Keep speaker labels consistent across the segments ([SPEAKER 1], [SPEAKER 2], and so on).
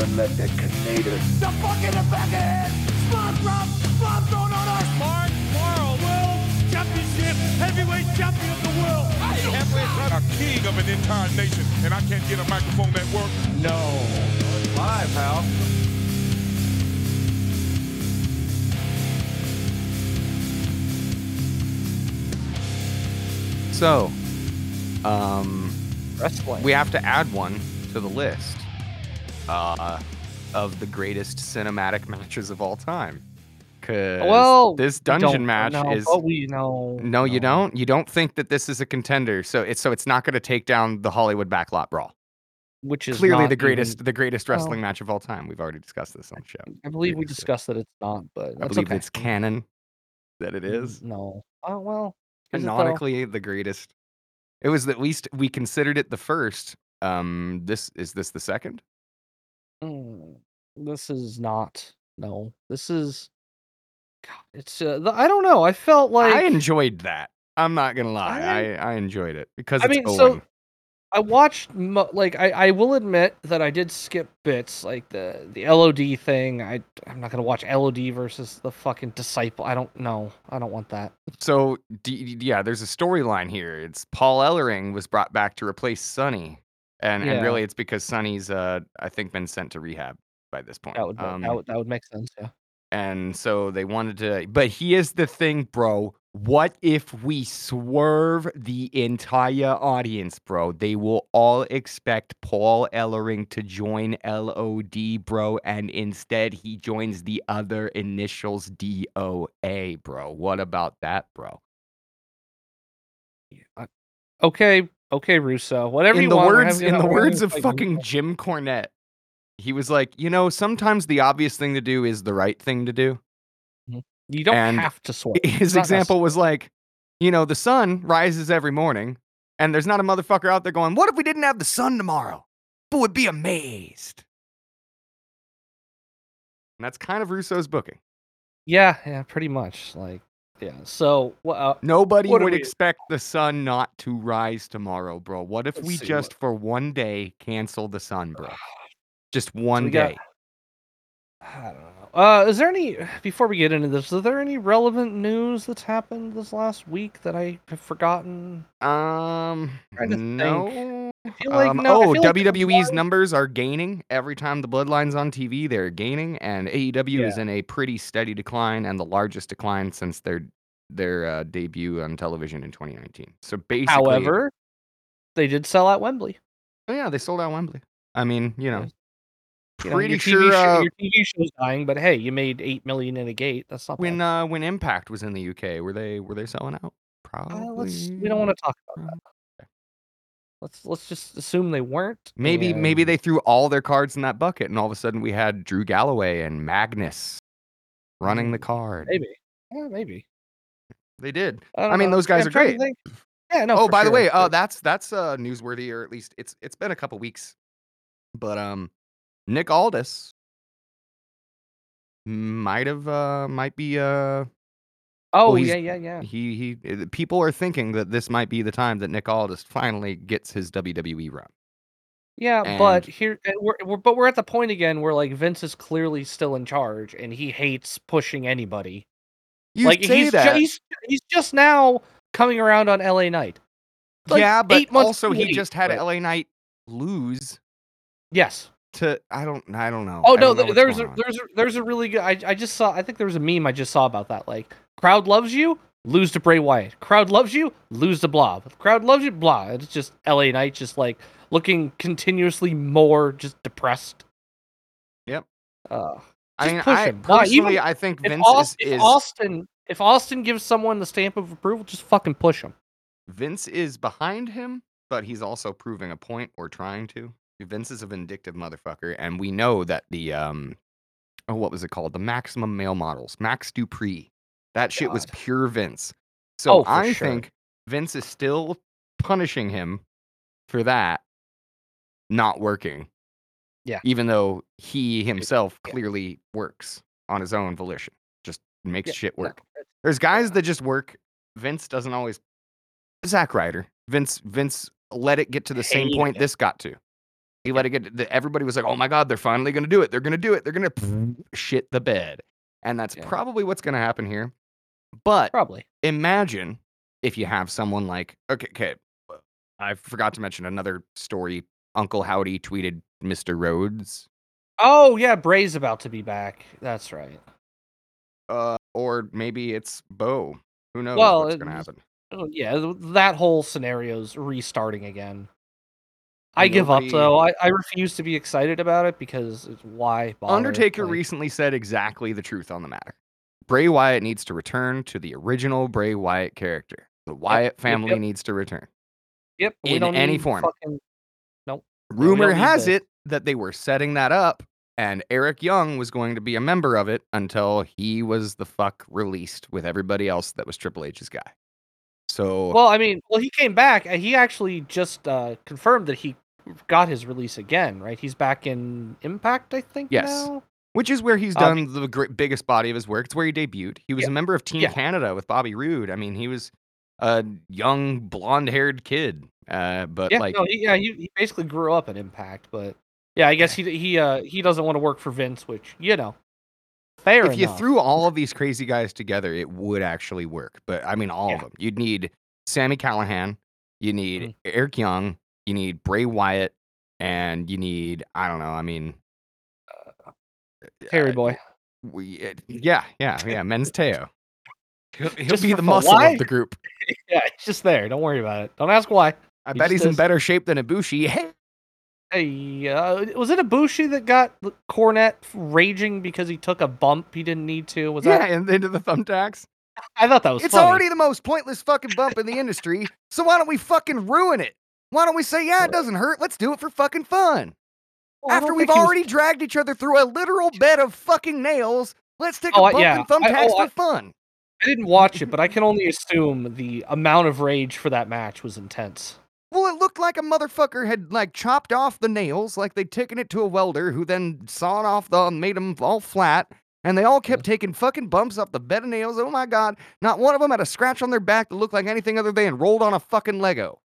[SPEAKER 1] Don't let that Canadian.
[SPEAKER 2] The fucking Beckett! Spawn drop! Bomb thrown on us!
[SPEAKER 3] Mark Morrow, world championship heavyweight champion of the world.
[SPEAKER 4] A king of an entire nation, and I can't get a microphone that works.
[SPEAKER 3] No.
[SPEAKER 1] Live, pal.
[SPEAKER 5] So, um,
[SPEAKER 6] Wrestling.
[SPEAKER 5] we have to add one to the list uh, of the greatest cinematic matches of all time. Cause
[SPEAKER 6] well,
[SPEAKER 5] this dungeon match
[SPEAKER 6] know,
[SPEAKER 5] is
[SPEAKER 6] we know.
[SPEAKER 5] no, you don't. You don't think that this is a contender, so it's so it's not going to take down the Hollywood Backlot Brawl.
[SPEAKER 6] Which is
[SPEAKER 5] Clearly, the greatest,
[SPEAKER 6] even-
[SPEAKER 5] the greatest
[SPEAKER 6] well-
[SPEAKER 5] match of all time. We've already discussed this on the show.
[SPEAKER 6] I believe we discussed that it's not, but
[SPEAKER 5] I believe
[SPEAKER 6] okay.
[SPEAKER 5] it's canon that it
[SPEAKER 6] Mm, No. Oh well. is
[SPEAKER 5] canonically the greatest. It was at least we considered it the first. Um, this is this the second?
[SPEAKER 6] Mm, this is not. No. This is. God, it's. Uh, the, I don't know. I felt like.
[SPEAKER 5] I enjoyed that. I'm not gonna lie.
[SPEAKER 6] I-
[SPEAKER 5] I I enjoyed it because
[SPEAKER 6] I
[SPEAKER 5] it's
[SPEAKER 6] mean,
[SPEAKER 5] Owen.
[SPEAKER 6] so I watched mo- like I, I will admit that I did skip bits like the the LOD thing. I I'm not gonna watch LOD versus the fucking disciple. I don't know. I don't want that.
[SPEAKER 5] So d- yeah, there's a storyline here. It's Paul Ellering was brought back to replace Sonny, and
[SPEAKER 6] Yeah.
[SPEAKER 5] and really it's because Sonny's uh I think been sent to rehab by this point.
[SPEAKER 6] That would
[SPEAKER 5] um,
[SPEAKER 6] that would that would make sense. Yeah.
[SPEAKER 5] and so they wanted to. But here's the thing, bro. What if we swerve the entire audience, bro? They will all expect Paul Ellering to join LOD, bro, and instead he joins the other initials DOA, bro. What about that, bro?
[SPEAKER 6] Okay. Okay, Russo. Whatever
[SPEAKER 5] in
[SPEAKER 6] you
[SPEAKER 5] the
[SPEAKER 6] want.
[SPEAKER 5] words in the words of fucking Jim Cornette, he was like, you know, sometimes the obvious thing to do is the right thing to do. Mm-hmm.
[SPEAKER 6] You don't
[SPEAKER 5] and
[SPEAKER 6] have to swear.
[SPEAKER 5] His example was like, you know, the sun rises every morning, and there's not a motherfucker out there going, "What if we didn't have the sun tomorrow?" But would be amazed. And that's kind of Russo's booking.
[SPEAKER 6] Yeah, yeah, pretty much. Like, yeah. So, uh,
[SPEAKER 5] Nobody would
[SPEAKER 6] we-
[SPEAKER 5] expect the sun not to rise tomorrow, bro. What if
[SPEAKER 6] Let's
[SPEAKER 5] we just
[SPEAKER 6] what-
[SPEAKER 5] for one day cancel the sun, bro? Just one
[SPEAKER 6] got-
[SPEAKER 5] day.
[SPEAKER 6] I don't know. Uh, is there any before we get into this? Is there any relevant news that's happened this last week that I have forgotten?
[SPEAKER 5] Um,
[SPEAKER 6] to think.
[SPEAKER 5] No.
[SPEAKER 6] I feel like
[SPEAKER 5] Um,
[SPEAKER 6] no.
[SPEAKER 5] Oh,
[SPEAKER 6] like
[SPEAKER 5] WWE's
[SPEAKER 6] one-
[SPEAKER 5] numbers are gaining every time the Bloodline's on TV. They're gaining, and AEW is in a pretty steady decline, and the largest decline since their their uh, debut on television in 2019. So basically,
[SPEAKER 6] However, they did sell out Wembley.
[SPEAKER 5] oh, yeah, they sold out Wembley. I mean, you know,
[SPEAKER 6] You know,
[SPEAKER 5] pretty
[SPEAKER 6] TV
[SPEAKER 5] sure
[SPEAKER 6] show-
[SPEAKER 5] uh,
[SPEAKER 6] your TV show's dying, but hey, you made eight million in a gate. That's not
[SPEAKER 5] when
[SPEAKER 6] bad.
[SPEAKER 5] uh, when Impact was in the UK, were they were they selling out? Probably.
[SPEAKER 6] Uh, let's. We don't want to talk about that. Let's let's just assume they weren't.
[SPEAKER 5] Maybe maybe they threw all their cards in that bucket, and all of a sudden we had Drew Galloway and Magnus running the
[SPEAKER 6] Mm,
[SPEAKER 5] card.
[SPEAKER 6] Maybe. Yeah, maybe.
[SPEAKER 5] They did.
[SPEAKER 6] I,
[SPEAKER 5] I mean,
[SPEAKER 6] know.
[SPEAKER 5] those guys
[SPEAKER 6] Yeah,
[SPEAKER 5] are
[SPEAKER 6] I'm trying to
[SPEAKER 5] great.
[SPEAKER 6] Yeah. No.
[SPEAKER 5] oh, by the
[SPEAKER 6] sure,
[SPEAKER 5] way, uh, that's that's uh, newsworthy, or at least it's it's been a couple weeks. But um, Nick Aldis might have uh might be uh
[SPEAKER 6] Oh
[SPEAKER 5] he's-
[SPEAKER 6] yeah, yeah, yeah.
[SPEAKER 5] he he people are thinking that this might be the time that Nick Aldis finally gets his WWE run.
[SPEAKER 6] Yeah, but here we're, we're but we're at the point again where like Vince is clearly still in charge and he hates pushing anybody.
[SPEAKER 5] You
[SPEAKER 6] like
[SPEAKER 5] say
[SPEAKER 6] he's, ju-
[SPEAKER 5] that,
[SPEAKER 6] he's he's just now coming around on LA Knight. like,
[SPEAKER 5] yeah, but also
[SPEAKER 6] too
[SPEAKER 5] he
[SPEAKER 6] late,
[SPEAKER 5] just had
[SPEAKER 6] but-
[SPEAKER 5] LA Knight lose
[SPEAKER 6] Yes.
[SPEAKER 5] To I don't I don't know.
[SPEAKER 6] Oh no,
[SPEAKER 5] know
[SPEAKER 6] there's a, there's a, there's a really good. I I just saw. I think there was a meme I just saw about that. Like crowd loves you, lose to Bray Wyatt. Crowd loves you, lose to Blob. Crowd loves you, blah. It's just LA Knight just like looking continuously more just depressed.
[SPEAKER 5] Yep.
[SPEAKER 6] Uh,
[SPEAKER 5] I mean, I
[SPEAKER 6] him.
[SPEAKER 5] Personally
[SPEAKER 6] Even
[SPEAKER 5] I think
[SPEAKER 6] if,
[SPEAKER 5] Vince
[SPEAKER 6] Aus-
[SPEAKER 5] is,
[SPEAKER 6] if
[SPEAKER 5] is
[SPEAKER 6] Austin if Austin gives someone the stamp of approval, just fucking push him.
[SPEAKER 5] Vince is behind him, but he's also proving a point or trying to. Vince is a vindictive motherfucker, and we know that the um, oh, what was it called? The Maximum Male Models, Max Dupree. That shit was pure Vince. So
[SPEAKER 6] Oh,
[SPEAKER 5] I
[SPEAKER 6] sure.
[SPEAKER 5] think Vince is still punishing him for that not working.
[SPEAKER 6] Yeah.
[SPEAKER 5] Even though he himself
[SPEAKER 6] yeah.
[SPEAKER 5] clearly works on his own volition, just makes
[SPEAKER 6] Yeah,
[SPEAKER 5] shit
[SPEAKER 6] no,
[SPEAKER 5] work. There's guys that just work. Vince doesn't always. Zack Ryder. Vince. Vince let it get to the same point this got to. He let it get. The, everybody was like, "Oh my god, they're finally going to do it. They're going to do it. They're going to shit the bed," and that's
[SPEAKER 6] Yeah.
[SPEAKER 5] probably what's going to happen here. But
[SPEAKER 6] Probably.
[SPEAKER 5] imagine if you have someone like okay, okay. I forgot to mention another story. Uncle Howdy tweeted Mr. Rhodes,
[SPEAKER 6] Oh yeah, Bray's about to be back. That's right.
[SPEAKER 5] uh, or maybe it's Bo. Who knows
[SPEAKER 6] Well,
[SPEAKER 5] what's going to happen?
[SPEAKER 6] Oh, yeah, that whole scenario's restarting again. I give
[SPEAKER 5] nobody-
[SPEAKER 6] up though. I, I refuse to be excited about it because it's why bother?
[SPEAKER 5] Undertaker
[SPEAKER 6] Like,
[SPEAKER 5] recently said exactly the truth on the matter. Bray Wyatt needs to return to the original Bray Wyatt character. The Wyatt
[SPEAKER 6] yep,
[SPEAKER 5] family
[SPEAKER 6] yep.
[SPEAKER 5] needs to return.
[SPEAKER 6] Yep, we
[SPEAKER 5] in
[SPEAKER 6] don't
[SPEAKER 5] any form.
[SPEAKER 6] fucking- we
[SPEAKER 5] Rumor has it that they were setting that up and Eric Young was going to be a member of it until he was the fuck released with everybody else that was Triple H's guy. So
[SPEAKER 6] Well, I mean, well, he came back. and He actually just uh, confirmed that he got his release again. Right? He's back in Impact, I think.
[SPEAKER 5] Yes.
[SPEAKER 6] Now?
[SPEAKER 5] which is where he's done the gr- biggest body of his work. It's where he debuted. He was
[SPEAKER 6] Yeah.
[SPEAKER 5] a member of Team
[SPEAKER 6] Yeah.
[SPEAKER 5] Canada with Bobby Roode. I mean, he was a young blonde-haired kid. Uh, but
[SPEAKER 6] Yeah.
[SPEAKER 5] like
[SPEAKER 6] no. He, yeah. He, he basically grew up in Impact, but yeah, I guess he he uh he doesn't want to work for Vince, which you know, fair
[SPEAKER 5] if you threw all of these crazy guys together, it would actually work. But I mean, all of them. You'd need Sami Callihan, you need
[SPEAKER 6] Mhm.
[SPEAKER 5] Eric Young, you need Bray Wyatt, and you need I don't know. I mean,
[SPEAKER 6] Terry
[SPEAKER 5] uh,
[SPEAKER 6] boy.
[SPEAKER 5] We, uh, yeah, yeah, yeah. Men's Teo. He'll, he'll be the muscle
[SPEAKER 6] Why?
[SPEAKER 5] of the group.
[SPEAKER 6] Yeah, it's just there. Don't worry about it. Don't ask why.
[SPEAKER 5] I
[SPEAKER 6] He
[SPEAKER 5] bet he's in better shape than Ibushi. Hey,
[SPEAKER 6] Hey, uh, was it Ibushi that got Cornette raging because he took a bump he didn't need to? Was
[SPEAKER 5] yeah,
[SPEAKER 6] that?
[SPEAKER 5] and into the thumbtacks.
[SPEAKER 6] I thought that was
[SPEAKER 5] It's
[SPEAKER 6] funny.
[SPEAKER 5] already the most pointless fucking bump in the industry. So why don't we fucking ruin it? Why don't we say, yeah, it doesn't hurt. Let's do it for fucking fun.
[SPEAKER 6] Well,
[SPEAKER 5] After we've
[SPEAKER 6] he was-
[SPEAKER 5] already dragged each other through a literal bed of fucking nails, let's take
[SPEAKER 6] Oh,
[SPEAKER 5] a bump
[SPEAKER 6] yeah.
[SPEAKER 5] and thumbtacks
[SPEAKER 6] I- oh,
[SPEAKER 5] for
[SPEAKER 6] I-
[SPEAKER 5] fun.
[SPEAKER 6] I didn't watch it, but I can only assume the amount of rage for that match was intense.
[SPEAKER 5] Well, it looked like a motherfucker had like chopped off the nails, like they'd taken it to a welder who then sawed off the made them all flat, and they all kept taking fucking bumps off the bed of nails. Oh my god, not one of them had a scratch on their back that looked like anything other than rolled on a fucking Lego.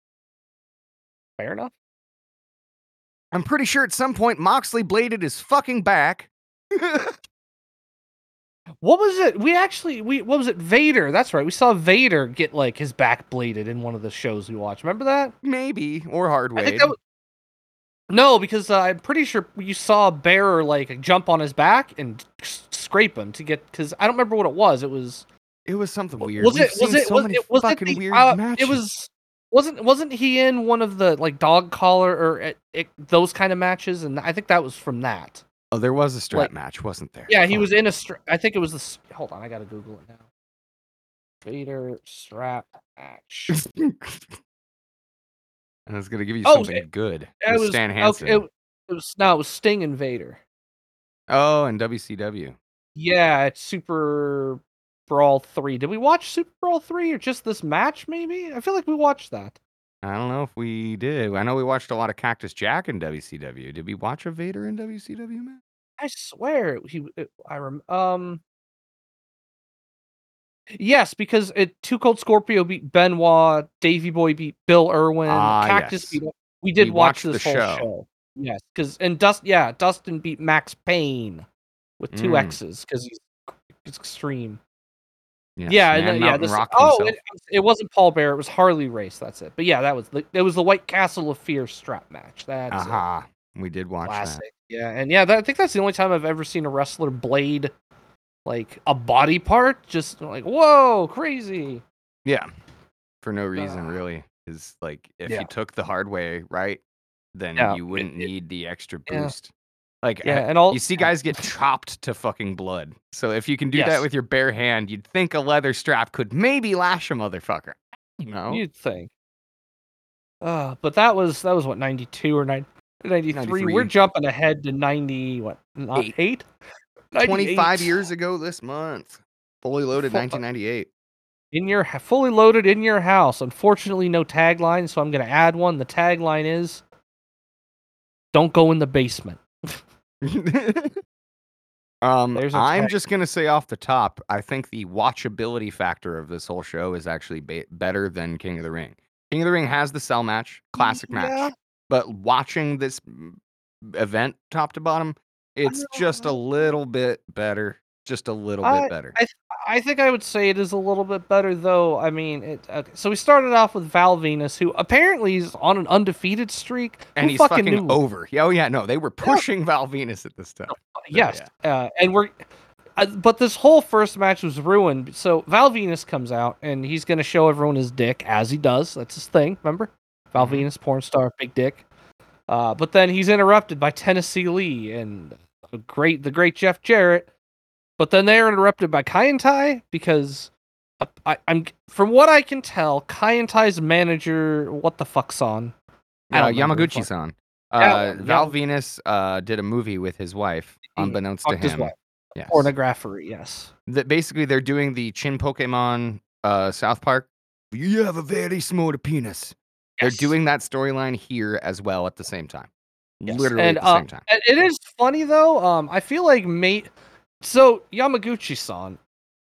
[SPEAKER 6] Fair enough.
[SPEAKER 5] I'm pretty sure at some point Moxley bladed his fucking back.
[SPEAKER 6] What was it? We actually we what was it? Vader. That's right. We saw Vader get like his back bladed in one of the shows we watched. Remember that?
[SPEAKER 5] Maybe or hard way.
[SPEAKER 6] was. No, because uh, I'm pretty sure you saw a bear like jump on his back and scrape him to get. Because I don't remember what it was. It was.
[SPEAKER 5] It was something weird.
[SPEAKER 6] Was
[SPEAKER 5] We've
[SPEAKER 6] it? Was it?
[SPEAKER 5] so
[SPEAKER 6] was it? Was it the,
[SPEAKER 5] weird
[SPEAKER 6] uh,
[SPEAKER 5] matches.
[SPEAKER 6] It was. Wasn't wasn't he in one of the like dog collar or uh, it, those kind of matches? And I think that was from that.
[SPEAKER 5] Oh, there was a strap
[SPEAKER 6] like-
[SPEAKER 5] match, wasn't there?
[SPEAKER 6] Yeah, he
[SPEAKER 5] Fuck.
[SPEAKER 6] was in a. strap. I think it was the. Hold on, I gotta Google it now. Vader strap match.
[SPEAKER 5] and it's gonna give you
[SPEAKER 6] Oh,
[SPEAKER 5] something
[SPEAKER 6] it-
[SPEAKER 5] good.
[SPEAKER 6] It was
[SPEAKER 5] Stan Hansen.
[SPEAKER 6] it, it was no, it was Sting and Vader.
[SPEAKER 5] Oh, and WCW.
[SPEAKER 6] Yeah, it's Super Brawl three. Did we watch Super Brawl three or just this match? Maybe I feel like we watched that.
[SPEAKER 5] I don't know if we did. I know we watched a lot of Cactus Jack in WCW. Did we watch a Vader in WCW, man?
[SPEAKER 6] I swear he. It, I rem. Um. Yes, because it Two Cold Scorpio beat Benoit, Davy Boy beat Bill Irwin,
[SPEAKER 5] Ah,
[SPEAKER 6] Cactus
[SPEAKER 5] yes.
[SPEAKER 6] beat. We did
[SPEAKER 5] We
[SPEAKER 6] watch
[SPEAKER 5] watched
[SPEAKER 6] this
[SPEAKER 5] the
[SPEAKER 6] whole
[SPEAKER 5] show.
[SPEAKER 6] show. Yes, because and Dust. Yeah, Dustin beat Max Payne with two
[SPEAKER 5] Mm.
[SPEAKER 6] X's because he's it's extreme.
[SPEAKER 5] Yes,
[SPEAKER 6] yeah, and yeah. This, oh, it, it wasn't Paul Bear. It was Harley Race. That's it. But yeah, that was the it was the White Castle of Fear strap match. That's.
[SPEAKER 5] Aha. We did watch
[SPEAKER 6] classic. Yeah, and yeah, that, I think that's the only time I've ever seen a wrestler blade like a body part. Just like whoa, crazy.
[SPEAKER 5] Yeah. For no reason,
[SPEAKER 6] Ah.
[SPEAKER 5] really. Is like if
[SPEAKER 6] Yeah.
[SPEAKER 5] you took the hard way, right, then
[SPEAKER 6] Yeah,
[SPEAKER 5] you wouldn't
[SPEAKER 6] it-
[SPEAKER 5] need the extra boost. Like
[SPEAKER 6] Yeah, and all
[SPEAKER 5] you see guys get chopped to fucking blood. So if you can do
[SPEAKER 6] Yes.
[SPEAKER 5] that with your bare hand, you'd think a leather strap could maybe lash a motherfucker. You know?
[SPEAKER 6] you'd think. Uh, but that was that was what ninety two or 9, 93.
[SPEAKER 5] 93.
[SPEAKER 6] We're jumping ahead to ninety what not
[SPEAKER 5] Eight.
[SPEAKER 6] eight.
[SPEAKER 5] 25 years ago this month. Fully loaded
[SPEAKER 6] Fu-
[SPEAKER 5] 1998.
[SPEAKER 6] in your fully loaded in your house. Unfortunately, no tagline, so I'm gonna add one. The tagline is, "Don't go in the basement."
[SPEAKER 5] um, I'm just gonna say off the top, I think the watchability factor of this whole show is actually ba- better than King of the Ring. King of the Ring has the cell match, classic
[SPEAKER 6] Yeah.
[SPEAKER 5] match, But watching this mm, event top to bottom, it's just a little bit better. Just a little
[SPEAKER 6] I-
[SPEAKER 5] bit better.
[SPEAKER 6] I I think I would say it is a little bit better though. I mean, it. Okay, so we started off with Val Venis, who apparently is on an undefeated streak.
[SPEAKER 5] and
[SPEAKER 6] Who
[SPEAKER 5] he's
[SPEAKER 6] fucking,
[SPEAKER 5] fucking, over. Yeah, Oh yeah, no, they were pushing Val Venis at this time.
[SPEAKER 6] Yes, uh, and we're. Uh, but this whole first match was ruined. So Val Venis comes out and he's gonna show everyone his dick as he does. That's his thing. Remember, Val
[SPEAKER 5] Mhm.
[SPEAKER 6] Venis, porn star, big dick. Uh, but then he's interrupted by Tennessee Lee and great the great Jeff Jarrett. But then they are interrupted by Kaientai because uh, I, I'm from what I can tell, Kaientai's manager, what the fuck's on? I
[SPEAKER 5] Uh,
[SPEAKER 6] don't remember the fuck-
[SPEAKER 5] Yamaguchi-san. Uh,
[SPEAKER 6] yeah.
[SPEAKER 5] Val Venis uh, did a movie with his wife,
[SPEAKER 6] He
[SPEAKER 5] unbeknownst to him.
[SPEAKER 6] wife.
[SPEAKER 5] Yes.
[SPEAKER 6] Pornographery, yes.
[SPEAKER 5] That basically they're doing the Chinpokomon uh, South Park. You have a very small penis. They're doing that storyline here as well at the same time.
[SPEAKER 6] Yes.
[SPEAKER 5] Literally
[SPEAKER 6] And,
[SPEAKER 5] at the
[SPEAKER 6] uh,
[SPEAKER 5] same time.
[SPEAKER 6] It is funny though. Um, I feel like mate. So Yamaguchi-san,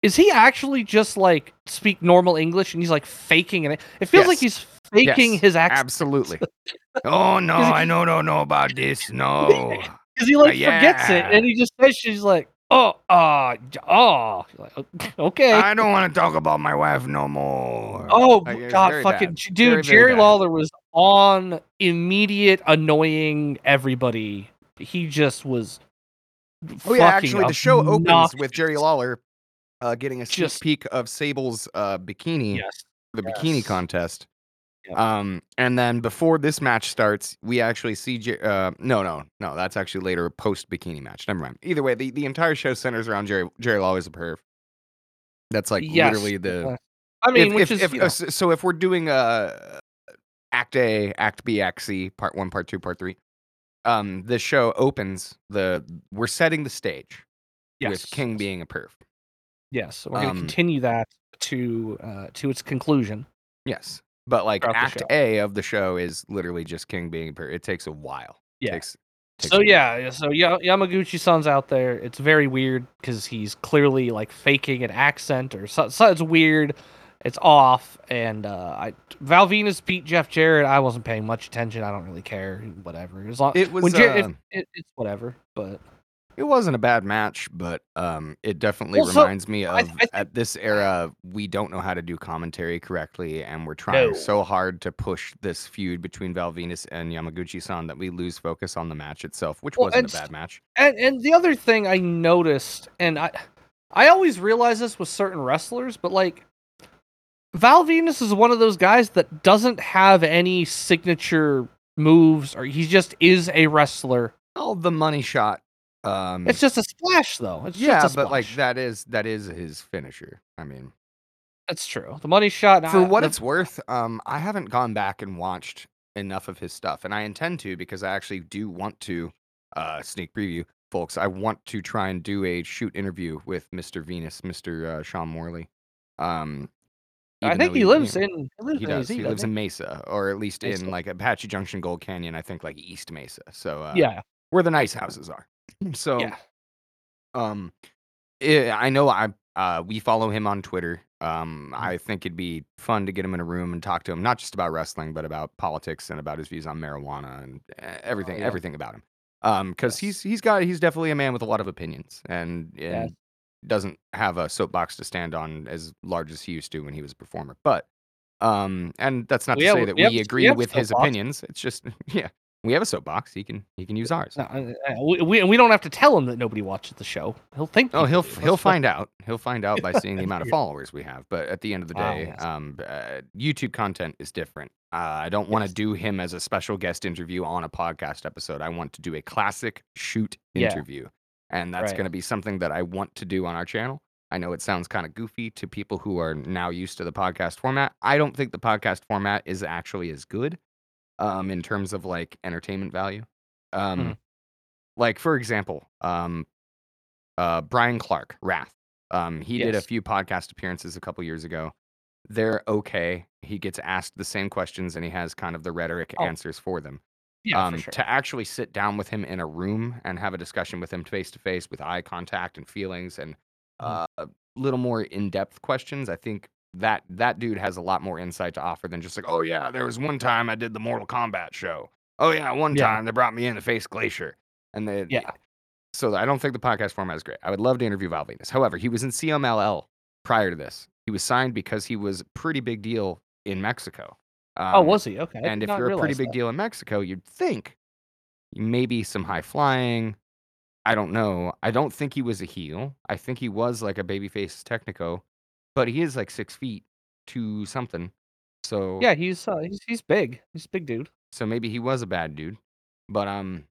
[SPEAKER 6] is he actually just like speak normal English and he's like faking it? It feels like he's faking
[SPEAKER 5] Yes,
[SPEAKER 6] his accent
[SPEAKER 5] Absolutely. oh no, I know, no, know about this. No.
[SPEAKER 6] because he like forgets it and he just says she's like, oh, uh, oh, okay.
[SPEAKER 5] I don't want to talk about my wife no more.
[SPEAKER 6] Oh
[SPEAKER 5] Like,
[SPEAKER 6] God, fucking
[SPEAKER 5] bad.
[SPEAKER 6] dude!
[SPEAKER 5] Very,
[SPEAKER 6] Jerry. Lawler was on immediate annoying everybody. He just was.
[SPEAKER 5] Oh yeah, actually, the show opens with Jerry. Lawler uh, getting a sneak
[SPEAKER 6] Just-
[SPEAKER 5] peek of Sable's uh, bikini,
[SPEAKER 6] Yes.
[SPEAKER 5] the bikini contest.
[SPEAKER 6] Yeah.
[SPEAKER 5] Um, and then before this match starts, we actually see. Jer- uh, no, no, no. That's actually later, post bikini match. Never mind. Either way, the, the entire show centers around Jerry. Jerry Lawler's a perv. That's like
[SPEAKER 6] Yes,
[SPEAKER 5] literally the.
[SPEAKER 6] I mean,
[SPEAKER 5] if,
[SPEAKER 6] which
[SPEAKER 5] if,
[SPEAKER 6] is
[SPEAKER 5] if- uh, so if we're doing uh act A, act B, act C, part one, part two, part three, um, the show opens the we're setting the stage
[SPEAKER 6] yes,
[SPEAKER 5] with King being a perv.
[SPEAKER 6] Yes, we're gonna
[SPEAKER 5] um,
[SPEAKER 6] continue that to uh, to its conclusion.
[SPEAKER 5] Yes, but like act. A of the show is literally just King being a perv. It takes a while. It
[SPEAKER 6] Yeah.
[SPEAKER 5] takes, takes
[SPEAKER 6] So yeah, so Ya- Yamaguchi-san's out there. It's very weird because he's clearly like faking an accent or so, so. It's weird. It's off, and uh, I Val Venis beat Jeff Jarrett. I wasn't paying much attention. I don't really care. Whatever. As long
[SPEAKER 5] It was,
[SPEAKER 6] when Jarrett, if-
[SPEAKER 5] uh,
[SPEAKER 6] it, it's whatever. But
[SPEAKER 5] It wasn't a bad match, but um, it definitely
[SPEAKER 6] Well, so,
[SPEAKER 5] reminds me of
[SPEAKER 6] I think-
[SPEAKER 5] at this era we don't know how to do commentary correctly, and we're trying
[SPEAKER 6] No.
[SPEAKER 5] so hard to push this feud between Val Venis and Yamaguchi-san that we lose focus on the match itself, which
[SPEAKER 6] Well,
[SPEAKER 5] wasn't a bad match.
[SPEAKER 6] And and the other thing I noticed, and I I always realize this with certain wrestlers, but like Val Venis is one of those guys that doesn't have any signature moves, or he just is a wrestler.
[SPEAKER 5] Oh, the money shot. Um,
[SPEAKER 6] It's just a splash, though. It's
[SPEAKER 5] yeah,
[SPEAKER 6] just a
[SPEAKER 5] but like that is that is his finisher. I mean,
[SPEAKER 6] That's true. The money shot.
[SPEAKER 5] for
[SPEAKER 6] I-
[SPEAKER 5] what
[SPEAKER 6] the-
[SPEAKER 5] it's worth, um, I haven't gone back and watched enough of his stuff, and I intend to because I actually do want to uh, sneak preview, folks. I want to try and do a shoot interview with Mr. Venis, Mr. Uh, Sean Morley. Um,
[SPEAKER 6] I think
[SPEAKER 5] though
[SPEAKER 6] he lives
[SPEAKER 5] you know,
[SPEAKER 6] in. He lives
[SPEAKER 5] He
[SPEAKER 6] in
[SPEAKER 5] does. He lives in Mesa, or at least
[SPEAKER 6] Mesa.
[SPEAKER 5] in like Apache Junction, Gold Canyon. I think like East Mesa. So uh,
[SPEAKER 6] yeah.
[SPEAKER 5] where the nice houses are. So
[SPEAKER 6] Yeah.
[SPEAKER 5] um, eh, I know I uh we follow him on Twitter. Um,
[SPEAKER 6] Mm-hmm.
[SPEAKER 5] I think it'd be fun to get him in a room and talk to him, not just about wrestling, but about politics and about his views on marijuana and eh, everything,
[SPEAKER 6] Oh, yeah.
[SPEAKER 5] everything about him. Um, because
[SPEAKER 6] Yes.
[SPEAKER 5] he's he's got he's definitely a man with a lot of opinions and and
[SPEAKER 6] Yes.
[SPEAKER 5] Doesn't have a soapbox to stand on as large as he used to when he was a performer. But um, and that's not
[SPEAKER 6] We
[SPEAKER 5] to
[SPEAKER 6] have-
[SPEAKER 5] say that
[SPEAKER 6] we
[SPEAKER 5] we,
[SPEAKER 6] have-
[SPEAKER 5] agree
[SPEAKER 6] have
[SPEAKER 5] with his opinions. It's just yeah, we have a soapbox. He can he can use ours.
[SPEAKER 6] No, uh, uh, we, we we don't have to tell him that nobody watches the show. He'll think.
[SPEAKER 5] Oh, he'll
[SPEAKER 6] do.
[SPEAKER 5] he'll find out. He'll find out by seeing the amount of followers we have. But at the end of the
[SPEAKER 6] Ah,
[SPEAKER 5] day,
[SPEAKER 6] yes.
[SPEAKER 5] um, uh, YouTube content is different. Uh, I don't want to
[SPEAKER 6] Yes.
[SPEAKER 5] do him as a special guest interview on a podcast episode. I want to do a classic shoot
[SPEAKER 6] Yeah.
[SPEAKER 5] interview, and that's
[SPEAKER 6] Right.
[SPEAKER 5] going to be something that I want to do on our channel. I know it sounds kind of goofy to people who are now used to the podcast format. I don't think the podcast format is actually as good, um, in terms of like entertainment value. Um,
[SPEAKER 6] Mhm.
[SPEAKER 5] like for example, um, uh, Bryan Clark, Wrath. Um, he did a few podcast appearances a couple years ago. They're okay. He gets asked the same questions and he has kind of the rhetoric
[SPEAKER 6] Oh.
[SPEAKER 5] answers for them.
[SPEAKER 6] Yeah,
[SPEAKER 5] um,
[SPEAKER 6] sure.
[SPEAKER 5] To actually sit down with him in a room and have a discussion with him face to face with eye contact and feelings and
[SPEAKER 6] Mhm.
[SPEAKER 5] uh, a little more in depth questions, I think that that dude has a lot more insight to offer than just like, oh yeah, there was one time I did the Mortal Kombat show. Oh yeah, one
[SPEAKER 6] Yeah.
[SPEAKER 5] time they brought me in to face Glacier, and they
[SPEAKER 6] Yeah.
[SPEAKER 5] So I don't think the podcast format is great. I would love to interview Val Venis. However, he was in CMLL prior to this. He was signed because he was a pretty big deal in Mexico.
[SPEAKER 6] Oh,
[SPEAKER 5] Um,
[SPEAKER 6] was he? Okay.
[SPEAKER 5] And if you're a pretty big
[SPEAKER 6] that.
[SPEAKER 5] deal in Mexico, you'd think maybe some high flying. I don't know. I don't think he was a heel. I think he was like a babyface technico, but he is like six feet to something. So
[SPEAKER 6] Yeah, he's uh, he's he's big. He's a big dude.
[SPEAKER 5] so maybe he was a bad dude. But um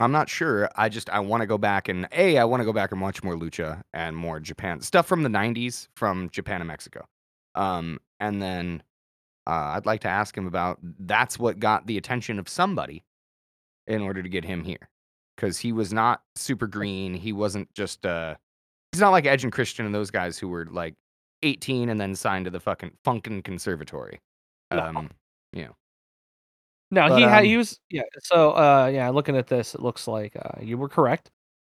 [SPEAKER 5] I'm not sure. I just I want to go back and a I want to go back and watch more lucha and more Japan stuff from the 90s from Japan and Mexico. Um and then uh, I'd like to ask him about that's what got the attention of somebody in order to get him here because he was not super green. He wasn't just uh he's not like Edge and Christian and those guys who were like 18 and then signed to the fucking Funkin' Conservatory.
[SPEAKER 6] No.
[SPEAKER 5] Um
[SPEAKER 6] No,
[SPEAKER 5] But,
[SPEAKER 6] he had
[SPEAKER 5] um,
[SPEAKER 6] he was yeah. So uh, yeah, looking at this, it looks like uh, you were correct.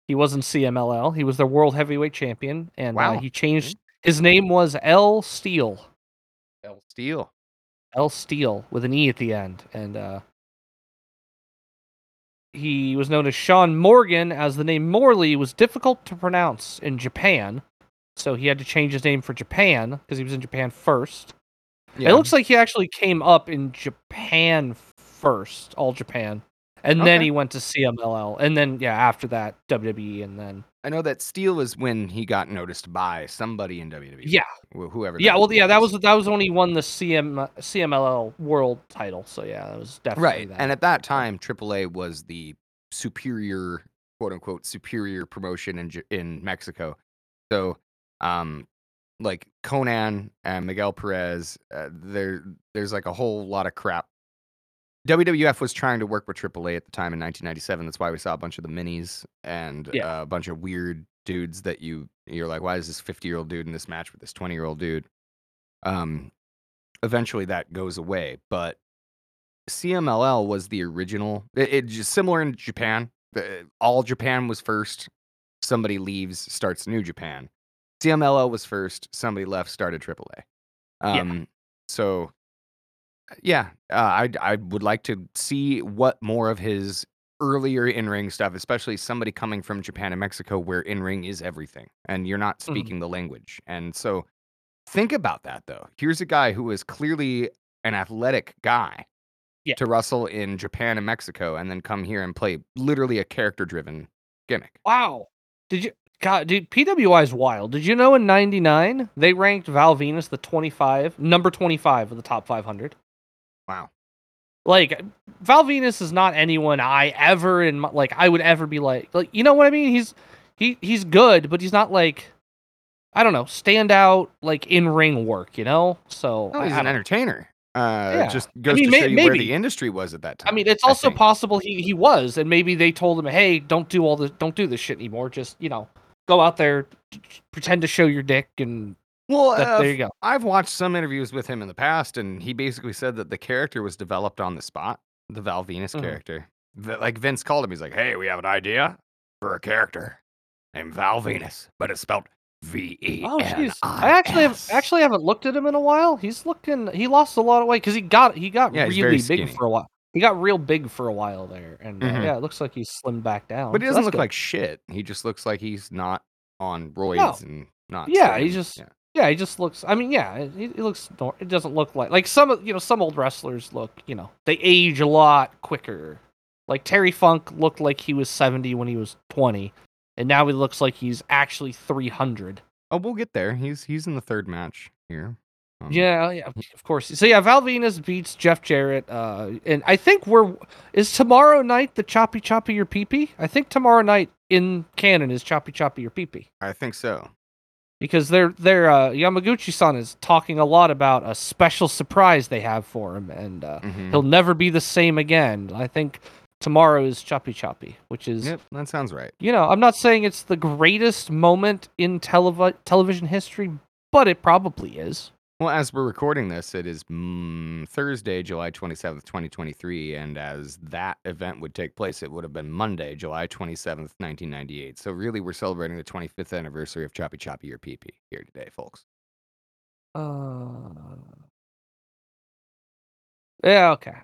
[SPEAKER 6] He wasn't CMLL. He was the world heavyweight champion, and
[SPEAKER 5] Wow.
[SPEAKER 6] uh, he changed. His name was L Steel.
[SPEAKER 5] El Steel.
[SPEAKER 6] L Steele with an E at the end, and uh, he was known as Sean Morgan, as the name Morley was difficult to pronounce in Japan, so he had to change his name for Japan because he was in Japan first.
[SPEAKER 5] Yeah.
[SPEAKER 6] It looks like he actually came up in Japan first, all Japan, and then he went to CMLL, and then yeah, after that WWE, and then
[SPEAKER 5] I know that Steel was when he got noticed by somebody in WWE.
[SPEAKER 6] yeah,
[SPEAKER 5] whoever.
[SPEAKER 6] yeah. Well, yeah, that was that was when he won the CM CMLL World Title. So yeah, that was definitely
[SPEAKER 5] right.
[SPEAKER 6] That.
[SPEAKER 5] And at that time, AAA was the superior, quote unquote, superior promotion in in Mexico. So, um, like Konnan and Miguel Perez, uh, there there's like a whole lot of crap. WWF was trying to work with AAA at the time in 1997. That's why we saw a bunch of the minis and
[SPEAKER 6] Yeah.
[SPEAKER 5] uh, a bunch of weird dudes that you you're like, why is this 50 year old dude in this match with this 20 year old dude? Um, eventually that goes away, but CMLL was the original. It, it just similar in Japan. The, all Japan was first. Somebody leaves, starts New Japan. CMLL was first. Somebody left, started AAA.
[SPEAKER 6] Yeah.
[SPEAKER 5] Um, So, yeah, uh, I I would like to see what more of his earlier in ring stuff, especially somebody coming from Japan and Mexico, where in ring is everything, and you're not
[SPEAKER 6] Mhm.
[SPEAKER 5] speaking the language. And so, think about that though. Here's a guy who is clearly an athletic guy
[SPEAKER 6] Yeah.
[SPEAKER 5] to wrestle in Japan and Mexico, and then come here and play literally a character-driven gimmick.
[SPEAKER 6] Wow. Did you God, dude, PWI is wild. Did you know in 99 they ranked Val Venis the 25, number 25 of the top 500?
[SPEAKER 5] Wow.
[SPEAKER 6] Like Val Venis is not anyone I ever in my, like I would ever be like like you know what I mean? He's he he's good, but he's not like I don't know, stand out like in ring work, you know? So
[SPEAKER 5] Oh,
[SPEAKER 6] I-
[SPEAKER 5] he's
[SPEAKER 6] I
[SPEAKER 5] an
[SPEAKER 6] don't-
[SPEAKER 5] entertainer. Uh,
[SPEAKER 6] Yeah.
[SPEAKER 5] Just goes
[SPEAKER 6] mean,
[SPEAKER 5] to
[SPEAKER 6] may-
[SPEAKER 5] show you where the industry was at that time.
[SPEAKER 6] I mean, it's also possible he, he was, and maybe they told him, "Hey, don't do all the don't do this shit anymore. Just you know, go out there, pretend to show your dick, and
[SPEAKER 5] Well,
[SPEAKER 6] that,
[SPEAKER 5] uh,
[SPEAKER 6] there you go."
[SPEAKER 5] I've watched some interviews with him in the past, and he basically said that the character was developed on the spot. The Val Venis
[SPEAKER 6] Mhm.
[SPEAKER 5] character, V- like Vince called him. He's like, "Hey, we have an idea for a character named Val Venis, but it's spelled V E
[SPEAKER 6] Oh,
[SPEAKER 5] N
[SPEAKER 6] jeez. I actually have
[SPEAKER 5] I-S."
[SPEAKER 6] actually haven't looked at him in a while. He's looking. He lost a lot of weight because he got he got
[SPEAKER 5] Yeah, he's
[SPEAKER 6] really big
[SPEAKER 5] skinny.
[SPEAKER 6] for a while. He got real big for a while there, and uh,
[SPEAKER 5] Mhm.
[SPEAKER 6] yeah, it looks like he's slimmed back down.
[SPEAKER 5] but he
[SPEAKER 6] so
[SPEAKER 5] doesn't
[SPEAKER 6] that's
[SPEAKER 5] look
[SPEAKER 6] good.
[SPEAKER 5] like shit. He just looks like he's not on roids and not.
[SPEAKER 6] Yeah, he
[SPEAKER 5] slim.
[SPEAKER 6] just-
[SPEAKER 5] Yeah.
[SPEAKER 6] Yeah, he just looks. I mean, yeah, it, it looks. It doesn't look like like some of you know some old wrestlers look. You know, they age a lot quicker. Like Terry Funk looked like he was seventy when he was twenty, and now he looks like he's actually three hundred.
[SPEAKER 5] Oh, we'll get there. He's he's in the third match here. Um,
[SPEAKER 6] Yeah, yeah, of course. So yeah, Val Venis beats Jeff Jarrett, uh, and I think we're is tomorrow night the choppy choppy your peepee. I think tomorrow night in canon is choppy choppy your peepee.
[SPEAKER 5] I think so.
[SPEAKER 6] Because they're they're uh, Yamaguchi-san is talking a lot about a special surprise they have for him, and uh,
[SPEAKER 5] Mhm.
[SPEAKER 6] he'll never be the same again. I think tomorrow is Choppy Choppy, which is
[SPEAKER 5] Yep, that sounds right.
[SPEAKER 6] you know I'm not saying it's the greatest moment in televi- television history, but it probably is.
[SPEAKER 5] Well, as we're recording this, it is mm, Thursday, July 27th, 2023. And as that event would take place, it would have been Monday, July 27th, 1998. So, really, we're celebrating the 25th anniversary of Choppy Choppy Your PP here today, folks.
[SPEAKER 6] Uh... Yeah. Okay.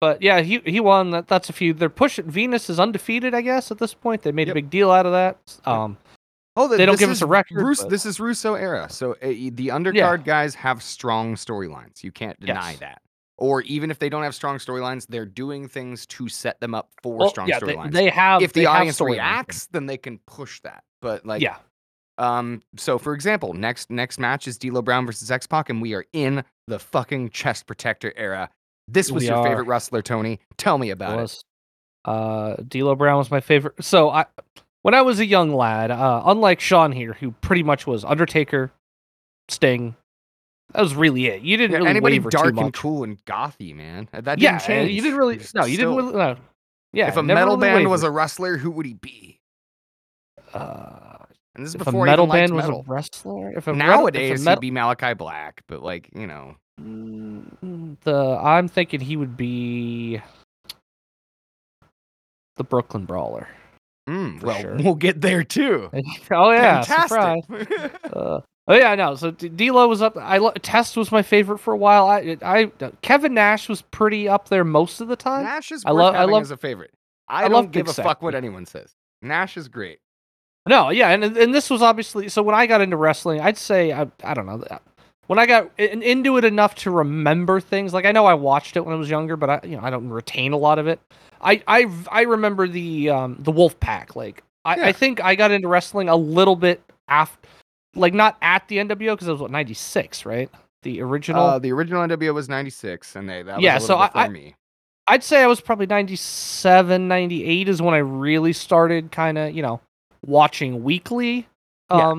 [SPEAKER 6] but yeah, he he won. That that's a few. They're pushing. Venis is undefeated, I guess, at this point. They made
[SPEAKER 5] Yep.
[SPEAKER 6] a big deal out of that. Um,
[SPEAKER 5] Oh,
[SPEAKER 6] They don't give us a record,
[SPEAKER 5] Rus-
[SPEAKER 6] but-
[SPEAKER 5] This is Russo era, so uh, the undercard guys have strong storylines. You can't deny
[SPEAKER 6] Yes.
[SPEAKER 5] that. Or even if they don't have strong storylines, they're doing things to set them up for
[SPEAKER 6] well,
[SPEAKER 5] strong
[SPEAKER 6] yeah,
[SPEAKER 5] storylines.
[SPEAKER 6] they have.
[SPEAKER 5] if the audience reacts, then they can push that. But like,
[SPEAKER 6] yeah,
[SPEAKER 5] Um, so for example, next next match is D'Lo Brown versus X Pac, and we are in the fucking chest protector era. This was
[SPEAKER 6] We
[SPEAKER 5] your
[SPEAKER 6] are.
[SPEAKER 5] favorite wrestler, Tony. Tell me about it.
[SPEAKER 6] was. Uh, D'Lo Brown was my favorite. So I, when I was a young lad, uh, unlike Sean here, who pretty much was Undertaker, Sting. That was really it. You didn't
[SPEAKER 5] Yeah,
[SPEAKER 6] really
[SPEAKER 5] anybody dark and cool and gothy, man. That
[SPEAKER 6] yeah,
[SPEAKER 5] didn't change.
[SPEAKER 6] you didn't really. No, you
[SPEAKER 5] still-
[SPEAKER 6] didn't. Really, no. Yeah,
[SPEAKER 5] if a metal
[SPEAKER 6] really
[SPEAKER 5] band was a wrestler, who would he be?
[SPEAKER 6] Uh,
[SPEAKER 5] And this is
[SPEAKER 6] if a
[SPEAKER 5] before I
[SPEAKER 6] metal band was a wrestler, if a metal- if a
[SPEAKER 5] Nowadays,
[SPEAKER 6] metal-
[SPEAKER 5] he'd be Malakai Black, but like you know,
[SPEAKER 6] Mm, the I'm thinking he would be the Brooklyn Brawler.
[SPEAKER 5] Mm, well,
[SPEAKER 6] sure.
[SPEAKER 5] we'll get there too.
[SPEAKER 6] oh yeah, surprise. Uh, oh yeah, no. So D- D'Lo was up. I lo- Test was my favorite for a while. I, I Kevin Nash was pretty up there most of the time.
[SPEAKER 5] Nash is
[SPEAKER 6] I love- I love-
[SPEAKER 5] as a favorite. I,
[SPEAKER 6] I
[SPEAKER 5] don't
[SPEAKER 6] love
[SPEAKER 5] give a fuck what anyone says. Nash is great.
[SPEAKER 6] No, yeah, and and this was obviously so when I got into wrestling, I'd say I I don't know when I got in, into it enough to remember things. Like I know I watched it when I was younger, but I you know I don't retain a lot of it. I I I remember the um the Wolf Pack. Like I,
[SPEAKER 5] Yeah.
[SPEAKER 6] I think I got into wrestling a little bit after, like not at the NWO because it was what ninety six, right? The original.
[SPEAKER 5] Uh, the original NWO was '96, and they that was
[SPEAKER 6] Yeah,
[SPEAKER 5] a little
[SPEAKER 6] so I- I-
[SPEAKER 5] me.
[SPEAKER 6] I'd say I was probably 97, 98 is when I really started kind of, you know, watching weekly.
[SPEAKER 5] Yeah.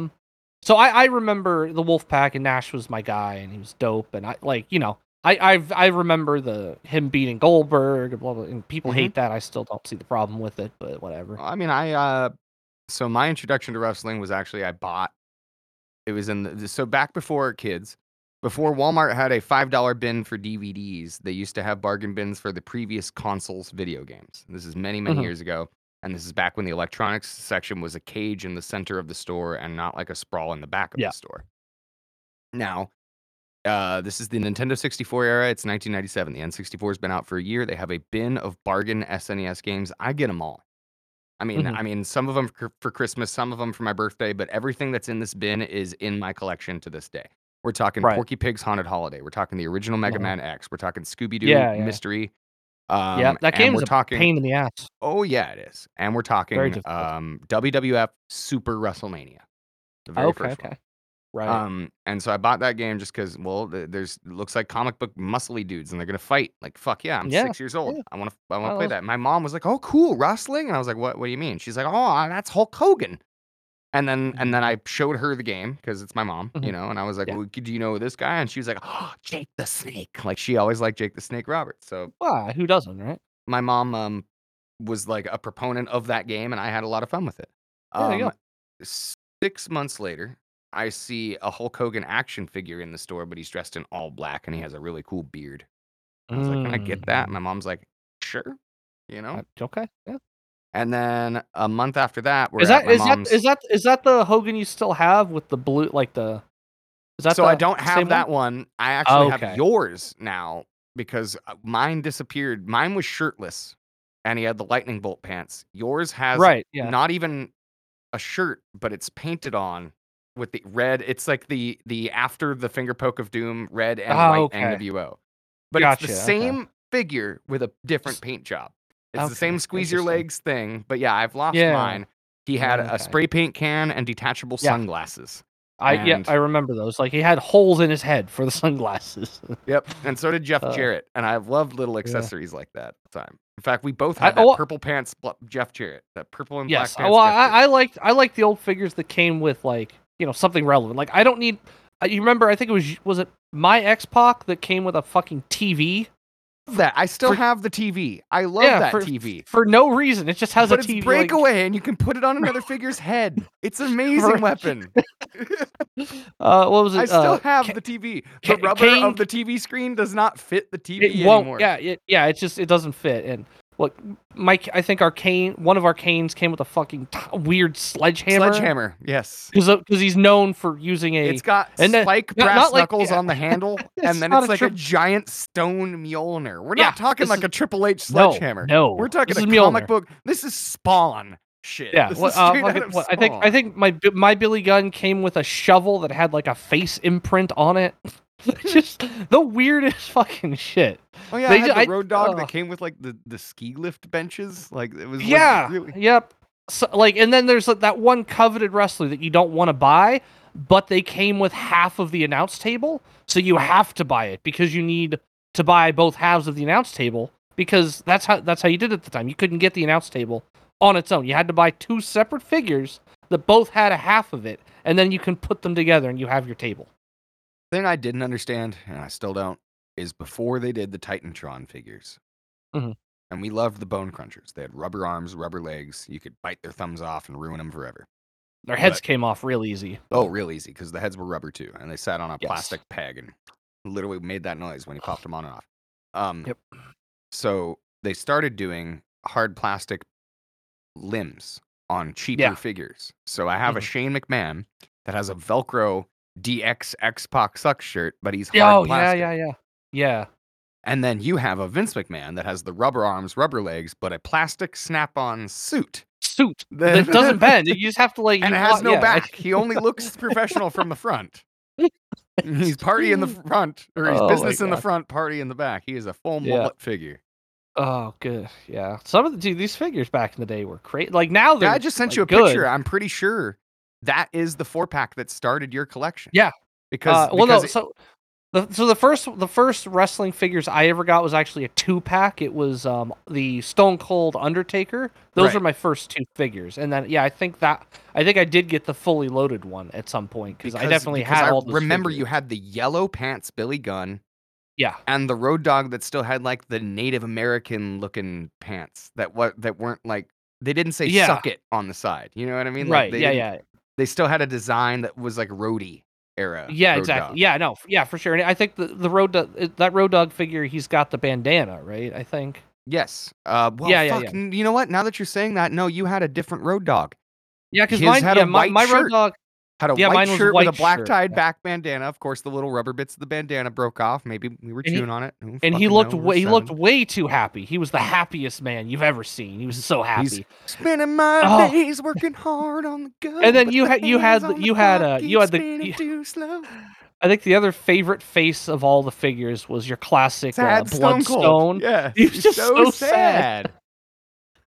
[SPEAKER 6] So I, I remember the Wolfpack and Nash was my guy and he was dope and I like, you know, I I've, I remember the him beating Goldberg and blah, blah, and people
[SPEAKER 5] Mhm.
[SPEAKER 6] hate that. I still don't see the problem with it, but whatever.
[SPEAKER 5] I mean, I uh, so my introduction to wrestling was actually I bought. It was in the so back before kids, before Walmart had a five dollar bin for DVDs. They used to have bargain bins for the previous consoles video games. This is many many
[SPEAKER 6] Mhm.
[SPEAKER 5] years ago, and this is back when the electronics section was a cage in the center of the store and not like a sprawl in the back of
[SPEAKER 6] Yeah.
[SPEAKER 5] the store. Now, uh, this is the Nintendo 64 era. It's 1997. The N64 has been out for a year. They have a bin of bargain SNES games. I get them all. I mean,
[SPEAKER 6] Mhm.
[SPEAKER 5] I mean, some of them for, for Christmas, some of them for my birthday, but everything that's in this bin is in my collection to this day. We're talking
[SPEAKER 6] Right.
[SPEAKER 5] Porky Pig's Haunted Holiday. We're talking the original Mega
[SPEAKER 6] Uh-huh.
[SPEAKER 5] Man X. We're talking Scooby Doo
[SPEAKER 6] Yeah, yeah.
[SPEAKER 5] Mystery. Um,
[SPEAKER 6] yeah, that game
[SPEAKER 5] we're
[SPEAKER 6] a
[SPEAKER 5] talking.
[SPEAKER 6] pain in the ass.
[SPEAKER 5] Oh yeah, it is. And we're talking um, WWF Super WrestleMania. The very
[SPEAKER 6] Okay,
[SPEAKER 5] first one.
[SPEAKER 6] Right.
[SPEAKER 5] Um, and so I bought that game just because, well, there's looks like comic book muscly dudes, and they're gonna fight. Like, fuck yeah, I'm
[SPEAKER 6] Yeah,
[SPEAKER 5] six years old.
[SPEAKER 6] yeah.
[SPEAKER 5] I want to, I want to play that. My mom was like, "Oh, cool, wrestling," and I was like, "What? What do you mean?" She's like, "Oh, that's Hulk Hogan." And then, and then I showed her the game because it's my mom, you
[SPEAKER 6] Mhm.
[SPEAKER 5] know. And I was like,
[SPEAKER 6] Yeah.
[SPEAKER 5] well, "Do you know this guy?" And she was like, "Oh, Jake the Snake." Like she always liked Jake the Snake Roberts. So?
[SPEAKER 6] Who doesn't, right?
[SPEAKER 5] my mom um was like a proponent of that game and I had a lot of fun with it.
[SPEAKER 6] There you
[SPEAKER 5] Um,
[SPEAKER 6] go.
[SPEAKER 5] six months later, I see a Hulk Hogan action figure in the store, but he's dressed in all black and he has a really cool beard. I was like, "Can I get that?"
[SPEAKER 6] Mm,
[SPEAKER 5] My mom's like, "Sure," you know.
[SPEAKER 6] uh, Okay. Yeah.
[SPEAKER 5] And then a month after that, we're
[SPEAKER 6] Is
[SPEAKER 5] at
[SPEAKER 6] that is that is that is that the Hogan you still have with the blue like the? Is that
[SPEAKER 5] so
[SPEAKER 6] the
[SPEAKER 5] I don't have that
[SPEAKER 6] one?
[SPEAKER 5] one. I actually
[SPEAKER 6] Okay.
[SPEAKER 5] have yours now because uh, mine disappeared. Mine was shirtless, and he had the lightning bolt pants. Yours has
[SPEAKER 6] Right. Yeah.
[SPEAKER 5] not even a shirt, but it's painted on with the red. It's like the the after the finger poke of doom red and
[SPEAKER 6] Ah,
[SPEAKER 5] white
[SPEAKER 6] okay.
[SPEAKER 5] NWO, but
[SPEAKER 6] Gotcha,
[SPEAKER 5] it's the
[SPEAKER 6] okay.
[SPEAKER 5] same figure with a different paint job. It's the same squeeze your legs thing, but yeah, I've lost
[SPEAKER 6] Yeah.
[SPEAKER 5] mine. He had
[SPEAKER 6] Okay.
[SPEAKER 5] a spray paint can and detachable
[SPEAKER 6] Yeah.
[SPEAKER 5] sunglasses.
[SPEAKER 6] I yeah I remember those. Like he had holes in his head for the sunglasses.
[SPEAKER 5] Yep, and so did Jeff
[SPEAKER 6] Uh,
[SPEAKER 5] Jarrett, and I've loved little accessories like that. at the Time. In fact, we both had
[SPEAKER 6] I-
[SPEAKER 5] that
[SPEAKER 6] oh,
[SPEAKER 5] purple pants bl- Jeff Jarrett, that purple and
[SPEAKER 6] yes.
[SPEAKER 5] black pants.
[SPEAKER 6] Well,
[SPEAKER 5] Jeff
[SPEAKER 6] I, I liked I liked the old figures that came with like you know something relevant. Like I don't need. uh, You remember? I think it was was it my X Pac that came with a fucking TV
[SPEAKER 5] that. I still
[SPEAKER 6] For-
[SPEAKER 5] have the TV. I love
[SPEAKER 6] Yeah,
[SPEAKER 5] that
[SPEAKER 6] for-
[SPEAKER 5] TV.
[SPEAKER 6] for no reason. It just has
[SPEAKER 5] but
[SPEAKER 6] a
[SPEAKER 5] it's
[SPEAKER 6] TV. like-
[SPEAKER 5] breakaway, and you can put it on another figure's head. It's an amazing weapon.
[SPEAKER 6] uh, what was it?
[SPEAKER 5] I still
[SPEAKER 6] uh,
[SPEAKER 5] have the TV. The rubber
[SPEAKER 6] Kane-
[SPEAKER 5] of the TV screen does not fit the TV
[SPEAKER 6] it won't.
[SPEAKER 5] anymore.
[SPEAKER 6] Yeah, it, yeah. It just it doesn't fit. And what Mike? I think our cane, one of our canes came with a fucking t- weird sledgehammer.
[SPEAKER 5] Sledgehammer. Yes.
[SPEAKER 6] because because he's known for using a.
[SPEAKER 5] It's got
[SPEAKER 6] and then-
[SPEAKER 5] spike
[SPEAKER 6] not-
[SPEAKER 5] brass
[SPEAKER 6] like-
[SPEAKER 5] knuckles
[SPEAKER 6] yeah.
[SPEAKER 5] on the handle, and then it's like a giant stone Mjolnir. We're
[SPEAKER 6] Yeah,
[SPEAKER 5] not talking like
[SPEAKER 6] is-
[SPEAKER 5] a Triple H sledgehammer.
[SPEAKER 6] no,
[SPEAKER 5] we're talking a comic
[SPEAKER 6] Mjolnir.
[SPEAKER 5] book. This is Spawn shit.
[SPEAKER 6] yeah,
[SPEAKER 5] is
[SPEAKER 6] uh,
[SPEAKER 5] straight out
[SPEAKER 6] fucking-
[SPEAKER 5] of
[SPEAKER 6] what- I think I think my my Billy Gunn came with a shovel that had like a face imprint on it. Just the weirdest fucking shit.
[SPEAKER 5] Oh yeah,
[SPEAKER 6] they
[SPEAKER 5] I had
[SPEAKER 6] ju-
[SPEAKER 5] the road dog
[SPEAKER 6] ugh.
[SPEAKER 5] that came with like the the ski lift benches. Like it was. like,
[SPEAKER 6] Yeah.
[SPEAKER 5] really-
[SPEAKER 6] Yep. So, like, and then there's like, that one coveted wrestler that you don't want to buy, but they came with half of the announce table, so you have to buy it because you need to buy both halves of the announce table because that's how that's how you did it at the time. You couldn't get the announce table on its own. You had to buy two separate figures that both had a half of it, and then you can put them together and you have your table.
[SPEAKER 5] Thing I didn't understand, and I still don't, is before they did the Titantron figures,
[SPEAKER 6] Mhm.
[SPEAKER 5] and we loved the Bone Crunchers. They had rubber arms, rubber legs. You could bite their thumbs off and ruin them forever.
[SPEAKER 6] Their heads
[SPEAKER 5] But-
[SPEAKER 6] came off real easy.
[SPEAKER 5] Oh, real easy because the heads were rubber too, and they sat on a
[SPEAKER 6] Yes.
[SPEAKER 5] plastic peg and literally made that noise when you popped them on and off. Um,
[SPEAKER 6] Yep.
[SPEAKER 5] So they started doing hard plastic limbs on cheaper
[SPEAKER 6] Yeah.
[SPEAKER 5] figures. So I have a
[SPEAKER 6] Mhm.
[SPEAKER 5] Shane McMahon that has a Velcro DX X Pac suck shirt, but he's hard
[SPEAKER 6] Oh yeah,
[SPEAKER 5] plastic.
[SPEAKER 6] yeah, yeah, yeah.
[SPEAKER 5] And then you have a Vince McMahon that has the rubber arms, rubber legs, but a plastic snap-on suit.
[SPEAKER 6] Suit
[SPEAKER 5] That
[SPEAKER 6] doesn't bend. You just have to like.
[SPEAKER 5] and it has no
[SPEAKER 6] yeah,
[SPEAKER 5] back. He only looks professional from the front. He's party in the front, or he's
[SPEAKER 6] Oh
[SPEAKER 5] business in the front, party in the back. He is a full
[SPEAKER 6] Yeah.
[SPEAKER 5] mullet figure.
[SPEAKER 6] Oh, good. Yeah. Some of the dude, these figures back in the day were crazy. Like now they're.
[SPEAKER 5] Yeah, I just sent
[SPEAKER 6] like,
[SPEAKER 5] you a
[SPEAKER 6] good.
[SPEAKER 5] picture. I'm pretty sure that is the four pack that started your collection.
[SPEAKER 6] Yeah.
[SPEAKER 5] because
[SPEAKER 6] Uh, well, no.
[SPEAKER 5] it-
[SPEAKER 6] So, the so the first the first wrestling figures I ever got was actually a two pack. It was um the Stone Cold Undertaker. Those
[SPEAKER 5] Right.
[SPEAKER 6] were my first two figures, and then yeah, I think that I think I did get the fully loaded one at some point because I definitely
[SPEAKER 5] because
[SPEAKER 6] had
[SPEAKER 5] I
[SPEAKER 6] all.
[SPEAKER 5] Remember you had the yellow pants Billy Gunn
[SPEAKER 6] Yeah.
[SPEAKER 5] and the road dog that still had like the Native American looking pants that what that weren't like they didn't say
[SPEAKER 6] Yeah.
[SPEAKER 5] suck it on the side. You know what I mean? Like,
[SPEAKER 6] right. Yeah. Yeah.
[SPEAKER 5] They still had a design that was like roadie era.
[SPEAKER 6] Yeah,
[SPEAKER 5] road
[SPEAKER 6] exactly.
[SPEAKER 5] dog.
[SPEAKER 6] Yeah, no, yeah, for sure. And I think the the road dog, it- that road dog figure, he's got the bandana, right? I think.
[SPEAKER 5] Yes. Uh, well,
[SPEAKER 6] Yeah, yeah,
[SPEAKER 5] fuck, n- You know what? Now that you're saying that, no, you had a different road dog.
[SPEAKER 6] Yeah, because mine,
[SPEAKER 5] had
[SPEAKER 6] yeah,
[SPEAKER 5] a
[SPEAKER 6] my,
[SPEAKER 5] white
[SPEAKER 6] my road
[SPEAKER 5] shirt.
[SPEAKER 6] dog.
[SPEAKER 5] Had a
[SPEAKER 6] Yeah,
[SPEAKER 5] white shirt with a black
[SPEAKER 6] shirt,
[SPEAKER 5] tied
[SPEAKER 6] yeah.
[SPEAKER 5] back bandana. Of course, the little rubber bits of the bandana broke off. Maybe we were
[SPEAKER 6] And he-
[SPEAKER 5] chewing on it. Who
[SPEAKER 6] and he looked way, he looked way too happy. He was the happiest man you've ever seen. He was so happy.
[SPEAKER 5] He's spending my
[SPEAKER 6] Oh.
[SPEAKER 5] days working hard on the go.
[SPEAKER 6] And then you
[SPEAKER 5] the
[SPEAKER 6] had- you had
[SPEAKER 5] on
[SPEAKER 6] you had, uh, you had the-
[SPEAKER 5] too slow.
[SPEAKER 6] I think the other favorite face of all the figures was your classic uh,
[SPEAKER 5] Sad.
[SPEAKER 6] Bloodstone.
[SPEAKER 5] Yeah,
[SPEAKER 6] He was just so sad.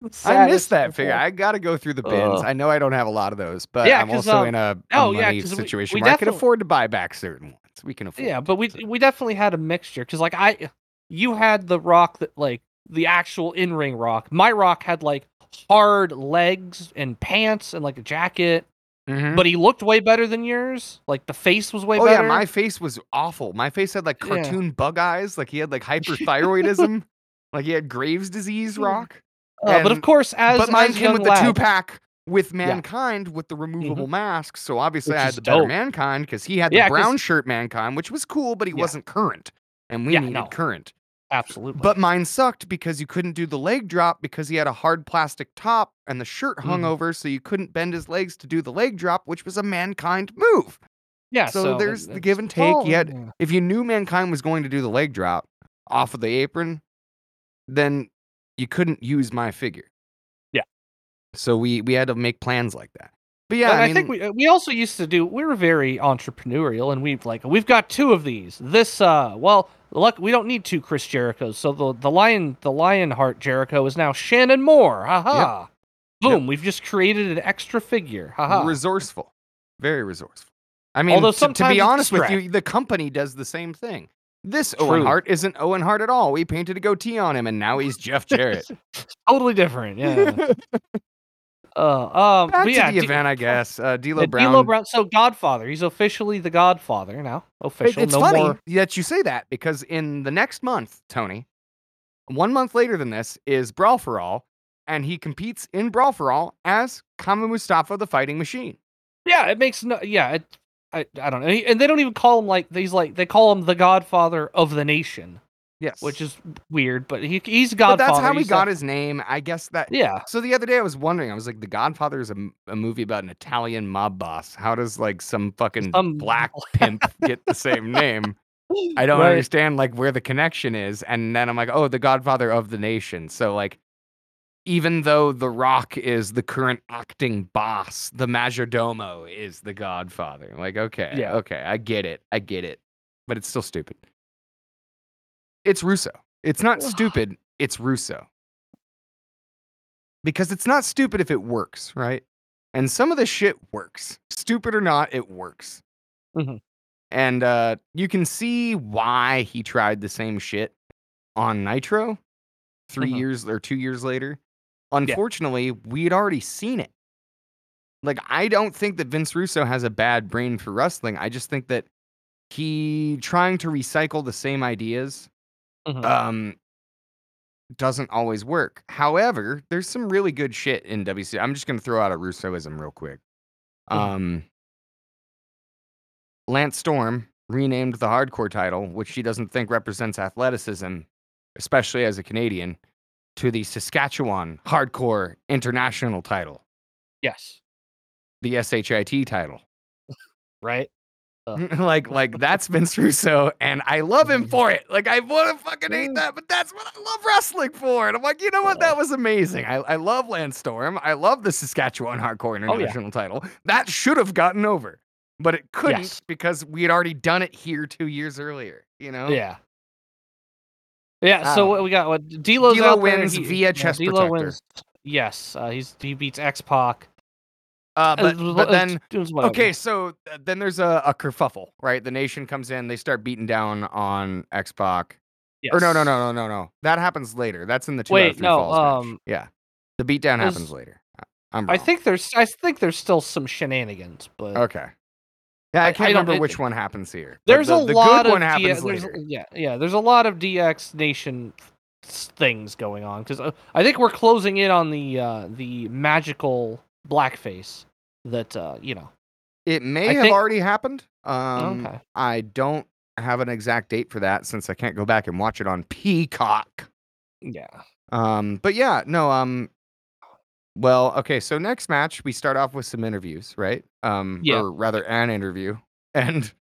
[SPEAKER 5] I
[SPEAKER 6] Saddest
[SPEAKER 5] missed that
[SPEAKER 6] Stone
[SPEAKER 5] figure. I got to go through the bins.
[SPEAKER 6] Ugh.
[SPEAKER 5] I know I don't have a lot of those, but
[SPEAKER 6] Yeah,
[SPEAKER 5] I'm also
[SPEAKER 6] um,
[SPEAKER 5] in a, a
[SPEAKER 6] oh, yeah,
[SPEAKER 5] money
[SPEAKER 6] 'cause we-
[SPEAKER 5] situation
[SPEAKER 6] we
[SPEAKER 5] where I can afford to buy back certain ones. We can afford.
[SPEAKER 6] Yeah, but we we definitely had a mixture because like I, you had the rock that like the actual in ring rock. My rock had like hard legs and pants and like a jacket,
[SPEAKER 5] Mhm.
[SPEAKER 6] but he looked way better than yours. Like the face was way
[SPEAKER 5] Oh
[SPEAKER 6] better.
[SPEAKER 5] yeah, my face was awful. My face had like
[SPEAKER 6] Yeah.
[SPEAKER 5] cartoon bug eyes. Like he had like hyperthyroidism. like he had Graves' disease. Rock.
[SPEAKER 6] Uh, but of course, as
[SPEAKER 5] but mine
[SPEAKER 6] as
[SPEAKER 5] came with the two pack with mankind with the removable mask. So obviously
[SPEAKER 6] Which
[SPEAKER 5] I had the better mankind because he had the
[SPEAKER 6] Yeah, 'cause-
[SPEAKER 5] brown shirt mankind, which was cool, but he
[SPEAKER 6] Yeah.
[SPEAKER 5] wasn't current, and we
[SPEAKER 6] Yeah,
[SPEAKER 5] needed
[SPEAKER 6] no.
[SPEAKER 5] current.
[SPEAKER 6] Absolutely.
[SPEAKER 5] But mine sucked because you couldn't do the leg drop because he had a hard plastic top and the shirt hung
[SPEAKER 6] Mhm.
[SPEAKER 5] over, so you couldn't bend his legs to do the leg drop, which was a mankind move.
[SPEAKER 6] yeah,
[SPEAKER 5] so
[SPEAKER 6] so,
[SPEAKER 5] there's the give and take.
[SPEAKER 6] yeah.
[SPEAKER 5] If you knew mankind was going to do the leg drop off of the apron, then you couldn't use my figure.
[SPEAKER 6] Yeah.
[SPEAKER 5] So we we had to make plans like that. But yeah, I,
[SPEAKER 6] I, think we uh, we also used to do. We were very entrepreneurial, and we've like we've got two of these. This uh, well, look, we don't need two Chris Jerichos. So the the lion the Lionheart Jericho is now Shannon Moore. Haha. Boom! We've just created an extra figure. Haha.
[SPEAKER 5] resourceful, very resourceful. I mean,
[SPEAKER 6] Although
[SPEAKER 5] to- to, be honest with you, the company does the same thing. This Owen Hart isn't Owen Hart at all. We painted a goatee on him, and now he's Jeff Jarrett.
[SPEAKER 6] totally different. Yeah. uh, um.
[SPEAKER 5] Back
[SPEAKER 6] but yeah,
[SPEAKER 5] to the
[SPEAKER 6] D-
[SPEAKER 5] event, I guess. Uh, D'Lo Brown.
[SPEAKER 6] D'Lo Brown. So Godfather. He's officially the Godfather now.
[SPEAKER 5] It-
[SPEAKER 6] Official.
[SPEAKER 5] it's
[SPEAKER 6] no
[SPEAKER 5] funny
[SPEAKER 6] more.
[SPEAKER 5] that you say that because in the next month, Tony, one month later than this is Brawl for All, and he competes in Brawl for All as Kama Mustafa, the fighting machine.
[SPEAKER 6] Yeah, it makes no. Yeah, it, I I don't know, and they don't even call him like he's like they call him the Godfather of the nation.
[SPEAKER 5] Yes.
[SPEAKER 6] which is weird. But he he's
[SPEAKER 5] but
[SPEAKER 6] Godfather.
[SPEAKER 5] that's how he
[SPEAKER 6] he's
[SPEAKER 5] got his name. I guess that
[SPEAKER 6] Yeah,
[SPEAKER 5] So the other day I was wondering, I was like, The Godfather is a, a movie about an Italian mob boss. How does like some fucking
[SPEAKER 6] Some
[SPEAKER 5] black pimp get the same name? I don't
[SPEAKER 6] Right.
[SPEAKER 5] understand like where the connection is. And then I'm like, oh, the Godfather of the nation. So like, even though The Rock is the current acting boss, the majordomo is the Godfather. Like, okay,
[SPEAKER 6] Yeah.
[SPEAKER 5] okay, I get it, I get it, but it's still stupid. It's Russo. It's not stupid. It's Russo because it's not stupid if it works, right? And some of the shit works. Stupid or not, it works.
[SPEAKER 6] Mhm.
[SPEAKER 5] And uh, you can see why he tried the same shit on Nitro 3
[SPEAKER 6] Mhm.
[SPEAKER 5] years or two years later. Unfortunately, we had already seen it. Like, I don't think that Vince Russo has a bad brain for wrestling. I just think that he trying to recycle the same ideas
[SPEAKER 6] Mhm.
[SPEAKER 5] um doesn't always work. However, there's some really good shit in WC. I'm just gonna throw out a Russoism real quick.
[SPEAKER 6] Mhm.
[SPEAKER 5] Um Lance Storm renamed the hardcore title, which he doesn't think represents athleticism, especially as a Canadian, to the Saskatchewan Hardcore International title,
[SPEAKER 6] yes,
[SPEAKER 5] the SHIT title.
[SPEAKER 6] right.
[SPEAKER 5] like like that's Vince Russo, and I love him for it. Like I want to fucking hate that, but that's what I love wrestling for. And I'm like, you know what? That was amazing. I, I love Lance Storm. I love the Saskatchewan Hardcore
[SPEAKER 6] Oh, yeah.
[SPEAKER 5] International title. That should have gotten over, but it couldn't
[SPEAKER 6] Yes.
[SPEAKER 5] because we had already done it here two years earlier. You know?
[SPEAKER 6] Yeah. Yeah, so what we got? What
[SPEAKER 5] D'Lo wins
[SPEAKER 6] he-
[SPEAKER 5] via
[SPEAKER 6] yeah,
[SPEAKER 5] chest
[SPEAKER 6] D'Lo
[SPEAKER 5] protector.
[SPEAKER 6] wins. Yes, uh, he's he beats X Pac.
[SPEAKER 5] Uh, but, but then Okay, so uh, then there's a, a kerfuffle, right? The nation comes in, they start beating down on X Pac. Or no, no, no, no, no, no. That happens later. That's in the two
[SPEAKER 6] Wait, no,
[SPEAKER 5] falls match.
[SPEAKER 6] um,
[SPEAKER 5] Yeah, the beatdown happens later. I'm
[SPEAKER 6] I think there's I think there's still some shenanigans, but
[SPEAKER 5] Okay. Yeah, I,
[SPEAKER 6] I- I
[SPEAKER 5] can't
[SPEAKER 6] don't-
[SPEAKER 5] remember
[SPEAKER 6] it-
[SPEAKER 5] which one happens here.
[SPEAKER 6] there's
[SPEAKER 5] the,
[SPEAKER 6] a
[SPEAKER 5] the
[SPEAKER 6] lot
[SPEAKER 5] good
[SPEAKER 6] of
[SPEAKER 5] one
[SPEAKER 6] D-
[SPEAKER 5] happens
[SPEAKER 6] there's, yeah, yeah. There's a lot of DX Nation things going on because uh, I think we're closing in on the uh, the magical blackface that uh, you know.
[SPEAKER 5] It may
[SPEAKER 6] I
[SPEAKER 5] have
[SPEAKER 6] think-
[SPEAKER 5] already happened. Um,
[SPEAKER 6] okay.
[SPEAKER 5] I don't have an exact date for that since I can't go back and watch it on Peacock.
[SPEAKER 6] Yeah.
[SPEAKER 5] Um, but yeah, no, um well, okay, so next match we start off with some interviews, right? Um
[SPEAKER 6] Yeah.
[SPEAKER 5] or rather an interview. And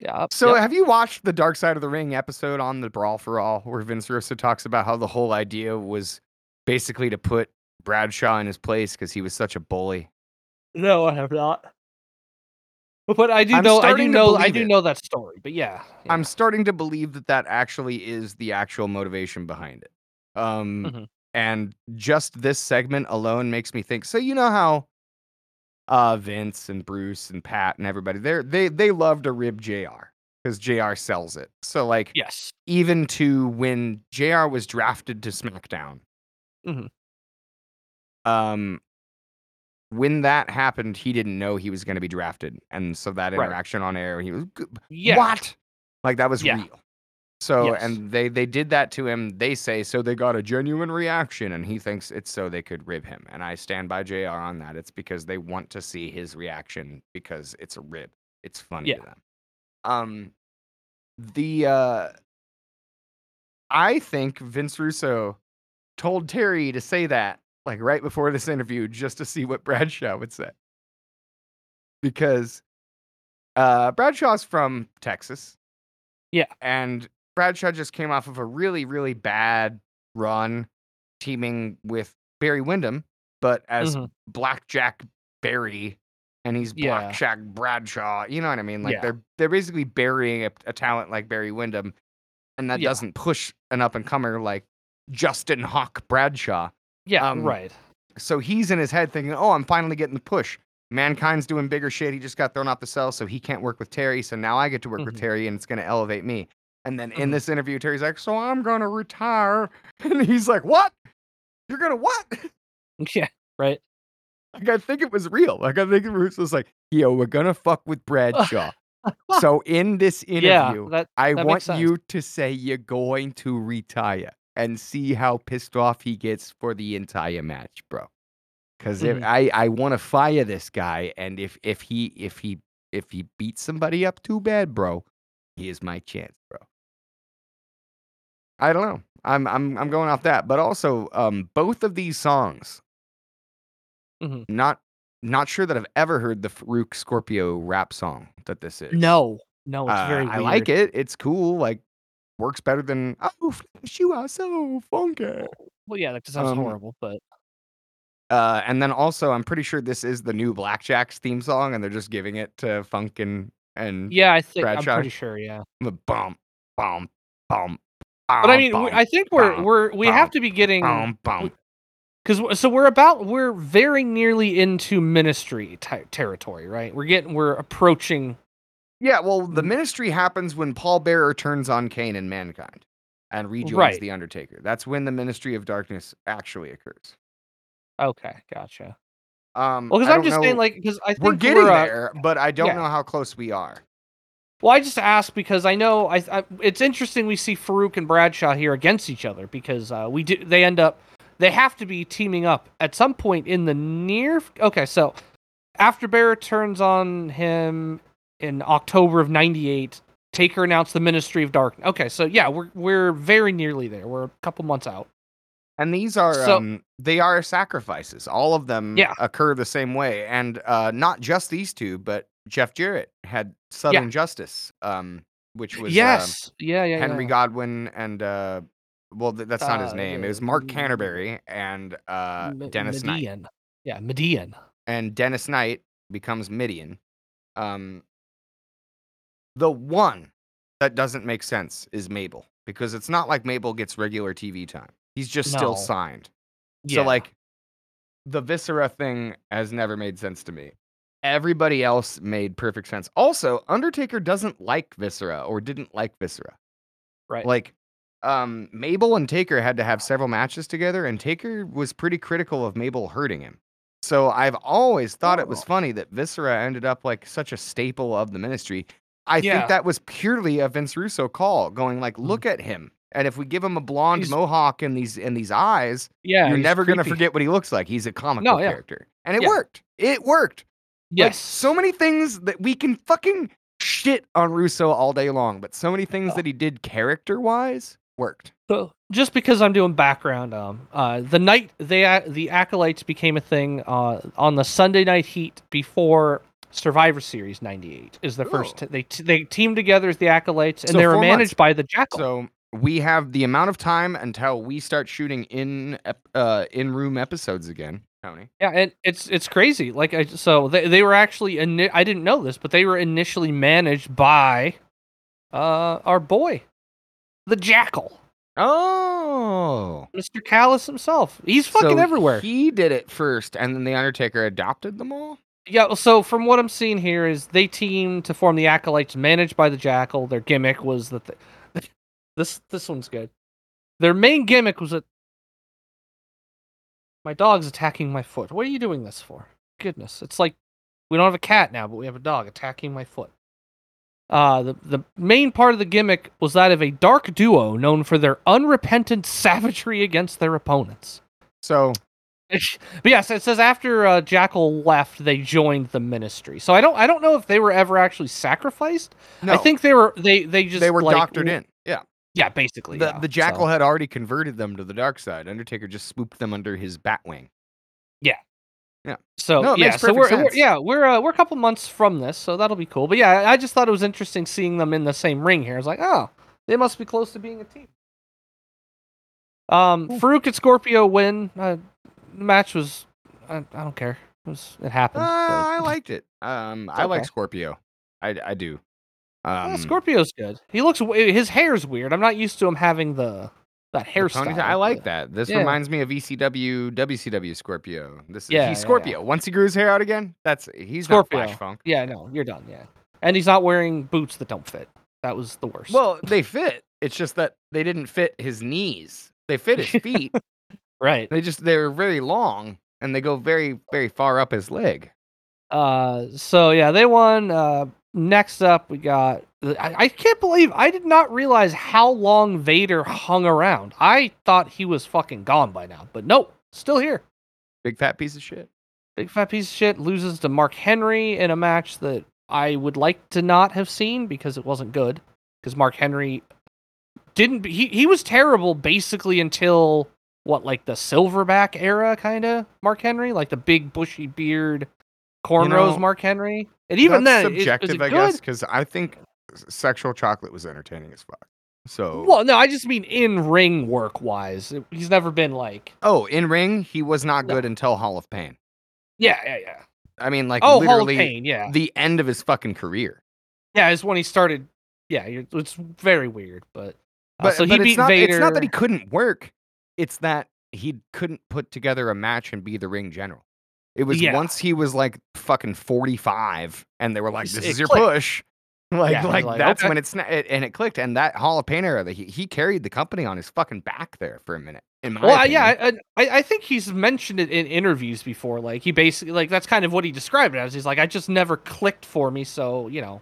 [SPEAKER 6] Yeah.
[SPEAKER 5] so
[SPEAKER 6] yep.
[SPEAKER 5] have you watched the Dark Side of the Ring episode on the Brawl for All where Vince Russo talks about how the whole idea was basically to put Bradshaw in his place because he was such a bully?
[SPEAKER 6] no, I have not. But I do
[SPEAKER 5] I'm
[SPEAKER 6] know I do know I do
[SPEAKER 5] it.
[SPEAKER 6] know that story. But yeah. yeah.
[SPEAKER 5] I'm starting to believe that that actually is the actual motivation behind it. Um,
[SPEAKER 6] Mhm.
[SPEAKER 5] And just this segment alone makes me think. So you know how uh, Vince and Bruce and Pat and everybody they they they love to rib Jr. because Jr. sells it. So like
[SPEAKER 6] yes.
[SPEAKER 5] even to when Jr. was drafted to SmackDown,
[SPEAKER 6] Mhm.
[SPEAKER 5] um, when that happened, he didn't know he was going to be drafted, and so that
[SPEAKER 6] Right.
[SPEAKER 5] interaction on air, he was
[SPEAKER 6] Yeah.
[SPEAKER 5] what? Like that was
[SPEAKER 6] Yeah.
[SPEAKER 5] real. So
[SPEAKER 6] Yes.
[SPEAKER 5] and they they did that to him. They say so they got a genuine reaction, and he thinks it's so they could rib him. And I stand by Jr. on that. It's because they want to see his reaction because it's a rib. It's funny
[SPEAKER 6] Yeah.
[SPEAKER 5] to them. Um, the uh, I think Vince Russo told Terry to say that like right before this interview just to see what Bradshaw would say. Because uh Bradshaw's from Texas.
[SPEAKER 6] Yeah.
[SPEAKER 5] And Bradshaw just came off of a really, really bad run teaming with Barry Windham, but as
[SPEAKER 6] Mhm.
[SPEAKER 5] Blackjack Barry and he's
[SPEAKER 6] Yeah.
[SPEAKER 5] Blackjack Bradshaw. You know what I mean? Like
[SPEAKER 6] Yeah.
[SPEAKER 5] they're they're basically burying a, a talent like Barry Windham, and that
[SPEAKER 6] Yeah.
[SPEAKER 5] doesn't push an up and comer like Justin Hawk Bradshaw.
[SPEAKER 6] Yeah.
[SPEAKER 5] um,
[SPEAKER 6] right.
[SPEAKER 5] So he's in his head thinking, "Oh, I'm finally getting the push. Mankind's doing bigger shit. He just got thrown off the cell, so he can't work with Terry. So now I get to work with
[SPEAKER 6] Mhm.
[SPEAKER 5] Terry, and it's going to elevate me." And then in
[SPEAKER 6] Mhm.
[SPEAKER 5] this interview, Terry's like, "So I'm going to retire," and he's like, "What? You're gonna what?"
[SPEAKER 6] Yeah. Right.
[SPEAKER 5] Like I think it was real. Like I think Bruce was like, "Yo, we're gonna fuck with Bradshaw." so in this
[SPEAKER 6] Yeah.
[SPEAKER 5] interview,
[SPEAKER 6] That
[SPEAKER 5] I
[SPEAKER 6] that
[SPEAKER 5] want you to say you're going to retire and see how pissed off he gets for the entire match, bro. Because
[SPEAKER 6] Mhm.
[SPEAKER 5] I I want to fire this guy, and if if he if he if he beats somebody up too bad, bro, here's my chance, bro. I don't know. I'm I'm I'm going off that, but also um both of these songs.
[SPEAKER 6] Mhm.
[SPEAKER 5] Not not sure that I've ever heard the Faarooq Scorpio rap song that this is.
[SPEAKER 6] No, no, it's
[SPEAKER 5] Uh,
[SPEAKER 6] very.
[SPEAKER 5] I like it. It's cool. Like works better than oh you are so funky.
[SPEAKER 6] Well, yeah, that sounds
[SPEAKER 5] Um,
[SPEAKER 6] horrible, but
[SPEAKER 5] Uh, and then also, I'm pretty sure this is the new Blackjacks theme song, and they're just giving it to Funk and and
[SPEAKER 6] yeah, I think I'm pretty sure. Yeah,
[SPEAKER 5] the bum bum bum.
[SPEAKER 6] But I mean, I think we're
[SPEAKER 5] bum,
[SPEAKER 6] we're we have to be getting because so we're about we're very nearly into ministry ty territory, right? We're getting we're approaching.
[SPEAKER 5] Yeah, well, the
[SPEAKER 6] Mm.
[SPEAKER 5] ministry happens when Paul Bearer turns on Kane and mankind and rejoins
[SPEAKER 6] Right.
[SPEAKER 5] the Undertaker. That's when the ministry of darkness actually occurs.
[SPEAKER 6] Okay, gotcha.
[SPEAKER 5] Um,
[SPEAKER 6] Well, because I'm just saying, like, because I think
[SPEAKER 5] we're getting
[SPEAKER 6] uh,
[SPEAKER 5] there, but I don't
[SPEAKER 6] yeah.
[SPEAKER 5] know how close we are.
[SPEAKER 6] Well, I just ask because I know I, I it's interesting we see Faarooq and Bradshaw here against each other because uh, we do they end up they have to be teaming up at some point in the near. Okay, so after Bearer turns on him in October of '98, Taker announced the Ministry of Darkness. Okay, so yeah, we're we're very nearly there. We're a couple months out.
[SPEAKER 5] And these are
[SPEAKER 6] So-
[SPEAKER 5] um, they are sacrifices. All of them
[SPEAKER 6] Yeah.
[SPEAKER 5] occur the same way, and uh, not just these two, but Jeff Jarrett had Southern Justice, um, which was uh,
[SPEAKER 6] yes, yeah, yeah,
[SPEAKER 5] Henry
[SPEAKER 6] yeah.
[SPEAKER 5] Godwin and uh, well, th- that's not his
[SPEAKER 6] Uh,
[SPEAKER 5] name. It was Mark Canterbury and uh,
[SPEAKER 6] M-
[SPEAKER 5] Dennis Knight.
[SPEAKER 6] Mideon. Yeah, Mideon.
[SPEAKER 5] and Dennis Knight becomes Mideon. Um, the one that doesn't make sense is Mabel because it's not like Mabel gets regular TV time. He's just still signed.
[SPEAKER 6] Yeah.
[SPEAKER 5] So like the Viscera thing has never made sense to me. Everybody else made perfect sense. Also, Undertaker doesn't like Viscera or didn't like Viscera.
[SPEAKER 6] right.
[SPEAKER 5] Like um Mabel and Taker had to have several matches together and Taker was pretty critical of Mabel hurting him. So I've always thought it was
[SPEAKER 6] Oh.
[SPEAKER 5] funny that Viscera ended up like such a staple of the ministry. I
[SPEAKER 6] Yeah.
[SPEAKER 5] think that was purely a Vince Russo call going like look at him and if we give him a blonde
[SPEAKER 6] He's-
[SPEAKER 5] mohawk and these and these eyes
[SPEAKER 6] yeah,
[SPEAKER 5] you're never going to forget what he looks like. He's a comic
[SPEAKER 6] No,
[SPEAKER 5] book
[SPEAKER 6] yeah.
[SPEAKER 5] character. And it
[SPEAKER 6] Yeah.
[SPEAKER 5] worked. It worked. Like,
[SPEAKER 6] Yes.
[SPEAKER 5] so many things that we can fucking shit on Russo all day long, but so many things
[SPEAKER 6] Oh.
[SPEAKER 5] that he did character wise worked.
[SPEAKER 6] So just because I'm doing background, um, uh, the night they a- the acolytes became a thing uh, on the Sunday Night Heat before Survivor Series '98 is the first.
[SPEAKER 5] Oh.
[SPEAKER 6] T- they t- they teamed together as the acolytes, and
[SPEAKER 5] So
[SPEAKER 6] they were managed
[SPEAKER 5] months.
[SPEAKER 6] by the Jackal.
[SPEAKER 5] So we have the amount of time until we start shooting in uh, in room episodes again, Tony.
[SPEAKER 6] yeah, and it's it's crazy. Like I, so they they were actually ini- I didn't know this, but they were initially managed by uh our boy, the Jackal,
[SPEAKER 5] Oh,
[SPEAKER 6] Mr. Callis himself. He's fucking
[SPEAKER 5] So
[SPEAKER 6] everywhere.
[SPEAKER 5] He did it first, and then the Undertaker adopted them all.
[SPEAKER 6] Yeah, well, so from what I'm seeing here is they teamed to form the Acolytes, managed by the Jackal. Their gimmick was that the, this this one's good. Their main gimmick was that my dog's attacking my foot. What are you doing this for? Goodness, it's like we don't have a cat now, but we have a dog attacking my foot. Uh, the the main part of the gimmick was that of a dark duo known for their unrepentant savagery against their opponents.
[SPEAKER 5] So
[SPEAKER 6] but yes, it says after uh, Jackal left, they joined the ministry. So I don't, I don't know if they were ever actually sacrificed.
[SPEAKER 5] no,
[SPEAKER 6] I think they were, they, they just
[SPEAKER 5] they were
[SPEAKER 6] like,
[SPEAKER 5] doctored
[SPEAKER 6] w-
[SPEAKER 5] in. Yeah,
[SPEAKER 6] Yeah, basically.
[SPEAKER 5] the
[SPEAKER 6] yeah.
[SPEAKER 5] the Jackal
[SPEAKER 6] So-
[SPEAKER 5] had already converted them to the dark side. Undertaker just swooped them under his bat wing.
[SPEAKER 6] So
[SPEAKER 5] No,
[SPEAKER 6] yeah, so we're, we're yeah we're uh, we're a couple months from this, so that'll be cool. But yeah, I just thought it was interesting seeing them in the same ring here. I was like, oh, they must be close to being a team. Um, Faarooq and Scorpio win. Uh, the match was, I, I don't care. It was it
[SPEAKER 5] Uh,
[SPEAKER 6] happened. but-
[SPEAKER 5] I liked it. Um, I like. Scorpio. I I do.
[SPEAKER 6] Yeah,
[SPEAKER 5] Um,
[SPEAKER 6] Scorpio's good. He looks his hair's weird. I'm not used to him having the that
[SPEAKER 5] the
[SPEAKER 6] hairstyle.
[SPEAKER 5] ponytail- I like that. This
[SPEAKER 6] yeah.
[SPEAKER 5] reminds me of ECW, WCW Scorpio. This is
[SPEAKER 6] Yeah, yeah,
[SPEAKER 5] he's
[SPEAKER 6] yeah.
[SPEAKER 5] Scorpio. Once he grew his hair out again, that's he's
[SPEAKER 6] Scorpio.
[SPEAKER 5] not Flash Funk.
[SPEAKER 6] Yeah, no, you're done. Yeah, and he's not wearing boots that don't fit. That was the worst.
[SPEAKER 5] Well, they fit. It's just that they didn't fit his knees. They fit his feet.
[SPEAKER 6] right.
[SPEAKER 5] they just they're very long and they go very very far up his leg.
[SPEAKER 6] Uh, so yeah, they won. Uh, next up, we got. I, I can't believe I did not realize how long Vader hung around. I thought he was fucking gone by now, but nope, still here.
[SPEAKER 5] Big fat piece of shit.
[SPEAKER 6] Big fat piece of shit loses to Mark Henry in a match that I would like to not have seen because it wasn't good. Because Mark Henry didn't he he was terrible basically until what like the silverback era kind of Mark Henry, like the big bushy beard cornrows
[SPEAKER 5] know,
[SPEAKER 6] Mark Henry. And even
[SPEAKER 5] That's
[SPEAKER 6] then, is- is
[SPEAKER 5] subjective, I
[SPEAKER 6] good?
[SPEAKER 5] guess, because I think sexual chocolate was entertaining as fuck. So,
[SPEAKER 6] Well, no, I just mean in ring work wise. He's never been like
[SPEAKER 5] oh, in ring, he was not
[SPEAKER 6] No.
[SPEAKER 5] good until Hall of Pain.
[SPEAKER 6] yeah, yeah, yeah.
[SPEAKER 5] I mean, like
[SPEAKER 6] Oh, Hall of
[SPEAKER 5] literally
[SPEAKER 6] Pain, yeah,
[SPEAKER 5] the end of his fucking career.
[SPEAKER 6] yeah. It's when he started. Yeah, it's very weird, but uh,
[SPEAKER 5] But,
[SPEAKER 6] so he
[SPEAKER 5] but
[SPEAKER 6] beat
[SPEAKER 5] it's, not,
[SPEAKER 6] Vader.
[SPEAKER 5] it's not that he couldn't work; it's that he couldn't put together a match and be the ring general. It was
[SPEAKER 6] Yeah.
[SPEAKER 5] once he was like fucking forty-five, and they were like, "This
[SPEAKER 6] it
[SPEAKER 5] is your
[SPEAKER 6] clicked.
[SPEAKER 5] push." Like,
[SPEAKER 6] Yeah,
[SPEAKER 5] like,
[SPEAKER 6] like,
[SPEAKER 5] that's
[SPEAKER 6] okay.
[SPEAKER 5] when it's it, and it clicked. And that Hall of Pain era, that he, he carried the company on his fucking back there for a minute. In my
[SPEAKER 6] Well,
[SPEAKER 5] opinion.
[SPEAKER 6] yeah, I, I I think he's mentioned it in interviews before. Like he basically like that's kind of what he described it as. He's like, I just never clicked for me, so you know.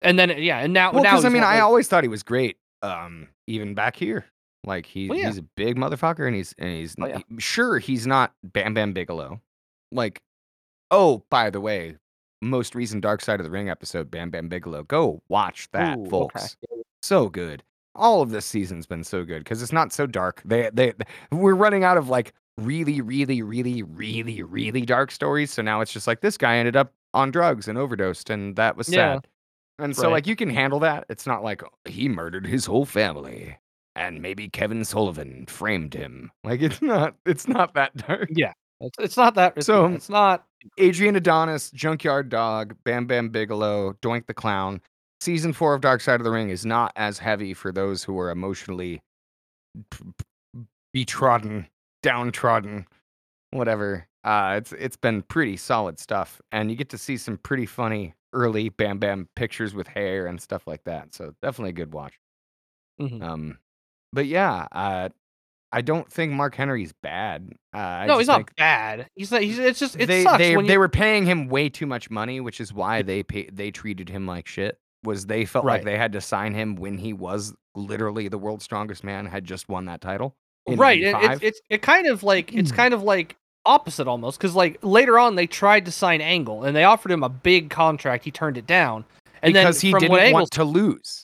[SPEAKER 6] And then yeah, and now
[SPEAKER 5] Well,
[SPEAKER 6] now
[SPEAKER 5] because I mean,
[SPEAKER 6] what,
[SPEAKER 5] I
[SPEAKER 6] like-
[SPEAKER 5] always thought he was great. Um, even back here, like he,
[SPEAKER 6] Well, yeah.
[SPEAKER 5] he's a big motherfucker, and he's and he's
[SPEAKER 6] Oh, yeah.
[SPEAKER 5] he- sure he's not Bam Bam Bigelow. Like, oh, by the way, most recent Dark Side of the Ring episode, Bam Bam Bigelow. Go watch that,
[SPEAKER 6] Ooh, okay.
[SPEAKER 5] folks. So good. All of this season's been so good because it's not so dark. They, they, we're running out of like really, really, really, really, really dark stories. So now it's just like this guy ended up on drugs and overdosed, and that was
[SPEAKER 6] Yeah.
[SPEAKER 5] sad. And so,
[SPEAKER 6] Right.
[SPEAKER 5] like, you can handle that. It's not like oh, he murdered his whole family, and maybe Kevin Sullivan framed him. Like, it's not. It's not that dark.
[SPEAKER 6] yeah, it's, it's not that. It's,
[SPEAKER 5] So-
[SPEAKER 6] it's not.
[SPEAKER 5] Adrian Adonis, Junkyard Dog, Bam Bam Bigelow, Doink the Clown. Season four of Dark Side of the Ring is not as heavy for those who are emotionally betrodden, downtrodden, whatever. Uh, it's it's been pretty solid stuff, and you get to see some pretty funny early Bam Bam pictures with hair and stuff like that. So definitely a good watch.
[SPEAKER 6] Mhm.
[SPEAKER 5] Um, but yeah, uh, I don't think Mark Henry's bad. Uh,
[SPEAKER 6] no, he's not bad. He's not. He's. It's just. It
[SPEAKER 5] they
[SPEAKER 6] sucks
[SPEAKER 5] they, they
[SPEAKER 6] you,
[SPEAKER 5] were paying him way too much money, which is why they pay, they treated him like shit. Was they felt like they had to sign him when he was literally the world's strongest man, had just won that title.
[SPEAKER 6] right. It,
[SPEAKER 5] 85.
[SPEAKER 6] it's it kind of like it's kind of like opposite almost because like later on they tried to sign Angle and they offered him a big contract. He turned it down. And
[SPEAKER 5] because
[SPEAKER 6] then
[SPEAKER 5] he didn't want to lose.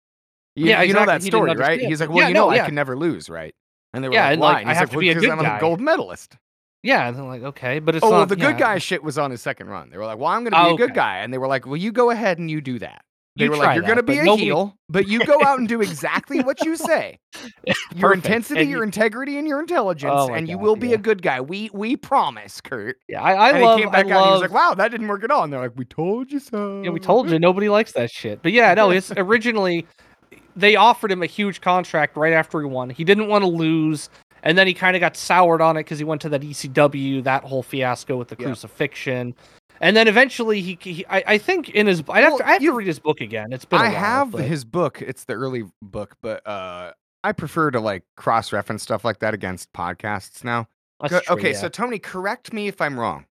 [SPEAKER 5] You,
[SPEAKER 6] Yeah,
[SPEAKER 5] you know
[SPEAKER 6] exactly,
[SPEAKER 5] that
[SPEAKER 6] he
[SPEAKER 5] story, right? He's like, well,
[SPEAKER 6] Yeah,
[SPEAKER 5] you know,
[SPEAKER 6] no,
[SPEAKER 5] I can never lose, right? And they were
[SPEAKER 6] Yeah,
[SPEAKER 5] like,
[SPEAKER 6] and,
[SPEAKER 5] why?
[SPEAKER 6] like,
[SPEAKER 5] and
[SPEAKER 6] I have
[SPEAKER 5] like,
[SPEAKER 6] to
[SPEAKER 5] well,
[SPEAKER 6] be a good
[SPEAKER 5] I'm
[SPEAKER 6] guy.
[SPEAKER 5] a gold medalist.
[SPEAKER 6] Yeah, and they're like, okay, but it's
[SPEAKER 5] oh, well,
[SPEAKER 6] not,
[SPEAKER 5] the good
[SPEAKER 6] yeah.
[SPEAKER 5] guy shit was on his second run. They were like, well, I'm going to be
[SPEAKER 6] Oh,
[SPEAKER 5] a good
[SPEAKER 6] okay.
[SPEAKER 5] guy. And they were like, well, you go ahead and you do that. They
[SPEAKER 6] You
[SPEAKER 5] were like, you're going to be a
[SPEAKER 6] nobody-
[SPEAKER 5] heel, but you go out and do exactly what you say. Your intensity,
[SPEAKER 6] And
[SPEAKER 5] your
[SPEAKER 6] you-
[SPEAKER 5] integrity, and your intelligence,
[SPEAKER 6] Oh
[SPEAKER 5] and you will be
[SPEAKER 6] yeah.
[SPEAKER 5] a good guy. We we promise, Kurt.
[SPEAKER 6] Yeah, I, I
[SPEAKER 5] and
[SPEAKER 6] love.
[SPEAKER 5] he came back
[SPEAKER 6] I
[SPEAKER 5] out and he was like, wow, that didn't work at all. And they're like, we told you so.
[SPEAKER 6] yeah, we told you nobody likes that shit. But yeah, no, it's originally they offered him a huge contract right after he won. He didn't want to lose, and then he kind of got soured on it because he went to that ECW, that whole fiasco with the
[SPEAKER 5] Yeah.
[SPEAKER 6] crucifixion. And then eventually, he, he I, I think in his, I have
[SPEAKER 5] Well,
[SPEAKER 6] to, I have
[SPEAKER 5] you-
[SPEAKER 6] to read his book again. It's been. a
[SPEAKER 5] I
[SPEAKER 6] while,
[SPEAKER 5] have
[SPEAKER 6] but-
[SPEAKER 5] his book. It's the early book, but uh, I prefer to like cross reference stuff like that against podcasts now. Go-
[SPEAKER 6] true,
[SPEAKER 5] okay,
[SPEAKER 6] yeah.
[SPEAKER 5] so Tony, correct me if I'm wrong.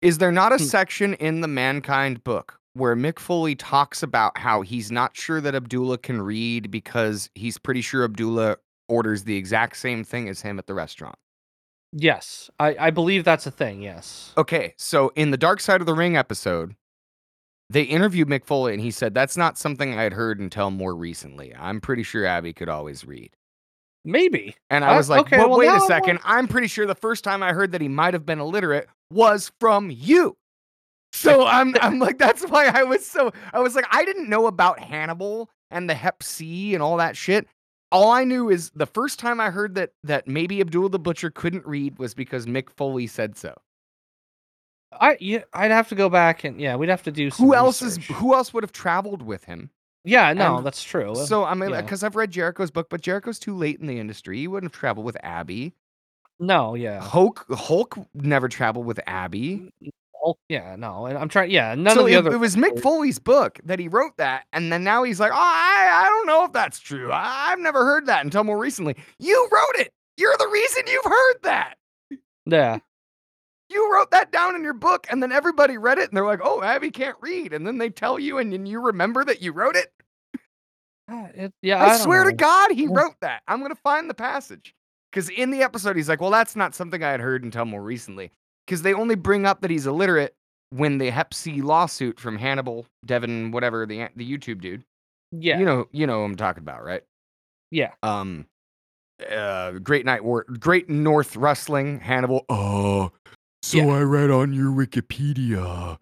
[SPEAKER 5] Is there not a
[SPEAKER 6] Hmm.
[SPEAKER 5] section in the Mankind book where Mick Foley talks about how he's not sure that Abdullah can read because he's pretty sure Abdullah orders the exact same thing as him at the restaurant?
[SPEAKER 6] yes, I, I believe that's a thing. Yes.
[SPEAKER 5] Okay, so in the Dark Side of the Ring episode, they interviewed Mick Foley and he said that's not something I had heard until more recently. I'm pretty sure Abby could always read.
[SPEAKER 6] Maybe.
[SPEAKER 5] And I
[SPEAKER 6] Uh,
[SPEAKER 5] was like,
[SPEAKER 6] okay, well,
[SPEAKER 5] wait
[SPEAKER 6] now
[SPEAKER 5] a second. I'm pretty sure the first time I heard that he might have been illiterate was from you. So I'm I'm like, that's why I was so I was like, I didn't know about Hannibal and the Hep C and all that shit. All I knew is the first time I heard that that maybe Abdullah the Butcher couldn't read was because Mick Foley said so.
[SPEAKER 6] I yeah, I'd have to go back and yeah, we'd have to do.
[SPEAKER 5] Who else is who else would have traveled with him?
[SPEAKER 6] Yeah, no,
[SPEAKER 5] and
[SPEAKER 6] that's true.
[SPEAKER 5] So I mean,
[SPEAKER 6] yeah.
[SPEAKER 5] because I've read Jericho's book, but Jericho's too late in the industry. He wouldn't have traveled with Abby.
[SPEAKER 6] no, yeah.
[SPEAKER 5] Hulk Hulk never traveled with Abby.
[SPEAKER 6] Hulk, yeah, no, and I'm trying. Yeah, none
[SPEAKER 5] so
[SPEAKER 6] of the
[SPEAKER 5] it,
[SPEAKER 6] other.
[SPEAKER 5] it was Mick Foley's book that he wrote that, and then now he's like, "Oh, I, I don't know if that's true. I, I've never heard that until more recently." You wrote it. You're the reason you've heard that.
[SPEAKER 6] Yeah,
[SPEAKER 5] You wrote that down in your book, and then everybody read it, and they're like, "Oh, Abby can't read," and then they tell you, and, then you remember that you wrote it.
[SPEAKER 6] Uh, it, yeah.
[SPEAKER 5] I,
[SPEAKER 6] don't
[SPEAKER 5] swear to. God, he wrote that. I'm gonna find the passage because in the episode he's like, "Well, that's not something I had heard until more recently." Because they only bring up that he's illiterate when the Hep C lawsuit from Hannibal, Devin, whatever the the YouTube dude,
[SPEAKER 6] Yeah.
[SPEAKER 5] You know, you know who I'm talking about, right?
[SPEAKER 6] yeah.
[SPEAKER 5] Um, uh, Great Night War, Great North Wrestling, Hannibal. Uh, so
[SPEAKER 6] Yeah.
[SPEAKER 5] I read on your Wikipedia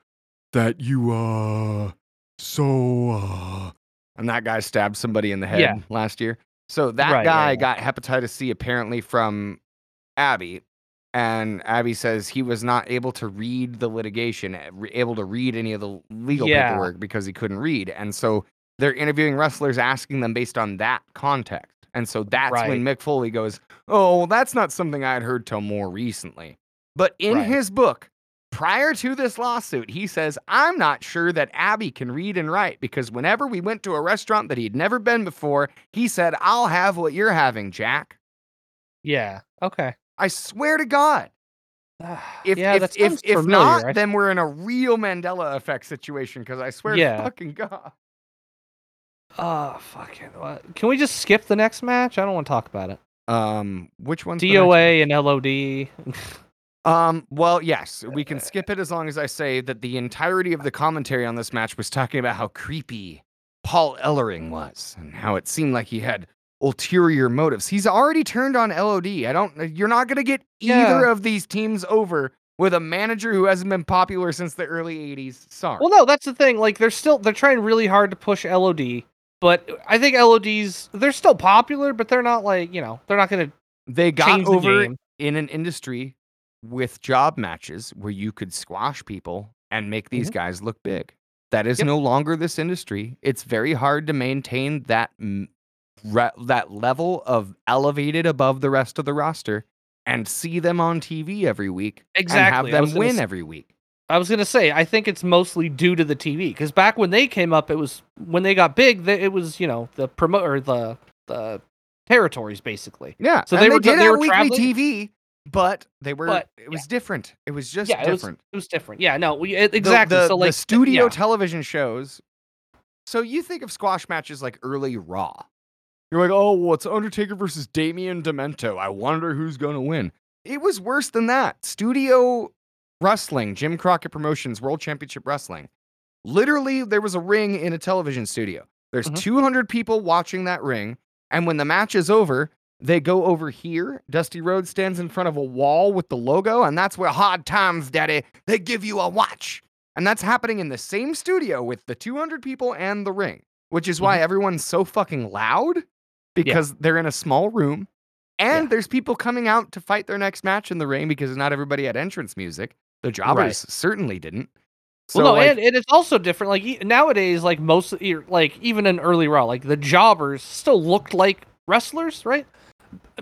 [SPEAKER 5] that you uh, so uh, and that guy stabbed somebody in the head
[SPEAKER 6] Yeah.
[SPEAKER 5] last year. So that
[SPEAKER 6] Right,
[SPEAKER 5] guy
[SPEAKER 6] right,
[SPEAKER 5] got hepatitis C apparently from Abby. And Abby says he was not able to read the litigation, eh, able to read any of the legal
[SPEAKER 6] Yeah.
[SPEAKER 5] paperwork because he couldn't read. And so they're interviewing wrestlers, asking them based on that context. And so that's when Mick Foley goes, Oh, well, that's not something I'd heard till more recently. But in
[SPEAKER 6] Right.
[SPEAKER 5] his book, prior to this lawsuit, he says, I'm not sure that Abby can read and write because whenever we went to a restaurant that he'd never been before, he said, I'll have what you're having, Jack.
[SPEAKER 6] Yeah. Okay.
[SPEAKER 5] I swear to God. If,
[SPEAKER 6] yeah,
[SPEAKER 5] if, if, if not,
[SPEAKER 6] I-
[SPEAKER 5] then we're in a real Mandela effect situation because I swear
[SPEAKER 6] Yeah.
[SPEAKER 5] to fucking God.
[SPEAKER 6] Oh, fucking what? Can we just skip the next match? I don't want to talk about it.
[SPEAKER 5] Um, which one's
[SPEAKER 6] DOA and LOD.
[SPEAKER 5] Um, well, yes, we can skip it as long as I say that the entirety of the commentary on this match was talking about how creepy Paul Ellering was and how it seemed like he had ulterior motives. He's already turned on LOD. I don't you're not going to get either
[SPEAKER 6] Yeah.
[SPEAKER 5] of these teams over with a manager who hasn't been popular since the early 80s. Sorry.
[SPEAKER 6] well, no, that's the thing. Like, they're still they're trying really hard to push LOD, but I think LOD's they're still popular, but they're not like you know they're not gonna
[SPEAKER 5] they got
[SPEAKER 6] the
[SPEAKER 5] over
[SPEAKER 6] game.
[SPEAKER 5] in an industry with job matches where you could squash people and make these guys look big. That is
[SPEAKER 6] Mm-hmm. Yep.
[SPEAKER 5] no longer this industry. It's very hard to maintain that m- re- that level of elevated above the rest of the roster and see them on TV every week
[SPEAKER 6] Exactly,
[SPEAKER 5] and have them win
[SPEAKER 6] s-
[SPEAKER 5] every week.
[SPEAKER 6] I was gonna say, I think it's mostly due to the TV because back when they came up, it was when they got big. They, it was you know the promote or the the territories basically.
[SPEAKER 5] Yeah.
[SPEAKER 6] So they
[SPEAKER 5] they
[SPEAKER 6] were-
[SPEAKER 5] did
[SPEAKER 6] they were
[SPEAKER 5] weekly
[SPEAKER 6] traveling-
[SPEAKER 5] TV, but they were
[SPEAKER 6] But,
[SPEAKER 5] it was different. It was just
[SPEAKER 6] yeah, it was,
[SPEAKER 5] different.
[SPEAKER 6] it was different. Yeah, no, we it,
[SPEAKER 5] the-
[SPEAKER 6] exactly.
[SPEAKER 5] The,
[SPEAKER 6] so like
[SPEAKER 5] the studio
[SPEAKER 6] yeah.
[SPEAKER 5] television shows. So you think of squash matches like early Raw. You're like, oh, well, it's Undertaker versus Damien Demento. I wonder who's gonna win. It was worse than that. Studio wrestling, Jim Crockett Promotions, World Championship Wrestling. Literally, there was a ring in a television studio. There's
[SPEAKER 6] Mhm.
[SPEAKER 5] 200 people watching that ring, and when the match is over, they go over here. Dusty Rhodes stands in front of a wall with the logo, and that's where Hard Times, Daddy, they give you a watch. And that's happening in the same studio with the 200 people and the ring, which is why everyone's so fucking loud because they're in a small room. And
[SPEAKER 6] Yeah.
[SPEAKER 5] there's people coming out to fight their next match in the ring because not everybody had entrance music. The jobbers certainly didn't. So
[SPEAKER 6] well, no,
[SPEAKER 5] like,
[SPEAKER 6] and, and it's also different. Like e- nowadays, like most, like even in early Raw, like the jobbers still looked like wrestlers, right?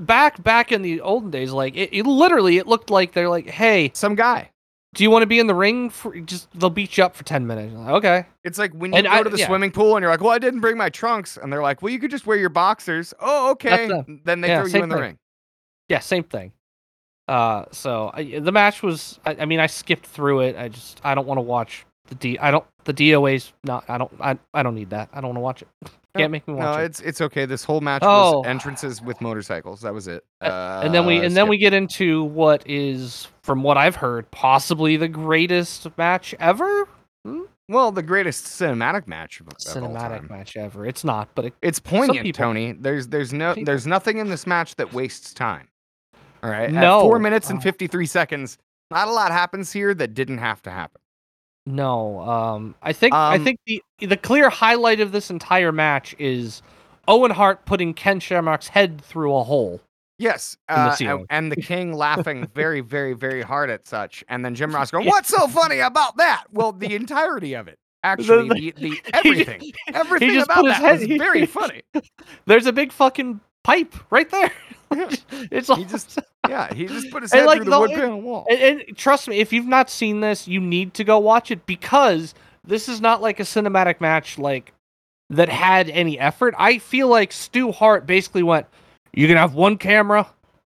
[SPEAKER 6] Back back in the olden days, like it, it literally, it looked like they're like, "Hey,
[SPEAKER 5] some guy.
[SPEAKER 6] Do you want to be in the ring? For just they'll beat you up for ten minutes." Like, okay,
[SPEAKER 5] It's like when you
[SPEAKER 6] And
[SPEAKER 5] go
[SPEAKER 6] I-
[SPEAKER 5] to the
[SPEAKER 6] yeah.
[SPEAKER 5] swimming pool and you're like, "Well, I didn't bring my trunks," and they're like, "Well, you could just wear your boxers." Oh, okay. Then they
[SPEAKER 6] Yeah,
[SPEAKER 5] throw you in the
[SPEAKER 6] thing.
[SPEAKER 5] ring.
[SPEAKER 6] yeah, same thing. Uh, so I, the match was, I, I mean, I skipped through it. I just, I don't want to watch the D. I don't, the DOA's not. I don't, I, I don't need that. I don't want to watch it. Can't make me watch
[SPEAKER 5] No,
[SPEAKER 6] it.
[SPEAKER 5] it's it's okay. This whole match
[SPEAKER 6] Oh.
[SPEAKER 5] was entrances with motorcycles. That was it.
[SPEAKER 6] Uh, and then we
[SPEAKER 5] Uh,
[SPEAKER 6] and then we get into what is from what i've heard possibly the greatest match ever
[SPEAKER 5] well, the greatest cinematic match of, of all
[SPEAKER 6] cinematic match ever it's not but it,
[SPEAKER 5] It's poignant,
[SPEAKER 6] people-
[SPEAKER 5] Tony. There's there's no
[SPEAKER 6] People-
[SPEAKER 5] there's nothing in this match that wastes time. All right. At
[SPEAKER 6] No.
[SPEAKER 5] four minutes and
[SPEAKER 6] Oh.
[SPEAKER 5] 53 seconds, not a lot happens here that didn't have to happen.
[SPEAKER 6] No um i think i
[SPEAKER 5] Um,
[SPEAKER 6] think the the clear highlight of this entire match is owen hart putting ken shamrock's head through a hole
[SPEAKER 5] Yes, uh, and, and the king laughing very, very, very hard at such, and then Jim Ross going, "What's so funny about that?" Well, the entirety of it, actually, the, the, everything, everything
[SPEAKER 6] just
[SPEAKER 5] about that was
[SPEAKER 6] head- he-
[SPEAKER 5] very funny.
[SPEAKER 6] there's a big fucking pipe right there it's all
[SPEAKER 5] He just, yeah, he just put his head
[SPEAKER 6] like,
[SPEAKER 5] through the
[SPEAKER 6] the-
[SPEAKER 5] wood panel wall.
[SPEAKER 6] And, and trust me, if you've not seen this, you need to go watch it because this is not like a cinematic match like that had any effort. I feel like Stu Hart basically went, "You can have one camera,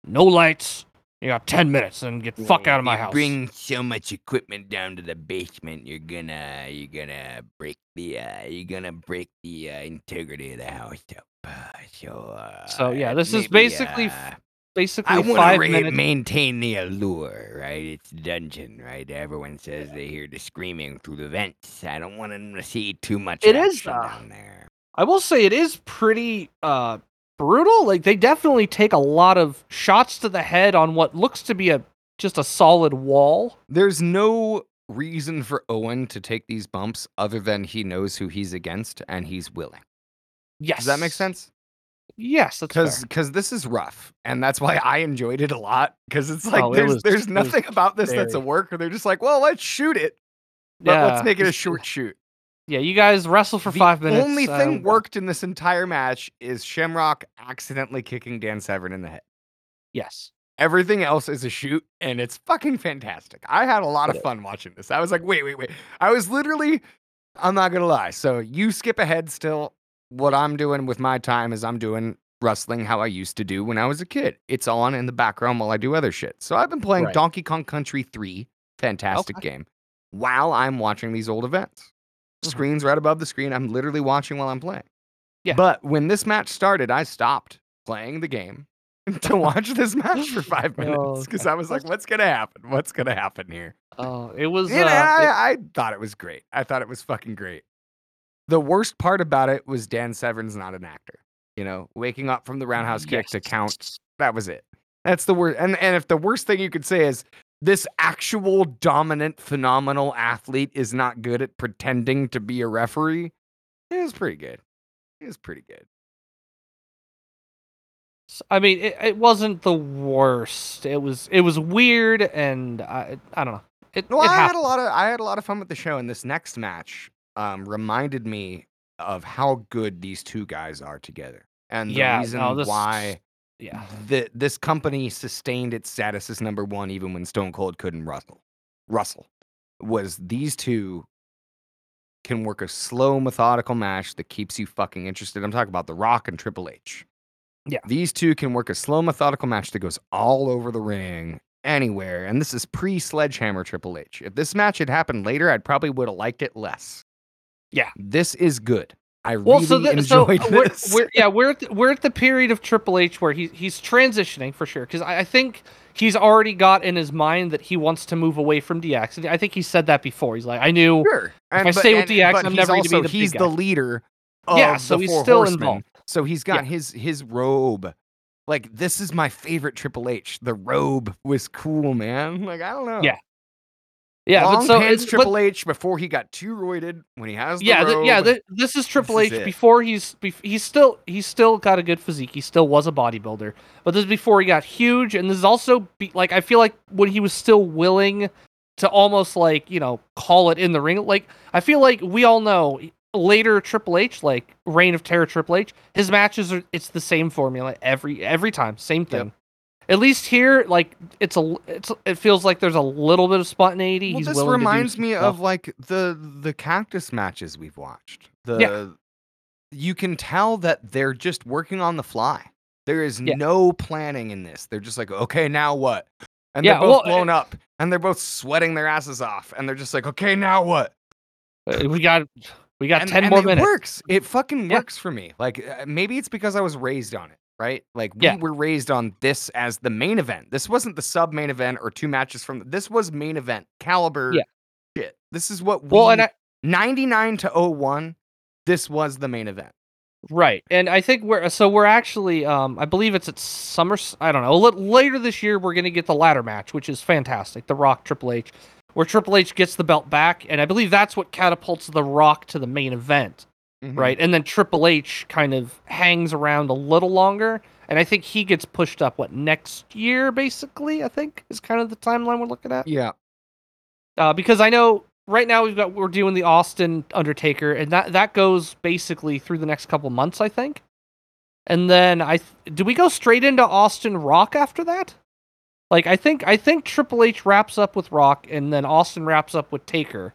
[SPEAKER 6] no lights. You got ten minutes and get the fuck out of my house."
[SPEAKER 7] Bring so much equipment down to the basement, you're gonna you're gonna break the uh, you're gonna break the uh, integrity of the house up. Uh, so uh,
[SPEAKER 6] So, yeah, this is
[SPEAKER 7] maybe,
[SPEAKER 6] basically
[SPEAKER 7] uh,
[SPEAKER 6] basically
[SPEAKER 7] I want to
[SPEAKER 6] minutes.
[SPEAKER 7] maintain the allure, right? It's dungeon, right? Everyone says they hear the screaming through the vents. I don't want them to see too much
[SPEAKER 6] It uh,
[SPEAKER 7] down there.
[SPEAKER 6] I will say it is pretty uh brutal. Like they definitely take a lot of shots to the head on what looks to be a just a solid wall.
[SPEAKER 5] There's no reason for Owen to take these bumps other than he knows who he's against and he's willing.
[SPEAKER 6] Yes.
[SPEAKER 5] Does that make sense?
[SPEAKER 6] Yes, that's
[SPEAKER 5] Because because this is rough, and that's why I enjoyed it a lot. Because it's like
[SPEAKER 6] Oh, it
[SPEAKER 5] there's
[SPEAKER 6] was-
[SPEAKER 5] there's nothing about this that's a work. Or they're just like, well, let's shoot it, but
[SPEAKER 6] Yeah,
[SPEAKER 5] let's make it a short shoot.
[SPEAKER 6] Yeah, you guys wrestle for
[SPEAKER 5] the
[SPEAKER 6] five minutes.
[SPEAKER 5] The
[SPEAKER 6] only
[SPEAKER 5] thing worked in this entire match is Shamrock accidentally kicking Dan Severn in the head.
[SPEAKER 6] Yes.
[SPEAKER 5] Everything else is a shoot, and it's fucking fantastic. I had a lot of fun watching this. I was like, wait, wait, wait. I was literally, I'm not gonna lie. So you skip ahead still. What I'm doing with my time is I'm doing wrestling how I used to do when I was a kid. It's on in the background while I do other shit. So I've been playing
[SPEAKER 6] Right.
[SPEAKER 5] Donkey Kong Country 3, fantastic
[SPEAKER 6] Okay.
[SPEAKER 5] game, while I'm watching these old events.
[SPEAKER 6] Mhm.
[SPEAKER 5] Screen's right above the screen. I'm literally watching while I'm playing.
[SPEAKER 6] Yeah.
[SPEAKER 5] But when this match started, I stopped playing the game to watch this match for five minutes
[SPEAKER 6] Oh,
[SPEAKER 5] because I was like, "What's gonna happen? What's gonna happen here?"
[SPEAKER 6] Oh, it was. Uh, it-
[SPEAKER 5] I, I thought it was great. I thought it was fucking great. The worst part about it was Dan Severn's not an actor. You know, waking up from the roundhouse kick to count. That was it. That's the worst. And and if the worst thing you could say is this actual dominant, phenomenal athlete is not good at pretending to be a referee, it was pretty good. It was pretty good.
[SPEAKER 6] I mean, it, it wasn't the worst. It was it was weird, and I I don't know. It,
[SPEAKER 5] Well,
[SPEAKER 6] it
[SPEAKER 5] I had a lot of I had a lot of fun with the show, and this next match um, reminded me of how good these two guys are together, and the
[SPEAKER 6] Yeah,
[SPEAKER 5] reason
[SPEAKER 6] no, this-
[SPEAKER 5] why
[SPEAKER 6] Yeah,
[SPEAKER 5] the, this company sustained its status as number one even when Stone Cold couldn't wrestle. Russell was these two can work a slow, methodical match that keeps you fucking interested. I'm talking about The Rock and Triple H.
[SPEAKER 6] Yeah.
[SPEAKER 5] These two can work a slow, methodical match that goes all over the ring, anywhere. And this is pre Sledgehammer Triple H. If this match had happened later, I'd probably would have liked it less.
[SPEAKER 6] Yeah.
[SPEAKER 5] This is good. I
[SPEAKER 6] Well,
[SPEAKER 5] really
[SPEAKER 6] so, the, so
[SPEAKER 5] enjoyed
[SPEAKER 6] we're,
[SPEAKER 5] this.
[SPEAKER 6] we're yeah we're at the, we're at the period of Triple H where he he's transitioning for sure because I, I think he's already got in his mind that he wants to move away from DX. And I think he said that before. He's like, I knew.
[SPEAKER 5] Sure.
[SPEAKER 6] I stay with DX, I'm never gonna be
[SPEAKER 5] also-
[SPEAKER 6] the
[SPEAKER 5] He's the leader.
[SPEAKER 6] Yeah, so he's still
[SPEAKER 5] Horsemen.
[SPEAKER 6] involved.
[SPEAKER 5] So he's got his his robe. Like this is my favorite Triple H. The robe was cool, man. Like I don't know.
[SPEAKER 6] Yeah, Yeah,
[SPEAKER 5] Long
[SPEAKER 6] but so
[SPEAKER 5] pants
[SPEAKER 6] it's-
[SPEAKER 5] Triple
[SPEAKER 6] but,
[SPEAKER 5] H before he got too roided. When he has the
[SPEAKER 6] yeah, th- yeah. th- this is Triple
[SPEAKER 5] is
[SPEAKER 6] H
[SPEAKER 5] it.
[SPEAKER 6] before he's bef- he's still he's still got a good physique. He still was a bodybuilder, but this is before he got huge. And this is also be- like I feel like when he was still willing to almost like you know call it in the ring. Like I feel like we all know later Triple H, like Reign of Terror Triple H, his matches are it's the same formula every every time, same thing. At least here, like it's a it's it feels like there's a little bit of spontaneity.
[SPEAKER 5] Well,
[SPEAKER 6] He's
[SPEAKER 5] this
[SPEAKER 6] willing
[SPEAKER 5] reminds me
[SPEAKER 6] stuff.
[SPEAKER 5] of like the the cactus matches we've watched. The
[SPEAKER 6] Yeah.
[SPEAKER 5] you can tell that they're just working on the fly. There is
[SPEAKER 6] Yeah.
[SPEAKER 5] no planning in this. They're just like, okay, now what? And
[SPEAKER 6] Yeah,
[SPEAKER 5] they're both
[SPEAKER 6] well,
[SPEAKER 5] blown up, and they're both sweating their asses off, and they're just like, okay, now what?
[SPEAKER 6] Uh, we got we got
[SPEAKER 5] and,
[SPEAKER 6] ten
[SPEAKER 5] and
[SPEAKER 6] more
[SPEAKER 5] it
[SPEAKER 6] minutes.
[SPEAKER 5] works. It fucking works for me. Like uh, maybe it's because I was raised on it, right? Like we
[SPEAKER 6] Yeah.
[SPEAKER 5] were raised on this as the main event. This wasn't the sub main event or two matches from. This was main event caliber.
[SPEAKER 6] Yeah.
[SPEAKER 5] Shit. This is what we.
[SPEAKER 6] Well, and I,
[SPEAKER 5] 99 to 01. This was the main event.
[SPEAKER 6] Right, and I think we're so we're actually, um, I believe it's at Summer. I don't know. A little later this year, we're gonna get the ladder match, which is fantastic. The Rock Triple H, where Triple H gets the belt back, and I believe that's what catapults the Rock to the main event,
[SPEAKER 5] Mhm.
[SPEAKER 6] right? And then Triple H kind of hangs around a little longer, and I think he gets pushed up. What next year, basically? I think is kind of the timeline we're looking at.
[SPEAKER 5] Yeah.
[SPEAKER 6] uh, because I know right now we've got we're doing the Austin Undertaker, and that that goes basically through the next couple months, I think. And then I th- do we go straight into Austin Rock after that? Like I think I think Triple H wraps up with Rock, and then Austin wraps up with Taker.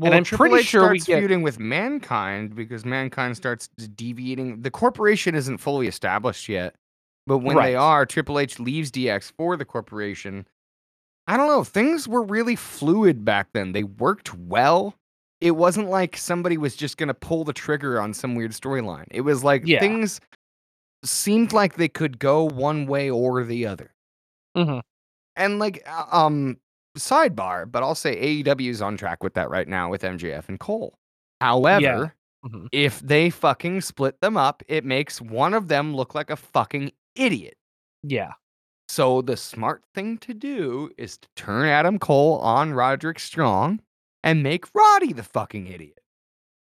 [SPEAKER 5] Well,
[SPEAKER 6] I'm
[SPEAKER 5] Triple
[SPEAKER 6] pretty
[SPEAKER 5] H
[SPEAKER 6] sure we
[SPEAKER 5] starts
[SPEAKER 6] get-
[SPEAKER 5] feuding with Mankind because Mankind starts deviating. The corporation isn't fully established yet, but when they are, Triple H leaves DX for the corporation. I don't know. Things were really fluid back then. They worked well. It wasn't like somebody was just going to pull the trigger on some weird storyline. It was like
[SPEAKER 6] Yeah.
[SPEAKER 5] things seemed like they could go one way or the other.
[SPEAKER 6] Mhm.
[SPEAKER 5] And like, uh, um, sidebar, but I'll say AEW is on track with that right now with MJF and Cole. However,
[SPEAKER 6] Mhm.
[SPEAKER 5] If they fucking split them up, it makes one of them look like a fucking idiot.
[SPEAKER 6] Yeah.
[SPEAKER 5] So the smart thing to do is to turn Adam Cole on Roderick Strong and make Roddy the fucking idiot.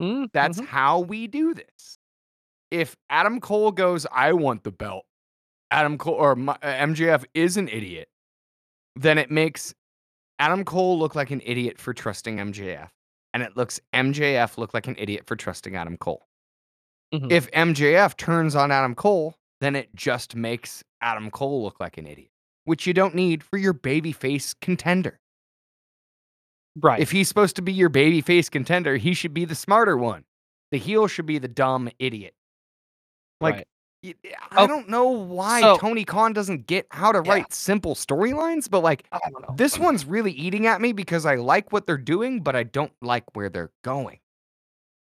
[SPEAKER 6] Mm,
[SPEAKER 5] That's
[SPEAKER 6] mhm.
[SPEAKER 5] how we do this. If Adam Cole goes, I want the belt, Adam Cole or my, uh, MJF is an idiot, then it makes Adam Cole looked like an idiot for trusting MJF. And it looks MJF look like an idiot for trusting Adam Cole.
[SPEAKER 6] Mhm.
[SPEAKER 5] If MJF turns on Adam Cole, then it just makes Adam Cole look like an idiot, which you don't need for your babyface contender.
[SPEAKER 6] right.
[SPEAKER 5] If he's supposed to be your babyface contender, he should be the smarter one. The heel should be the dumb idiot. Like,
[SPEAKER 6] Right.
[SPEAKER 5] Y- I
[SPEAKER 6] Oh,
[SPEAKER 5] don't know why
[SPEAKER 6] so-
[SPEAKER 5] Tony Khan doesn't get how to
[SPEAKER 6] Yeah.
[SPEAKER 5] write simple storylines, but like,
[SPEAKER 6] I don't know.
[SPEAKER 5] this one's really eating at me because I like what they're doing, but I don't like where they're going.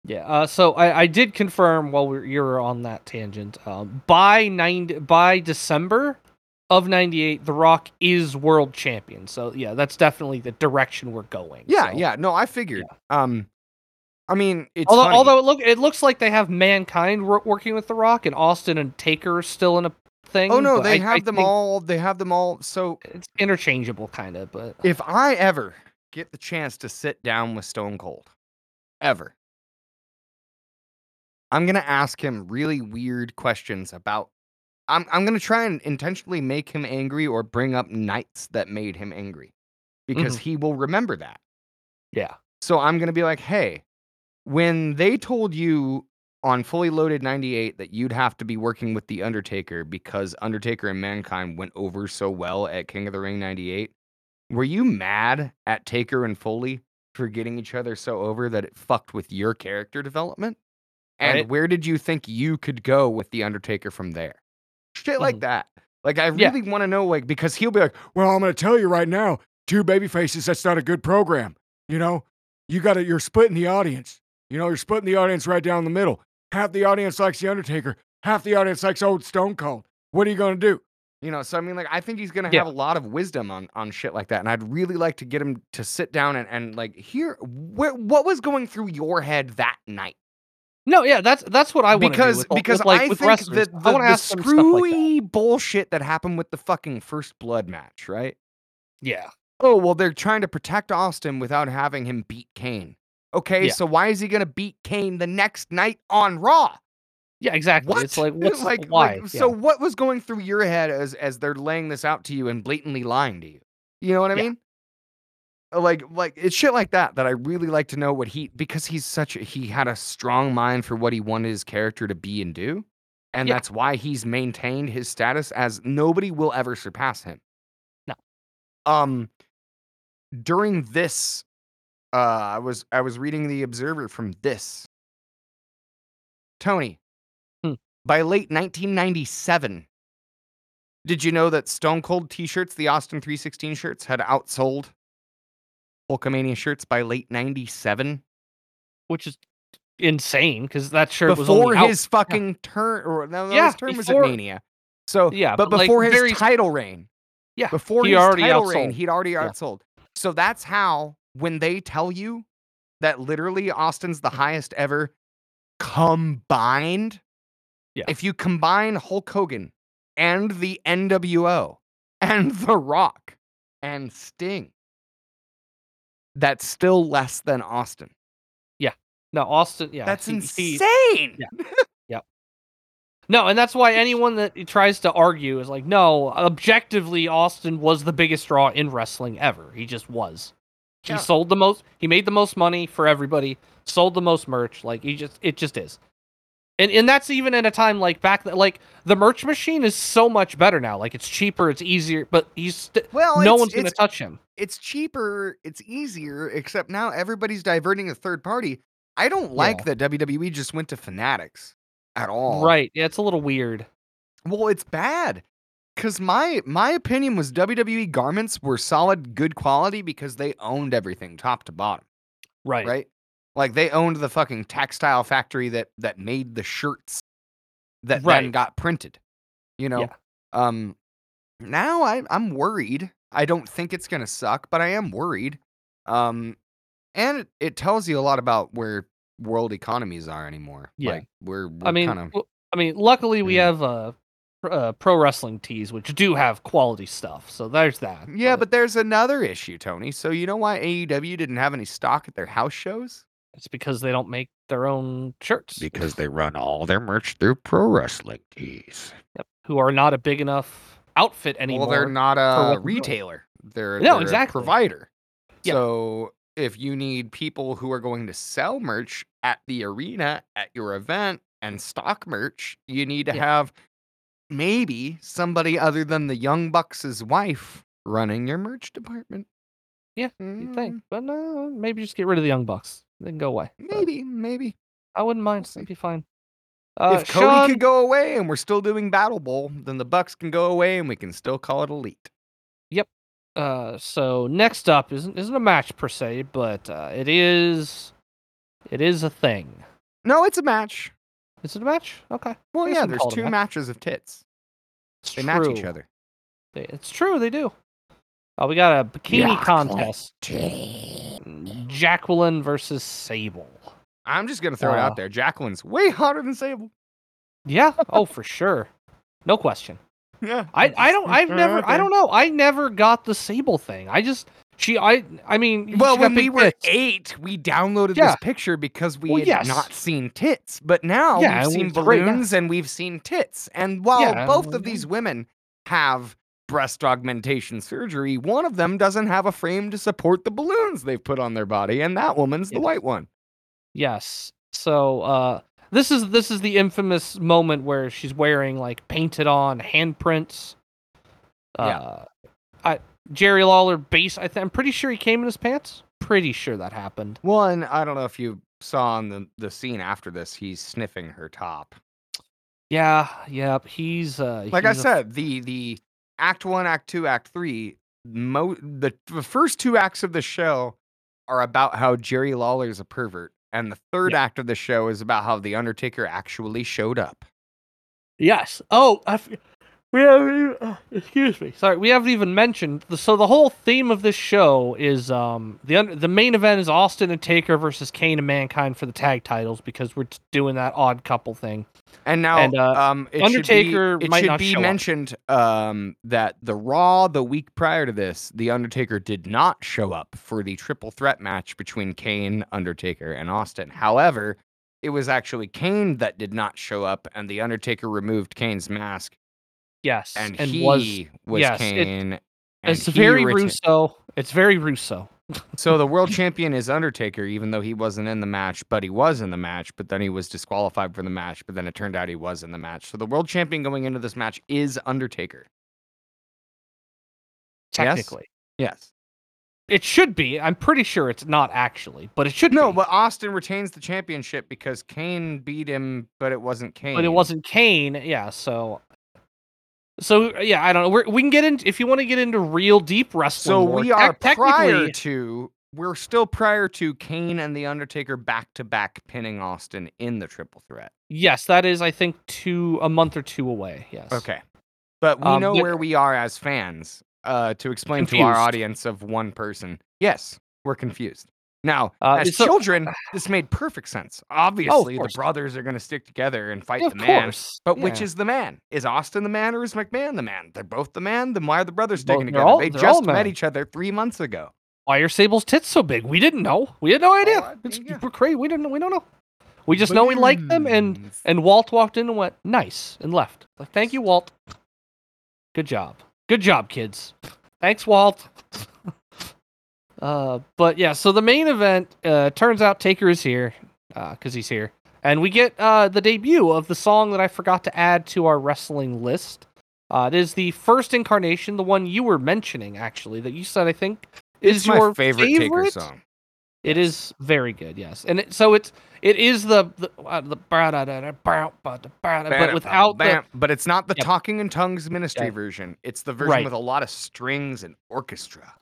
[SPEAKER 6] Yeah. Uh, so I, I did confirm while we you were on that tangent. Um, by nine by December of '98, The Rock is world champion. So yeah, that's definitely the direction we're going.
[SPEAKER 5] Yeah,
[SPEAKER 6] so.
[SPEAKER 5] yeah. No, I figured. Um, I mean, it's
[SPEAKER 6] Although,
[SPEAKER 5] funny.
[SPEAKER 6] although it look it looks like they have mankind wor- working with The Rock and Austin and Taker still in a thing.
[SPEAKER 5] oh no, they
[SPEAKER 6] I-
[SPEAKER 5] have
[SPEAKER 6] I
[SPEAKER 5] them all. They have them all. So
[SPEAKER 6] It's interchangeable, kind of. But
[SPEAKER 5] if I ever get the chance to sit down with Stone Cold, ever, I'm gonna ask him really weird questions about. I'm I'm gonna try and intentionally make him angry or bring up nights that made him angry, because mm-hmm. he will remember that.
[SPEAKER 6] yeah,
[SPEAKER 5] So I'm gonna be like, hey, when they told you on Fully Loaded 98 that you'd have to be working with The Undertaker because Undertaker and Mankind went over so well at King of the Ring 98, were you mad at Taker and Foley for getting each other so over that it fucked with your character development? And
[SPEAKER 6] Right.
[SPEAKER 5] where did you think you could go with The Undertaker from there? Shit like
[SPEAKER 6] Mhm.
[SPEAKER 5] that. Like, I
[SPEAKER 6] Yeah.
[SPEAKER 5] really want to know, like, because he'll be like, well, I'm going to tell you right now, two baby faces, that's not a good program. You know, you got it you're splitting the audience. You know, you're splitting the audience right down the middle. Half the audience likes The Undertaker, half the audience likes old Stone Cold. What are you going to do? You know, so I mean, like, I think he's going to
[SPEAKER 6] Yeah.
[SPEAKER 5] have a lot of wisdom on, on shit like that. And I'd really like to get him to sit down and, and like, hear where, what was going through your head that night?
[SPEAKER 6] no, yeah, that's that's what I want
[SPEAKER 5] because
[SPEAKER 6] do with,
[SPEAKER 5] because
[SPEAKER 6] with, like
[SPEAKER 5] I think
[SPEAKER 6] wrestlers.
[SPEAKER 5] that
[SPEAKER 6] I
[SPEAKER 5] the, the
[SPEAKER 6] stuff like that.
[SPEAKER 5] screwy bullshit that happened with the fucking first blood match, right?
[SPEAKER 6] Yeah,
[SPEAKER 5] Oh well, they're trying to protect Austin without having him beat Kane. Okay,
[SPEAKER 6] Yeah.
[SPEAKER 5] so why is he gonna beat Kane the next night on Raw?
[SPEAKER 6] yeah, exactly.
[SPEAKER 5] What?
[SPEAKER 6] It's like what's
[SPEAKER 5] like
[SPEAKER 6] why?
[SPEAKER 5] like, so what was going through your head as as they're laying this out to you and blatantly lying to you? You know what I
[SPEAKER 6] Yeah.
[SPEAKER 5] mean? Uh, Like like it's shit like that that I really like to know what he because he's such a, he had a strong mind for what he wanted his character to be and do. And
[SPEAKER 6] Yeah.
[SPEAKER 5] that's why he's maintained his status as nobody will ever surpass him.
[SPEAKER 6] No.
[SPEAKER 5] Um during this uh I was I was reading the Observer from this. Tony,
[SPEAKER 6] Hmm.
[SPEAKER 5] by late 1997, did you know that Stone Cold t-shirts, the Austin 316 shirts, had outsold Hulkamania shirts by late 97?
[SPEAKER 6] which is insane because that shirt was
[SPEAKER 5] Before
[SPEAKER 6] only out-
[SPEAKER 5] his fucking turn or no, no
[SPEAKER 6] Yeah,
[SPEAKER 5] his term was at Mania. So
[SPEAKER 6] Yeah,
[SPEAKER 5] but,
[SPEAKER 6] but, like,
[SPEAKER 5] before his
[SPEAKER 6] very-
[SPEAKER 5] title reign.
[SPEAKER 6] Yeah,
[SPEAKER 5] Before
[SPEAKER 6] he
[SPEAKER 5] his
[SPEAKER 6] already
[SPEAKER 5] title reign, he'd already
[SPEAKER 6] Yeah.
[SPEAKER 5] outsold. So that's how when they tell you that literally Austin's the mm-hmm. highest ever combined.
[SPEAKER 6] Yeah.
[SPEAKER 5] If you combine Hulk Hogan and the NWO and The Rock and Sting, that's still less than Austin. Yeah.
[SPEAKER 6] No Austin. Yeah,
[SPEAKER 5] that's
[SPEAKER 6] he- he-
[SPEAKER 5] insane.
[SPEAKER 6] Yeah. No, and that's why anyone that tries to argue is like, no, objectively, Austin was the biggest draw in wrestling ever. He just was. He
[SPEAKER 5] Yeah.
[SPEAKER 6] sold the most. He made the most money for everybody. Sold the most merch. Like he just, it just is. And and that's even in a time like back, th- like the merch machine is so much better now. Like it's cheaper, it's easier, but he's st-
[SPEAKER 5] Well,
[SPEAKER 6] no one's gonna touch him.
[SPEAKER 5] it's cheaper, it's easier, except now everybody's diverting a third party. I don't like
[SPEAKER 6] Yeah.
[SPEAKER 5] that WWE just went to Fanatics at all.
[SPEAKER 6] Right? Yeah, it's a little weird.
[SPEAKER 5] Well, it's bad. Cause my my opinion was WWE garments were solid, good quality because they owned everything top to bottom.
[SPEAKER 6] Right.
[SPEAKER 5] Right? Like they owned the fucking textile factory that that made the shirts that then got printed. You know?
[SPEAKER 6] Yeah.
[SPEAKER 5] Um now I I'm worried. I don't think it's gonna suck, but I am worried. Um and it, it tells you a lot about where world economies are anymore.
[SPEAKER 6] Yeah.
[SPEAKER 5] Like we're, we're
[SPEAKER 6] I mean,
[SPEAKER 5] kind of
[SPEAKER 6] w- I mean, luckily we
[SPEAKER 5] Mm.
[SPEAKER 6] have uh, uh, pro wrestling tees, which do have quality stuff. So there's that.
[SPEAKER 5] Yeah, but there's another issue, Tony. So you know why AEW didn't have any stock at their house shows?
[SPEAKER 6] it's because they don't make their own shirts.
[SPEAKER 1] Because they run all their merch through pro wrestling tees.
[SPEAKER 6] Yep. Who are not a big enough outfit anymore.
[SPEAKER 5] Well, they're not a retailer. They're,
[SPEAKER 6] No,
[SPEAKER 5] they're a
[SPEAKER 6] exactly.
[SPEAKER 5] provider.
[SPEAKER 6] Yeah.
[SPEAKER 5] So if you need people who are going to sell merch at the arena at your event and stock merch, you need to
[SPEAKER 6] Yeah.
[SPEAKER 5] have maybe somebody other than the Young Bucks' wife running your merch department.
[SPEAKER 6] Yeah, You think,
[SPEAKER 5] Mm,
[SPEAKER 6] but no, maybe just get rid of the young bucks. Then go away. but
[SPEAKER 5] Maybe, maybe.
[SPEAKER 6] I wouldn't mind. It'd be fine. Uh,
[SPEAKER 5] if Cody
[SPEAKER 6] Sean,
[SPEAKER 5] could go away and we're still doing Battle Bowl, then the Bucks can go away and we can still call it Elite. Yep.
[SPEAKER 6] Uh, so next up isn't isn't a match per se, but uh, it is it is a thing.
[SPEAKER 5] No, it's a match.
[SPEAKER 6] Is it a match? Okay.
[SPEAKER 5] Well, yeah, there's
[SPEAKER 6] call it a
[SPEAKER 5] two
[SPEAKER 6] match.
[SPEAKER 5] matches of tits.
[SPEAKER 6] It's
[SPEAKER 5] They match each other.
[SPEAKER 6] They- It's true. They do. Oh, we got a bikini contest. Jacqueline versus Sable.
[SPEAKER 5] I'm just gonna throw it
[SPEAKER 6] Uh,
[SPEAKER 5] out there. Jacqueline's way hotter than Sable.
[SPEAKER 6] Yeah. Oh, for sure. No question.
[SPEAKER 5] Yeah.
[SPEAKER 6] I, I don't I've never I don't know I never got the Sable thing. I just she I I mean
[SPEAKER 5] Well, when we were
[SPEAKER 6] tits.
[SPEAKER 5] eight, we downloaded
[SPEAKER 6] Yeah.
[SPEAKER 5] this picture because we
[SPEAKER 6] Well,
[SPEAKER 5] had
[SPEAKER 6] yes.
[SPEAKER 5] not seen tits. But now
[SPEAKER 6] Yeah,
[SPEAKER 5] we've seen
[SPEAKER 6] great, yeah.
[SPEAKER 5] balloons and we've seen tits. And while
[SPEAKER 6] Yeah,
[SPEAKER 5] both of these women have breast augmentation surgery, one of them doesn't have a frame to support the balloons they've put on their body, and that woman's the white one.
[SPEAKER 6] Yes. So uh this is this is the infamous moment where she's wearing like painted on handprints.
[SPEAKER 5] Yeah.
[SPEAKER 6] Uh I Jerry Lawler base I I'm pretty sure he came in his pants. Pretty sure that happened.
[SPEAKER 5] One, I don't know if you saw in the, the scene after this, he's sniffing her top.
[SPEAKER 6] Yeah, yep. He's uh
[SPEAKER 5] like I
[SPEAKER 6] he's a-
[SPEAKER 5] said, the the act one, act two, act three, mo- the, the first two acts of the show are about how Jerry Lawler is a pervert, and the third
[SPEAKER 6] Yeah.
[SPEAKER 5] act of the show is about how the Undertaker actually showed up.
[SPEAKER 6] Yes. Oh, I f- we haven't. Even, uh, excuse me. Sorry, we haven't even mentioned. The, so the whole theme of this show is um the un- the main event is Austin and Taker versus Kane and Mankind for the tag titles because we're doing that odd couple thing.
[SPEAKER 5] And now,
[SPEAKER 6] And, uh,
[SPEAKER 5] um, it
[SPEAKER 6] Undertaker
[SPEAKER 5] should be, it
[SPEAKER 6] might
[SPEAKER 5] should
[SPEAKER 6] not
[SPEAKER 5] be
[SPEAKER 6] show up.
[SPEAKER 5] mentioned um, that the Raw the week prior to this, the Undertaker did not show up for the triple threat match between Kane, Undertaker, and Austin. However, it was actually Kane that did not show up, and the Undertaker removed Kane's mask,
[SPEAKER 6] Yes,
[SPEAKER 5] and,
[SPEAKER 6] and
[SPEAKER 5] he
[SPEAKER 6] was
[SPEAKER 5] was
[SPEAKER 6] yes, it-
[SPEAKER 5] Kane. and
[SPEAKER 6] it's very
[SPEAKER 5] reta-
[SPEAKER 6] Russo. It's very Russo.
[SPEAKER 5] So the world champion is Undertaker, even though he wasn't in the match, but he was in the match, but then he was disqualified for the match, but then it turned out he was in the match. So the world champion going into this match is Undertaker. Yes?
[SPEAKER 6] Technically,
[SPEAKER 5] Yes.
[SPEAKER 6] it should be. I'm pretty sure it's not actually, but it should
[SPEAKER 5] No,
[SPEAKER 6] be.
[SPEAKER 5] but Austin retains the championship because Kane beat him, but it wasn't Kane.
[SPEAKER 6] but it wasn't Kane. Yeah, so so yeah, I don't know. We're, we can get into if you want to get into real deep wrestling.
[SPEAKER 5] So we are
[SPEAKER 6] tec-
[SPEAKER 5] prior to we're still prior to Kane and the Undertaker back to back pinning Austin in the triple threat.
[SPEAKER 6] Yes, that is. I think two a month or two away. Yes.
[SPEAKER 5] Okay. But we
[SPEAKER 6] Um,
[SPEAKER 5] know where we are as fans. Uh, to explain to our audience of one person, yes, we're confused. Now,
[SPEAKER 6] Uh,
[SPEAKER 5] as
[SPEAKER 6] so-
[SPEAKER 5] children, this made perfect sense. Obviously, the brothers are going to stick together and fight
[SPEAKER 6] Yeah,
[SPEAKER 5] the man.
[SPEAKER 6] course.
[SPEAKER 5] But which is the man? Is Austin the man or is McMahon the man? They're both the man. Then why are the brothers sticking together?
[SPEAKER 6] all-
[SPEAKER 5] they just met each other three months ago.
[SPEAKER 6] why are Sable's tits so big? We didn't know. We had no idea.
[SPEAKER 5] I-
[SPEAKER 6] it's
[SPEAKER 5] yeah.
[SPEAKER 6] we're crazy. We didn't. We don't know. We just know we liked them, and and Walt walked in and went nice and left. Like thank you, Walt. Good job. Good job, kids. Thanks, Walt. Uh, but yeah, so the main event uh, turns out Taker is here because he's here, and we get uh, the debut of the song that I forgot to add to our wrestling list. Uh, it is the first incarnation, the one you were mentioning actually, that you said I think is
[SPEAKER 5] It's
[SPEAKER 6] your
[SPEAKER 5] favorite, Taker song.
[SPEAKER 6] It is very good, yes, and it, so it's it is the the uh, the but without the,
[SPEAKER 5] but it's not the
[SPEAKER 6] Yep.
[SPEAKER 5] talking in tongues ministry
[SPEAKER 6] Yeah.
[SPEAKER 5] version. It's the version
[SPEAKER 6] Right.
[SPEAKER 5] with a lot of strings and orchestra.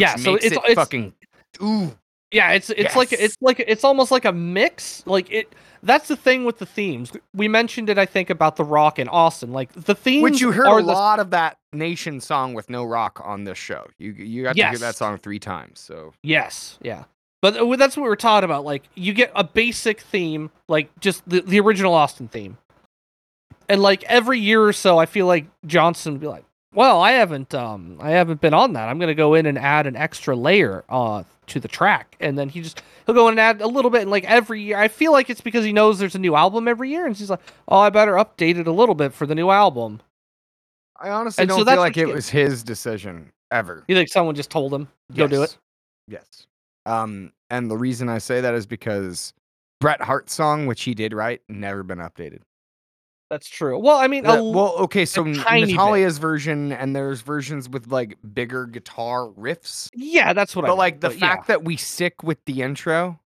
[SPEAKER 6] Yeah, so it's-
[SPEAKER 5] it
[SPEAKER 6] it's-
[SPEAKER 5] fucking ooh.
[SPEAKER 6] Yeah, it's it's like it's like it's almost like a mix. Like it that's the thing with the themes. We mentioned it I think about The Rock and Austin. Like the themes
[SPEAKER 5] Which you heard
[SPEAKER 6] are
[SPEAKER 5] a
[SPEAKER 6] the
[SPEAKER 5] lot of that nation song with no rock on this show. You you got to hear that song three times. So
[SPEAKER 6] Yes, yeah. But uh, that's what we're taught about. Like you get a basic theme, like just the, the original Austin theme. And like every year or so, I feel like Johnston would be like, "Well, I haven't, um, I haven't been on that. I'm gonna go in and add an extra layer, uh, to the track." And then he just he'll go in and add a little bit. And like every year, I feel like it's because he knows there's a new album every year, and he's like, "Oh, I better update it a little bit for the new album."
[SPEAKER 5] I honestly
[SPEAKER 6] And
[SPEAKER 5] don't
[SPEAKER 6] that's
[SPEAKER 5] feel like it was his decision ever.
[SPEAKER 6] You think someone just told him go do it?
[SPEAKER 5] Yes. Yes. Um, and the reason I say that is because Bret Hart's song, which he did write, never been updated.
[SPEAKER 6] That's true. Well, I mean, l-
[SPEAKER 5] well, okay, so N-
[SPEAKER 6] tiny bit.
[SPEAKER 5] Natalya's version, and there's versions with like bigger guitar riffs.
[SPEAKER 6] yeah, that's what I.
[SPEAKER 5] But like the
[SPEAKER 6] but yeah.
[SPEAKER 5] fact that we stick with the intro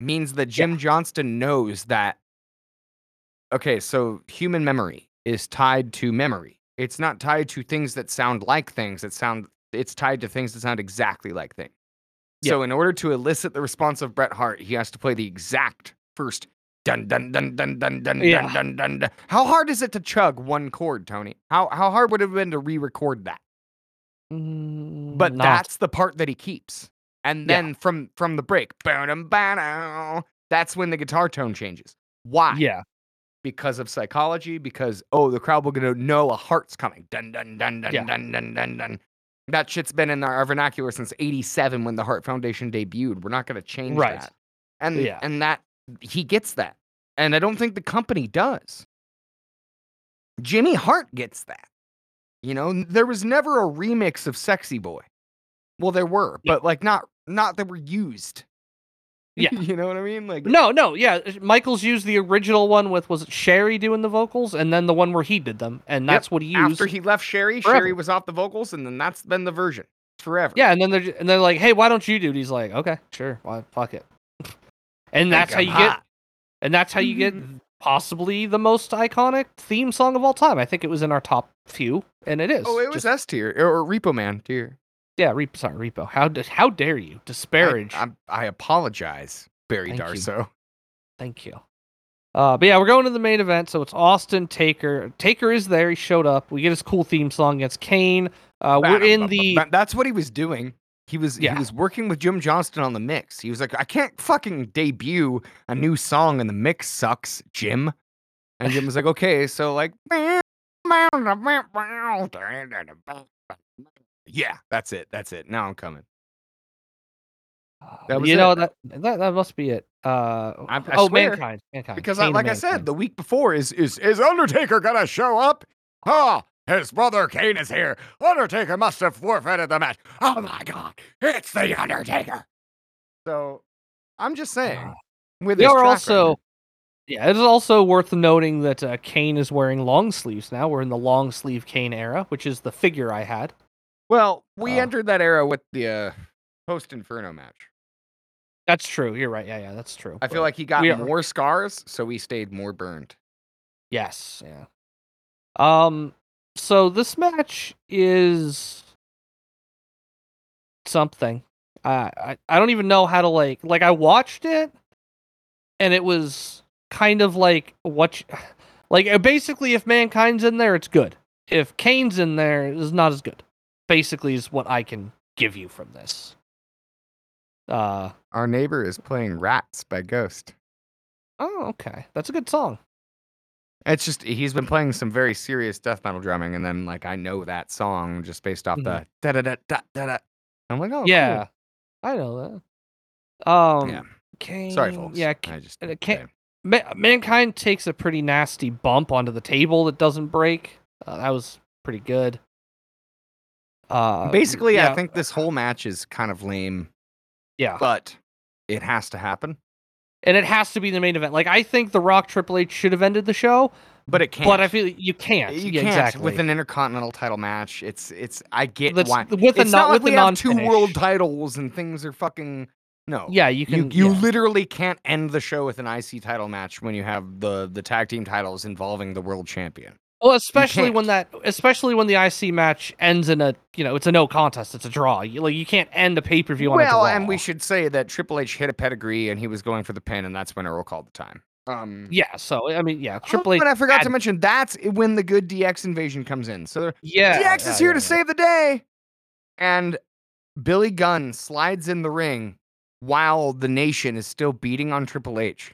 [SPEAKER 5] means that Jim Johnston knows that. Okay, so human memory is tied to memory. It's not tied to things that sound like things. It sound it's tied to things that sound exactly like things. So in order to elicit the response of Bret Hart, he has to play the exact first dun dun dun dun dun dun
[SPEAKER 6] Yeah.
[SPEAKER 5] dun dun dun. dun. How hard is it to chug one chord, Tony? How how hard would it have been to re-record that?
[SPEAKER 6] Mm,
[SPEAKER 5] But
[SPEAKER 6] not-
[SPEAKER 5] that's the part that he keeps. And
[SPEAKER 6] Yeah.
[SPEAKER 5] then from from the break, ba-dum, ba-dum, that's when the guitar tone changes. Why?
[SPEAKER 6] yeah,
[SPEAKER 5] Because of psychology, because oh, the crowd will gonna know a heart's coming. Dun dun dun dun
[SPEAKER 6] Yeah.
[SPEAKER 5] dun dun dun dun. That shit's been in our vernacular since 87 when the Heart Foundation debuted. We're not gonna change
[SPEAKER 6] Right.
[SPEAKER 5] that. And
[SPEAKER 6] Yeah.
[SPEAKER 5] and that he gets that. And I don't think the company does. Jimmy Hart gets that. You know, there was never a remix of Sexy Boy. Well, there were,
[SPEAKER 6] Yeah.
[SPEAKER 5] but like not not that were used.
[SPEAKER 6] Yeah.
[SPEAKER 5] you know what I mean? Like
[SPEAKER 6] no, no, yeah. Uh, Michael's used the original one with was it Sherri doing the vocals, and then the one where he did them, and
[SPEAKER 5] Yep,
[SPEAKER 6] that's what he used.
[SPEAKER 5] after he left Sherri,
[SPEAKER 6] forever.
[SPEAKER 5] Sherri was off the vocals, and then that's been the version forever.
[SPEAKER 6] yeah, and then they're and they're like, hey, why don't you do it? He's like, okay, sure, why, fuck it. And that's how you get, and that's how you get possibly the most iconic theme song of all time. I think it was in our top few, and it is.
[SPEAKER 5] Oh, it was
[SPEAKER 6] Just-
[SPEAKER 5] S tier or, or Repo Man tier.
[SPEAKER 6] yeah, Repo, sorry, Repo. How how dare you disparage?
[SPEAKER 5] I, I apologize, Barry
[SPEAKER 6] Thank you.
[SPEAKER 5] Darsow.
[SPEAKER 6] Thank you. Uh, but yeah, we're going to the main event. So it's Austin Taker. Taker is there. He showed up. We get his cool theme song against Kane. Uh, we're in the
[SPEAKER 5] That's what he was doing. He was
[SPEAKER 6] Yeah.
[SPEAKER 5] he was working with Jim Johnston on the mix. He was like, I can't fucking debut a new song and the mix sucks, Jim. And Jim was like, okay, so like, yeah, that's it, that's it. Now I'm coming. that was
[SPEAKER 6] you know that, that that must be it. Uh,
[SPEAKER 5] I- I
[SPEAKER 6] oh,
[SPEAKER 5] swear.
[SPEAKER 6] mankind, mankind.
[SPEAKER 5] Because I, like
[SPEAKER 6] and
[SPEAKER 5] I said, the week before is is is Undertaker gonna show up? Oh, his brother Kane is here. Undertaker must have forfeited the match. Oh my god, it's the Undertaker. So I'm just saying.
[SPEAKER 6] Uh,
[SPEAKER 5] with
[SPEAKER 6] we are also.
[SPEAKER 5] record-
[SPEAKER 6] Yeah, it is also worth noting that uh, Kane is wearing long sleeves now. We're in the long sleeve Kane era, which is the figure I had.
[SPEAKER 5] well, we
[SPEAKER 6] uh,
[SPEAKER 5] entered that era with the uh, post Inferno match.
[SPEAKER 6] That's true. You're right. Yeah, yeah, that's true.
[SPEAKER 5] I
[SPEAKER 6] but-
[SPEAKER 5] feel like he got more scars, so he stayed more burned.
[SPEAKER 6] Yes, yeah. Um so this match is something. Uh, I I don't even know how to like like I watched it and it was kind of like what you- like uh, basically if mankind's in there it's good. If Kane's in there it's not as good. Basically is what I can give you from this. Uh
[SPEAKER 5] Our neighbor is playing Rats by Ghost.
[SPEAKER 6] oh okay. That's a good song.
[SPEAKER 5] It's just he's been playing some very serious death metal drumming, and then like I know that song just based off the da da da da da da. I'm like, oh, cool.
[SPEAKER 6] yeah. I know that. Um
[SPEAKER 5] Yeah.
[SPEAKER 6] Kane,
[SPEAKER 5] Sorry, folks.
[SPEAKER 6] Yeah,
[SPEAKER 5] I just
[SPEAKER 6] uh, Kane-. Ma- mankind takes a pretty nasty bump onto the table that doesn't break. Uh, that was pretty good. Uh,
[SPEAKER 5] Basically,
[SPEAKER 6] yeah,
[SPEAKER 5] I think this whole match is kind of lame,
[SPEAKER 6] yeah,
[SPEAKER 5] but it has to happen.
[SPEAKER 6] And it has to be the main event. Like I think the Rock Triple H should have ended the show,
[SPEAKER 5] But it can't.
[SPEAKER 6] but I feel you can't.
[SPEAKER 5] you
[SPEAKER 6] yeah,
[SPEAKER 5] can't
[SPEAKER 6] exactly.
[SPEAKER 5] with an intercontinental title match. It's it's. I get
[SPEAKER 6] That's-
[SPEAKER 5] why.
[SPEAKER 6] with a
[SPEAKER 5] it's
[SPEAKER 6] non-
[SPEAKER 5] not like
[SPEAKER 6] with
[SPEAKER 5] we
[SPEAKER 6] a
[SPEAKER 5] have two world titles and things are fucking no.
[SPEAKER 6] yeah, you
[SPEAKER 5] You,
[SPEAKER 6] can.
[SPEAKER 5] you
[SPEAKER 6] yeah.
[SPEAKER 5] literally can't end the show with an IC title match when you have the the tag team titles involving the world champion.
[SPEAKER 6] Well, especially when that, especially when the IC match ends in a, you know, it's a no contest, it's a draw. You, like you can't end a pay per view on a
[SPEAKER 5] Well,
[SPEAKER 6] draw.
[SPEAKER 5] and we should say that Triple H hit a pedigree and he was going for the pin, and that's when Earl called the time. Um,
[SPEAKER 6] Yeah, so I mean, yeah,
[SPEAKER 5] oh,
[SPEAKER 6] Triple H.
[SPEAKER 5] But I forgot to mention that's when the good DX invasion comes in. So
[SPEAKER 6] Yeah,
[SPEAKER 5] DX
[SPEAKER 6] yeah,
[SPEAKER 5] is here
[SPEAKER 6] yeah,
[SPEAKER 5] to
[SPEAKER 6] yeah.
[SPEAKER 5] save the day, and Billy Gunn slides in the ring while the nation is still beating on Triple H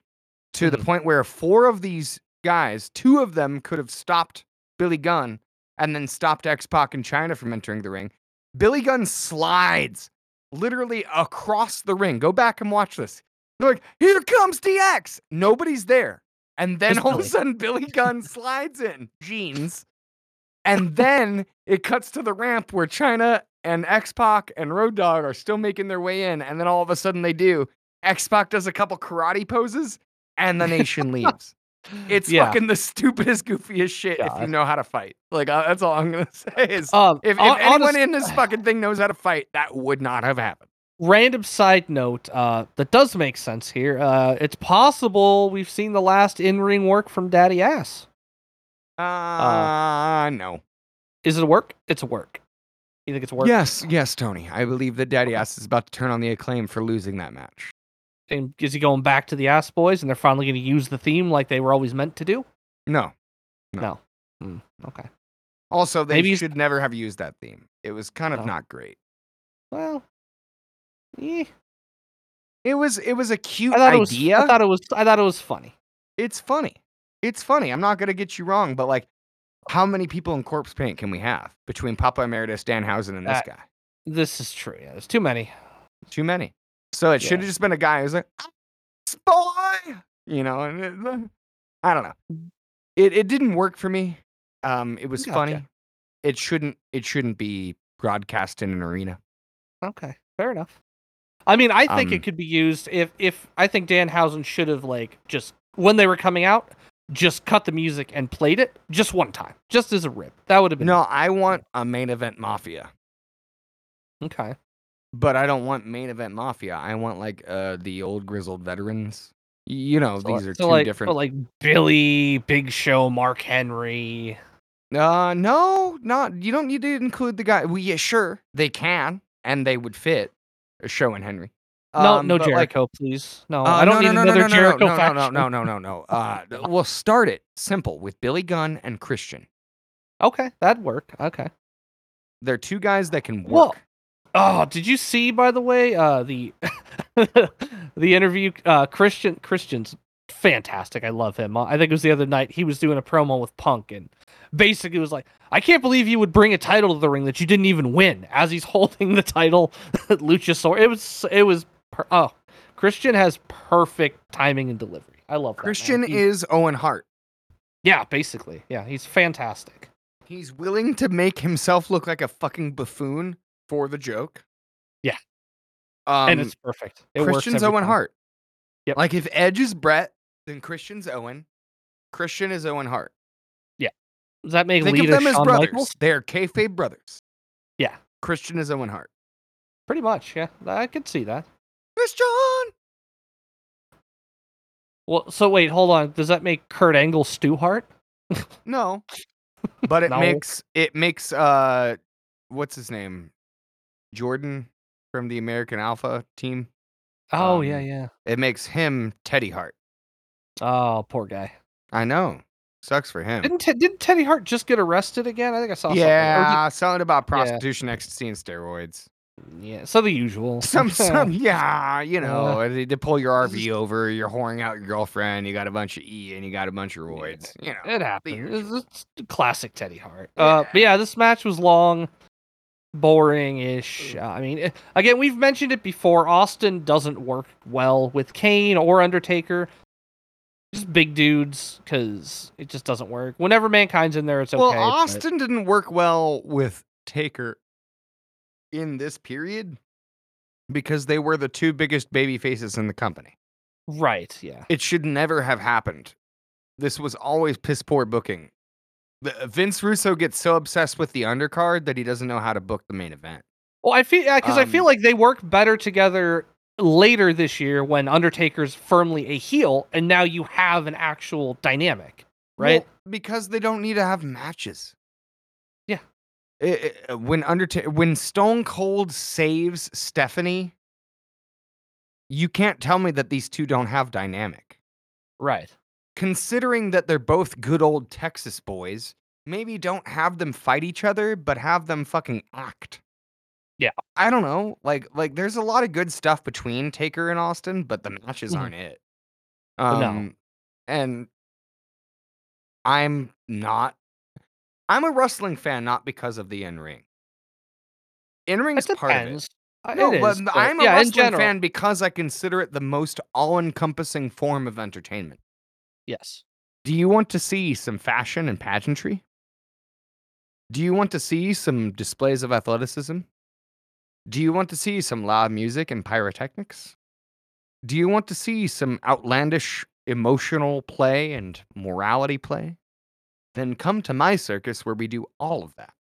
[SPEAKER 5] to the
[SPEAKER 6] Mhm.
[SPEAKER 5] point where four of these guys, two of them could have stopped Billy Gunn and then stopped X Pac and Chyna from entering the ring. Billy Gunn slides literally across the ring. Go back and watch this. They're like, here comes DX. Nobody's there. And then all of a sudden, Billy Gunn slides in jeans. And then it cuts to the ramp where Chyna and X Pac and Road Dog are still making their way in. And then all of a sudden they do. X Pac does a couple karate poses and the nation leaves. It's
[SPEAKER 6] yeah.
[SPEAKER 5] fucking the stupidest, goofiest shit if you know how to fight. Like, uh, that's all I'm going to say is
[SPEAKER 6] Um,
[SPEAKER 5] if, if anyone in this fucking thing knows how to fight, that would not have happened.
[SPEAKER 6] random side note uh, that does make sense here. Uh, it's possible we've seen the last in-ring work from Daddy Ass.
[SPEAKER 5] Uh, no.
[SPEAKER 6] Is it a work? It's a work. You think it's a work?
[SPEAKER 5] Yes, yes, Tony. I believe that Daddy Ass is about to turn on the acclaim for losing that match.
[SPEAKER 6] And is he going back to the Ass Boys and they're finally going to use the theme like they were always meant to do?
[SPEAKER 5] No.
[SPEAKER 6] No. Mm, okay.
[SPEAKER 5] Also, they
[SPEAKER 6] Maybe
[SPEAKER 5] should never have used that theme. It was kind of
[SPEAKER 6] No.
[SPEAKER 5] not great.
[SPEAKER 6] Well, eh.
[SPEAKER 5] It was it was a cute
[SPEAKER 6] I it was.
[SPEAKER 5] idea.
[SPEAKER 6] I thought it was. I thought it was funny.
[SPEAKER 5] it's funny. It's funny. I'm not gonna get you wrong, but like, how many people in corpse paint can we have between Papa Emeritus, Danhausen, and this
[SPEAKER 6] Uh,
[SPEAKER 5] guy?
[SPEAKER 6] This is true. Yeah, there's too many.
[SPEAKER 5] Too many. So it should have just been a guy who's like, boy, you know, and it, uh, I don't know. It it didn't work for me. Um, it was
[SPEAKER 6] Gotcha.
[SPEAKER 5] funny. It shouldn't it shouldn't be broadcast in an arena.
[SPEAKER 6] Okay, fair enough. I mean, I think
[SPEAKER 5] Um,
[SPEAKER 6] it could be used if if I think Dan Danhausen should have like just when they were coming out, just cut the music and played it just one time, just as a rip. That would have been
[SPEAKER 5] No, I want a main event mafia,
[SPEAKER 6] okay.
[SPEAKER 5] But I don't want main event mafia. I want like uh the old grizzled veterans. You know,
[SPEAKER 6] So,
[SPEAKER 5] these are
[SPEAKER 6] so
[SPEAKER 5] two
[SPEAKER 6] like,
[SPEAKER 5] different.
[SPEAKER 6] but like Billy, Big Show, Mark Henry.
[SPEAKER 5] Uh, no, not. You don't need to include the guy. Well, yeah, sure, they can, and they would fit. uh, Show and Henry.
[SPEAKER 6] No,
[SPEAKER 5] Um,
[SPEAKER 6] no
[SPEAKER 5] but, like,
[SPEAKER 6] Jericho, please. No,
[SPEAKER 5] uh,
[SPEAKER 6] I don't
[SPEAKER 5] no,
[SPEAKER 6] need
[SPEAKER 5] no, no,
[SPEAKER 6] another
[SPEAKER 5] no, no,
[SPEAKER 6] Jericho
[SPEAKER 5] no, no,
[SPEAKER 6] faction.
[SPEAKER 5] no, no, no, no, no. Uh, we'll start it simple with Billy Gunn and Christian.
[SPEAKER 6] Okay, that'd work. Okay.
[SPEAKER 5] They're two guys that can work.
[SPEAKER 6] Well, Oh, did you see by the way uh the the interview uh Christian Christian's fantastic. I love him. I think it was the other night he was doing a promo with Punk and basically was like, "I can't believe you would bring a title to the ring that you didn't even win." As he's holding the title Luchasaur. It was it was per- oh, Christian has perfect timing and delivery. I love that.
[SPEAKER 5] Christian
[SPEAKER 6] He-
[SPEAKER 5] is Owen Hart.
[SPEAKER 6] Yeah, basically. Yeah, he's fantastic.
[SPEAKER 5] He's willing to make himself look like a fucking buffoon for the joke.
[SPEAKER 6] Yeah.
[SPEAKER 5] Um,
[SPEAKER 6] and it's perfect. It
[SPEAKER 5] Christian's Owen
[SPEAKER 6] time.
[SPEAKER 5] Hart.
[SPEAKER 6] Yep.
[SPEAKER 5] Like if Edge is Bret, then Christian's Owen. Christian is Owen Hart. Yeah.
[SPEAKER 6] Does that make
[SPEAKER 5] Think of them as brothers.
[SPEAKER 6] Michaels?
[SPEAKER 5] They're kayfabe brothers.
[SPEAKER 6] Yeah.
[SPEAKER 5] Christian is Owen Hart.
[SPEAKER 6] Pretty much, yeah. I could see that.
[SPEAKER 5] Christian.
[SPEAKER 6] Well, so wait, hold on. Does that make Kurt Angle Stu Hart?
[SPEAKER 5] No. But it
[SPEAKER 6] No.
[SPEAKER 5] makes it makes uh what's his name? Jordan from the American Alpha team.
[SPEAKER 6] Oh yeah,
[SPEAKER 5] Um,
[SPEAKER 6] yeah.
[SPEAKER 5] It makes him Teddy Hart.
[SPEAKER 6] Oh, poor guy.
[SPEAKER 5] I know. Sucks for him.
[SPEAKER 6] Didn't Te- didn't Teddy Hart just get arrested again? I think I saw Yeah, something.
[SPEAKER 5] Yeah, something about
[SPEAKER 6] Yeah.
[SPEAKER 5] prostitution, ecstasy, and steroids.
[SPEAKER 6] yeah. So the usual.
[SPEAKER 5] Some, some, yeah, you know,
[SPEAKER 6] Uh,
[SPEAKER 5] they, they pull your RV over, you're whoring out your girlfriend, you got a bunch of E and you got a bunch of roids. You know,
[SPEAKER 6] It happens. It's, it's classic Teddy Hart. Uh, but yeah, this match was long, boring-ish. Uh, I mean, eh, again, we've mentioned it before. Austin doesn't work well with Kane or Undertaker. Just big dudes, because it just doesn't work. Whenever Mankind's in there, it's okay.
[SPEAKER 5] well,
[SPEAKER 6] but-
[SPEAKER 5] Austin didn't work well with Taker in this period because they were the two biggest baby faces in the company.
[SPEAKER 6] Right, yeah.
[SPEAKER 5] It should never have happened. This was always piss poor booking. The, Vince Russo gets so obsessed with the undercard that he doesn't know how to book the main event.
[SPEAKER 6] Well, I feel yeah, because I feel
[SPEAKER 5] Um,
[SPEAKER 6] like they work better together later this year when Undertaker's firmly a heel, and now you have an actual dynamic, right?
[SPEAKER 5] Well, because they don't need to have matches.
[SPEAKER 6] Yeah.
[SPEAKER 5] I- I- when Undertaker, when Stone Cold saves Stephanie, you can't tell me that these two don't have dynamic.
[SPEAKER 6] right.
[SPEAKER 5] Considering that they're both good old Texas boys, maybe don't have them fight each other, but have them fucking act.
[SPEAKER 6] Yeah.
[SPEAKER 5] I don't know. Like like there's a lot of good stuff between Taker and Austin, but the matches
[SPEAKER 6] Mhm.
[SPEAKER 5] aren't it.
[SPEAKER 6] No.
[SPEAKER 5] Um and I'm not I'm a wrestling fan not because of the in-ring. In-ring's
[SPEAKER 6] It
[SPEAKER 5] part of it.
[SPEAKER 6] depends. Uh,
[SPEAKER 5] No,
[SPEAKER 6] it is, but
[SPEAKER 5] I'm a
[SPEAKER 6] yeah,
[SPEAKER 5] wrestling fan because I consider it the most all-encompassing form of entertainment.
[SPEAKER 6] Yes.
[SPEAKER 5] Do you want to see some fashion and pageantry? Do you want to see some displays of athleticism? Do you want to see some loud music and pyrotechnics? Do you want to see some outlandish emotional play and morality play? Then come to my circus where we do all of that.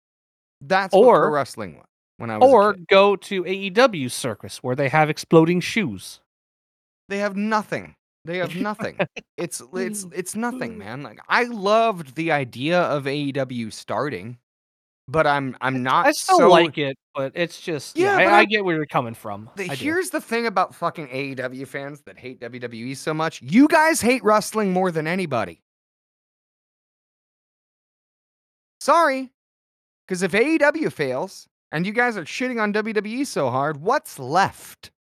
[SPEAKER 5] That's what
[SPEAKER 6] Or-
[SPEAKER 5] pro wrestling was when I was a
[SPEAKER 6] Or go to AEW circus where they have exploding shoes.
[SPEAKER 5] They have nothing. They have nothing. it's it's
[SPEAKER 6] Mm.
[SPEAKER 5] it's nothing, man. Like I loved the idea of AEW starting, but I'm I'm not
[SPEAKER 6] I still
[SPEAKER 5] so
[SPEAKER 6] like it, but it's just yeah.
[SPEAKER 5] Yeah,
[SPEAKER 6] I, I get where you're coming from.
[SPEAKER 5] The-
[SPEAKER 6] I do.
[SPEAKER 5] here's the thing about fucking AEW fans that hate WWE so much. You guys hate wrestling more than anybody. Sorry. Because if AEW fails and you guys are shitting on WWE so hard, what's left?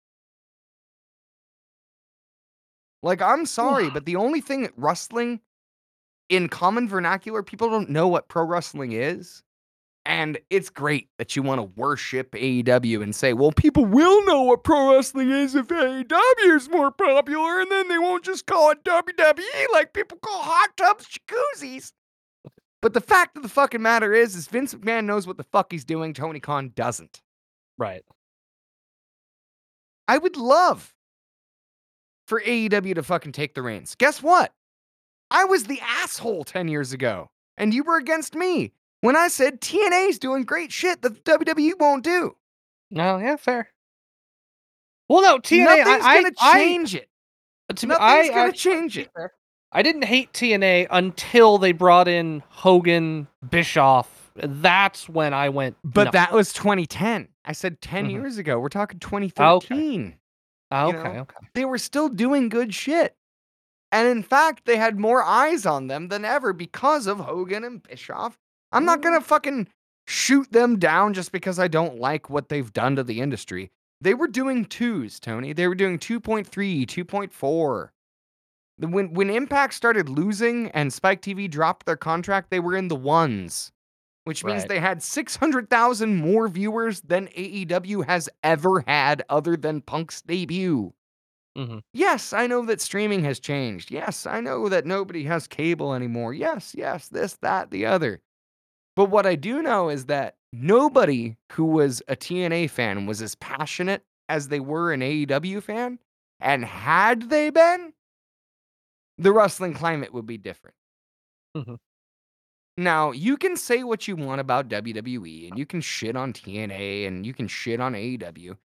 [SPEAKER 5] Like, I'm sorry, but the only thing that wrestling in common vernacular, people don't know what pro wrestling is. And it's great that you want to worship AEW and say, well, people will know what pro wrestling is if AEW is more popular, and then they won't just call it WWE like people call hot tubs jacuzzis. But the fact of the fucking matter is, is Vince McMahon knows what the fuck he's doing. Tony Khan doesn't.
[SPEAKER 6] right.
[SPEAKER 5] I would love for AEW to fucking take the reins. Guess what? I was the asshole 10 years ago, and you were against me when I said TNA's doing great shit that WWE won't do.
[SPEAKER 6] No, yeah, fair. Well, no, TNA.
[SPEAKER 5] Nothing's
[SPEAKER 6] I,
[SPEAKER 5] gonna
[SPEAKER 6] I,
[SPEAKER 5] change it.
[SPEAKER 6] I, to me,
[SPEAKER 5] Nothing's
[SPEAKER 6] I
[SPEAKER 5] gonna change it.
[SPEAKER 6] I didn't hate TNA until they brought in Hogan, Bischoff. That's when I went.
[SPEAKER 5] But
[SPEAKER 6] no.
[SPEAKER 5] that was 2010. I said 10
[SPEAKER 6] Mhm.
[SPEAKER 5] years ago. We're talking
[SPEAKER 6] Okay.
[SPEAKER 5] 2013.
[SPEAKER 6] Ah,
[SPEAKER 5] you
[SPEAKER 6] okay,
[SPEAKER 5] know,
[SPEAKER 6] okay.
[SPEAKER 5] They were still doing good shit. And in fact, they had more eyes on them than ever because of Hogan and Bischoff. I'm not going to fucking shoot them down just because I don't like what they've done to the industry. They were doing twos, Tony. They were doing 2.3, 2.4. When, when Impact started losing and Spike TV dropped their contract, they were in the ones, which means
[SPEAKER 6] Right.
[SPEAKER 5] they had 600,000 more viewers than AEW has ever had other than Punk's debut.
[SPEAKER 6] Mhm.
[SPEAKER 5] Yes, I know that streaming has changed. Yes, I know that nobody has cable anymore. Yes, yes, this, that, the other. But what I do know is that nobody who was a TNA fan was as passionate as they were an AEW fan. And had they been, the wrestling climate would be different.
[SPEAKER 6] Mhm.
[SPEAKER 5] Now, you can say what you want about WWE and you can shit on TNA and you can shit on AEW.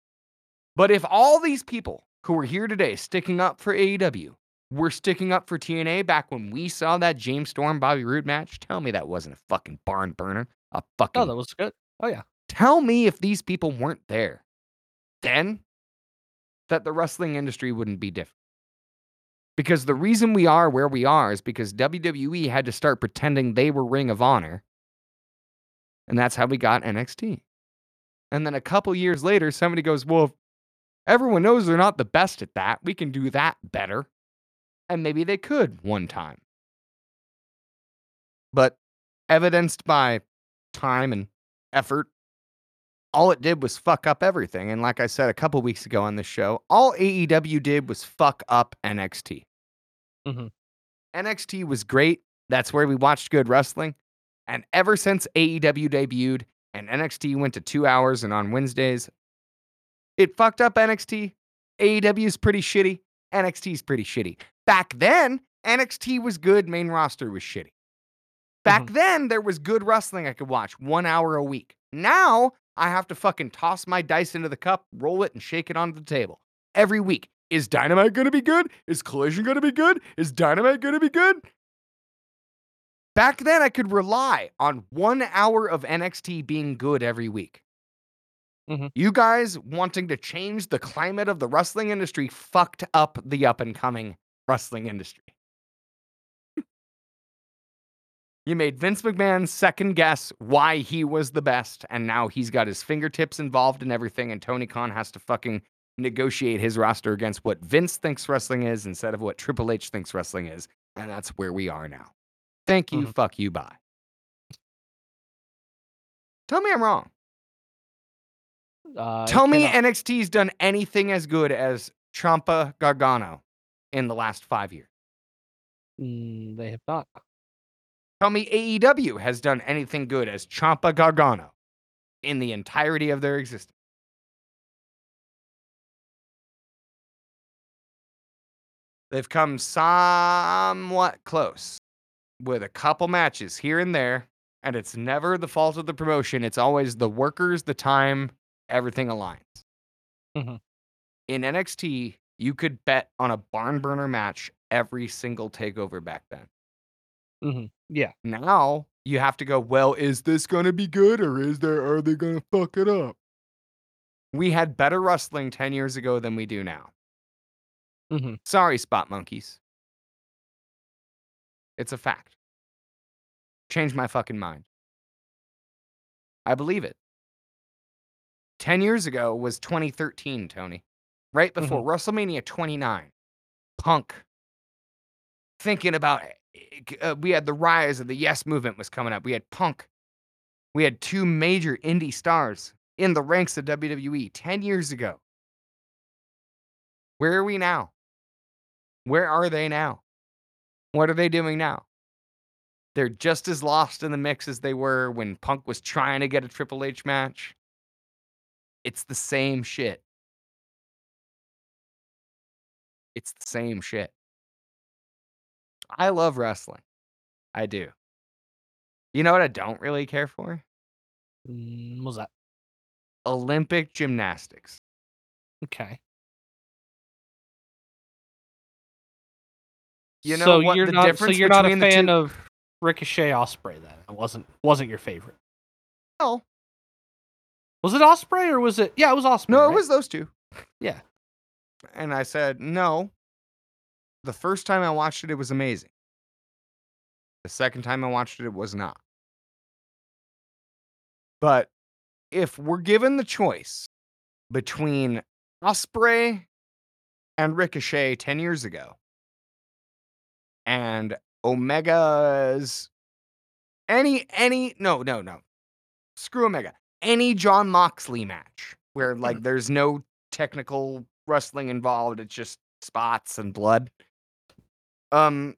[SPEAKER 5] But if all these people who are here today sticking up for AEW were sticking up for TNA back when we saw that James Storm Bobby Roode match, tell me that wasn't a fucking barn burner. A oh, fucking
[SPEAKER 6] Oh, that was good. Oh yeah.
[SPEAKER 5] tell me if these people weren't there, then that the wrestling industry wouldn't be different. Because the reason we are where we are is because WWE had to start pretending they were Ring of Honor. And that's how we got NXT. And then a couple years later, somebody goes, Well, everyone knows they're not the best at that. We can do that better. And maybe they could one time. But evidenced by time and effort, all it did was fuck up everything. And like I said a couple weeks ago on this show, all AEW did was fuck up NXT.
[SPEAKER 6] Mhm.
[SPEAKER 5] NXT was great. That's where we watched good wrestling. And ever since AEW debuted and NXT went to two hours and on Wednesdays, it fucked up NXT. AEW is pretty shitty. NXT is pretty shitty. Back then, NXT was good. Main roster was shitty. Back then, there was good wrestling I could watch one hour a week. Now, I have to fucking toss my dice into the cup, roll it, and shake it onto the table every week. Is Dynamite going to be good? Is Collision going to be good? Is Dynamite going to be good? Back then, I could rely on one hour of NXT being good every week.
[SPEAKER 6] Mhm.
[SPEAKER 5] You guys wanting to change the climate of the wrestling industry fucked up the up and coming wrestling industry. You made Vince McMahon second guess why he was the best, and now he's got his fingertips involved in everything, and Tony Khan has to fucking negotiate his roster against what Vince thinks wrestling is instead of what Triple H thinks wrestling is. And that's where we are now. Thank you,
[SPEAKER 6] Mhm.
[SPEAKER 5] fuck you, bye. Tell me I'm wrong.
[SPEAKER 6] Uh,
[SPEAKER 5] Tell me
[SPEAKER 6] cannot-
[SPEAKER 5] NXT's done anything as good as Ciampa Gargano in the last five years.
[SPEAKER 6] Mm, they have not.
[SPEAKER 5] Tell me AEW has done anything good as Ciampa Gargano in the entirety of their existence. They've come somewhat close with a couple matches here and there, and it's never the fault of the promotion. It's always the workers, the time, everything aligns.
[SPEAKER 6] Mhm.
[SPEAKER 5] In NXT, you could bet on a barn burner match every single takeover back then.
[SPEAKER 6] Yeah.
[SPEAKER 5] Now you have to go, well, is this going to be good or is there are they going to fuck it up? We had better wrestling 10 years ago than we do now.
[SPEAKER 6] Mm-hmm.
[SPEAKER 5] Sorry, spot monkeys. It's a fact. Change my fucking mind. I believe it. 10 years ago was 2013, Tony. Right before WrestleMania 29. Punk. Thinking about uh, we had the rise of the Yes movement was coming up. We had Punk. We had two major indie stars in the ranks of WWE 10 years ago. Where are we now? Where are they now? What are they doing now? They're just as lost in the mix as they were when Punk was trying to get a Triple H match. It's the same shit. It's the same shit. I love wrestling. I do. You know what I don't really care for?
[SPEAKER 6] Mm, what was that?
[SPEAKER 5] Olympic gymnastics.
[SPEAKER 6] Okay.
[SPEAKER 5] You know
[SPEAKER 6] so
[SPEAKER 5] what
[SPEAKER 6] you're
[SPEAKER 5] the
[SPEAKER 6] not. So you're not a fan
[SPEAKER 5] two-
[SPEAKER 6] of Ricochet Ospreay then? It wasn't. Wasn't your favorite?
[SPEAKER 5] No,
[SPEAKER 6] Was it Ospreay or was it? Yeah, it was Ospreay.
[SPEAKER 5] no, it was those two.
[SPEAKER 6] Yeah.
[SPEAKER 5] And I said, no. The first time I watched it, it was amazing. The second time I watched it, it was not. But if we're given the choice between Ospreay and Ricochet 10 years ago and Omega's any any no no no screw Omega any Jon Moxley match where like mm-hmm. there's no technical wrestling involved it's just spots and blood um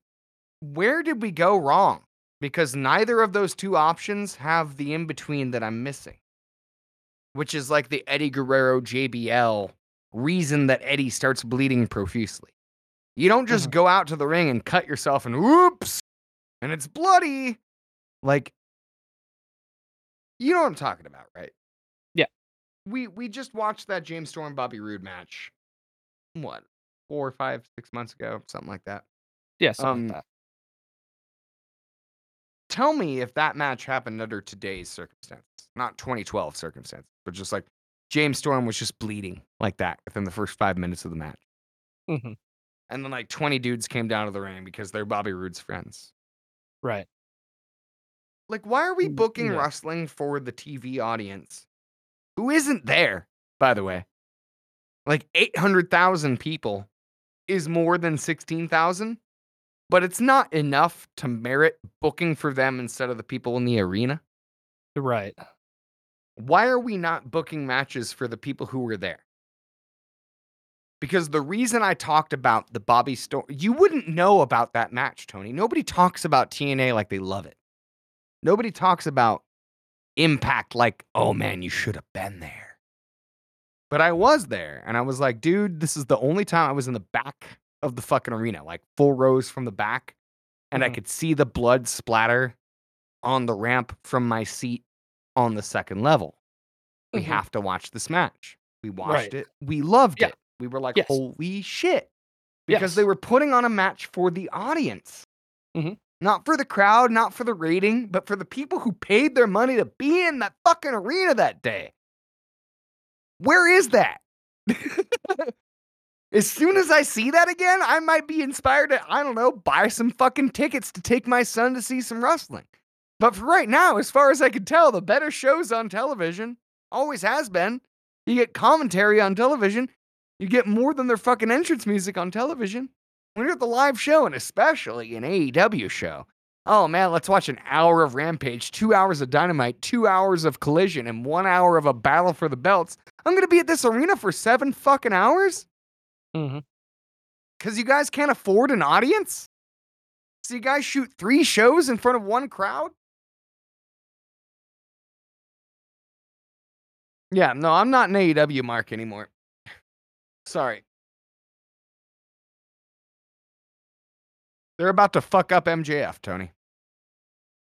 [SPEAKER 5] where did we go wrong? Because neither of those two options have the in between that I'm missing. Which is like the Eddie Guerrero JBL reason that Eddie starts bleeding profusely. You don't just go out to the ring and cut yourself and whoops and it's bloody. Like you know what I'm talking about right?
[SPEAKER 6] Yeah.
[SPEAKER 5] we we just watched that James Storm Bobby Roode match what four five six months ago something like that
[SPEAKER 6] Yeah, something
[SPEAKER 5] um,
[SPEAKER 6] like that.
[SPEAKER 5] tell me if that match happened under today's circumstances, not 2012 circumstances, but just like James Storm was just bleeding like that within the first five minutes of the match.
[SPEAKER 6] Mhm.
[SPEAKER 5] And then like 20 dudes came down to the ring because they're Bobby Roode's friends.
[SPEAKER 6] Right.
[SPEAKER 5] Like, why are we
[SPEAKER 6] Mm,
[SPEAKER 5] booking
[SPEAKER 6] yeah.
[SPEAKER 5] wrestling for the TV audience who isn't there, by the way? Like 800,000 people is more than 16,000, but it's not enough to merit booking for them instead of the people in the arena.
[SPEAKER 6] Right.
[SPEAKER 5] why are we not booking matches for the people who were there? Because the reason I talked about the Bobby Storm, you wouldn't know about that match, Tony. Nobody talks about TNA like they love it. Nobody talks about Impact like, oh man, you should have been there. But I was there and I was like, dude, this is the only time I was in the back of the fucking arena, like full rows from the back. And I
[SPEAKER 6] Mhm.
[SPEAKER 5] could see the blood splatter on the ramp from my seat on the second level. We
[SPEAKER 6] Mhm.
[SPEAKER 5] have to watch this match. We watched
[SPEAKER 6] Right.
[SPEAKER 5] it. We loved
[SPEAKER 6] Yeah.
[SPEAKER 5] it. We were like,
[SPEAKER 6] Yes.
[SPEAKER 5] holy shit. Because they were putting on a match for the audience.
[SPEAKER 6] Mhm.
[SPEAKER 5] Not for the crowd, not for the rating, but for the people who paid their money to be in that fucking arena that day. Where is that? As soon as I see that again, I might be inspired to, I don't know, buy some fucking tickets to take my son to see some wrestling. But for right now, as far as I can tell, the better shows on television always has been. You get commentary on television, you get more than their fucking entrance music on television. When you're at the live show, and especially an AEW show, oh man, let's watch an hour of Rampage, two hours of Dynamite, two hours of Collision, and one hour of a battle for the belts. I'm gonna be at this arena for seven fucking hours
[SPEAKER 6] hmm
[SPEAKER 5] because you guys can't afford an audience. So you guys shoot three shows in front of one crowd. Yeah, no, I'm not an AEW mark anymore. Sorry. They're about to fuck up MJF, Tony.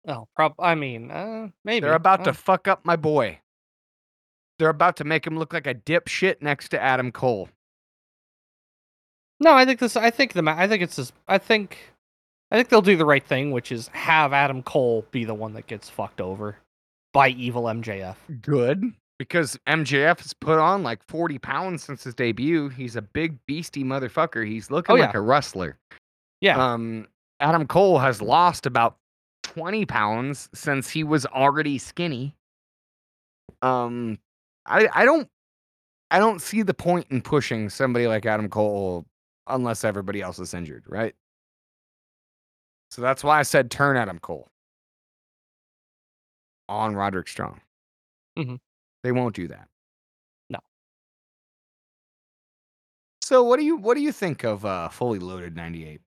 [SPEAKER 6] Oh, prob. I mean, uh, maybe
[SPEAKER 5] They're about to
[SPEAKER 6] Uh,
[SPEAKER 5] fuck up my boy. They're about to make him look like a dipshit next to Adam Cole.
[SPEAKER 6] No, I think this. I think the. ma- I think it's this. I think. I think they'll do the right thing, which is have Adam Cole be the one that gets fucked over by evil MJF.
[SPEAKER 5] Good. Because MJF has put on like 40 pounds since his debut. He's a big beastie motherfucker. He's looking
[SPEAKER 6] Oh,
[SPEAKER 5] like a wrestler.
[SPEAKER 6] Yeah.
[SPEAKER 5] Um, Adam Cole has lost about 20 pounds since he was already skinny. Um, I I don't I don't see the point in pushing somebody like Adam Cole unless everybody else is injured, right? So that's why I said turn Adam Cole on Roderick Strong.
[SPEAKER 6] Mhm.
[SPEAKER 5] They won't do that.
[SPEAKER 6] No.
[SPEAKER 5] So what do you what do you think of uh fully loaded 98?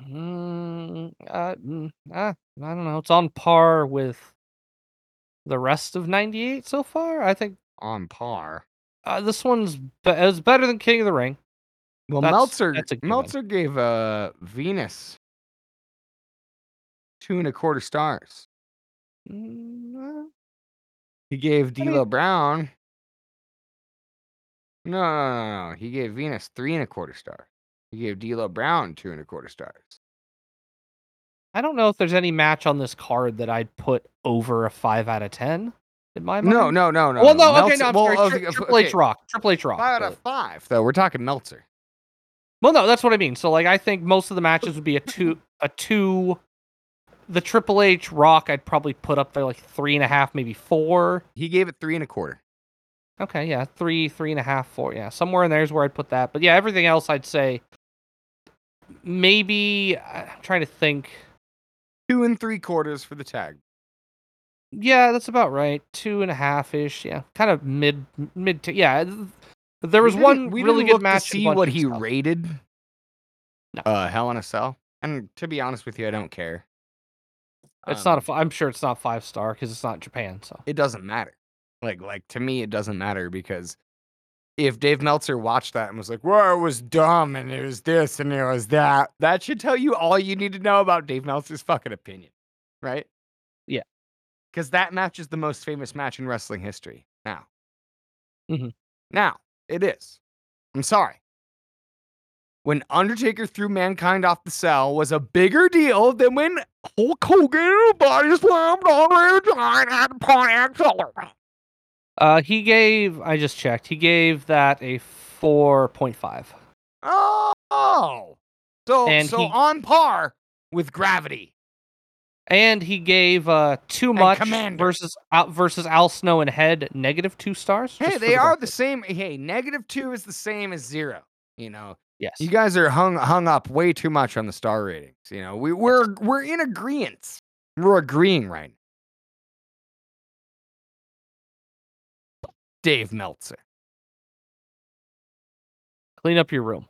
[SPEAKER 6] Mm, uh, mm, uh, I don't know. It's on par with the rest of '98 so far. I think
[SPEAKER 5] On par.
[SPEAKER 6] uh, this one's be- is better than King of the Ring.
[SPEAKER 5] Well,
[SPEAKER 6] That's-
[SPEAKER 5] Meltzer
[SPEAKER 6] that's.
[SPEAKER 5] Meltzer gave uh Venis two and a quarter stars.
[SPEAKER 6] Mm, uh,
[SPEAKER 5] He gave
[SPEAKER 6] I mean-
[SPEAKER 5] Brown. No, no, no, no. He gave Venis three and a quarter stars. He gave D'Lo Brown two and a quarter stars.
[SPEAKER 6] I don't know if there's any match on this card that I'd put over a five out of ten. In my mind.
[SPEAKER 5] No, no, no, no.
[SPEAKER 6] Well, no. Okay, no. I'm
[SPEAKER 5] well,
[SPEAKER 6] sorry. Tri-
[SPEAKER 5] of-
[SPEAKER 6] Triple H Rock. Triple H Rock.
[SPEAKER 5] Five out of five, though. We're talking Meltzer.
[SPEAKER 6] Well, no, that's what I mean. So, like, I think most of the matches would be a two, a two. The Triple H Rock, I'd probably put up there like three and a half, maybe four.
[SPEAKER 5] He gave it three and a quarter.
[SPEAKER 6] Okay, yeah, three, three and a half, four. Yeah, somewhere in there is where I'd put that. But yeah, everything else, I'd say maybe. I'm trying to think.
[SPEAKER 5] Two and three quarters for the tag.
[SPEAKER 6] Yeah, that's about right. Two and a half ish. Yeah, kind of mid, mid. To, yeah, th- there was
[SPEAKER 5] We
[SPEAKER 6] one
[SPEAKER 5] we
[SPEAKER 6] really
[SPEAKER 5] didn't
[SPEAKER 6] good match.
[SPEAKER 5] see what he
[SPEAKER 6] stuff.
[SPEAKER 5] rated.
[SPEAKER 6] No.
[SPEAKER 5] Uh, Hell in a Cell. And to be honest with you, I don't care.
[SPEAKER 6] It's
[SPEAKER 5] Um,
[SPEAKER 6] not a. fi- I'm sure it's not five star because it's not Japan. So
[SPEAKER 5] it doesn't matter. Like like to me it doesn't matter because if Dave Meltzer watched that and was like, "Well, it was dumb and it was this and it was that," that should tell you all you need to know about Dave Meltzer's fucking opinion, right?
[SPEAKER 6] Yeah.
[SPEAKER 5] Because that match is the most famous match in wrestling history. Now,
[SPEAKER 6] Mhm.
[SPEAKER 5] now it is. I'm sorry. When Undertaker threw Mankind off the cell was a bigger deal than when Hulk Hogan body slammed on a giant at the Celery.
[SPEAKER 6] Uh, he gave. I just checked. He gave that a four point five.
[SPEAKER 5] Oh, so
[SPEAKER 6] And
[SPEAKER 5] so
[SPEAKER 6] he-
[SPEAKER 5] on par with Gravity.
[SPEAKER 6] And he gave uh too much versus out versus Al Snow and Head negative two stars.
[SPEAKER 5] Hey, they are
[SPEAKER 6] record.
[SPEAKER 5] the same. Hey, negative two is the same as zero. You know,
[SPEAKER 6] Yes.
[SPEAKER 5] you guys are hung hung up way too much on the star ratings. You know, we we're we're in agreement. We're agreeing right. now. Dave Meltzer,
[SPEAKER 6] Clean up your room.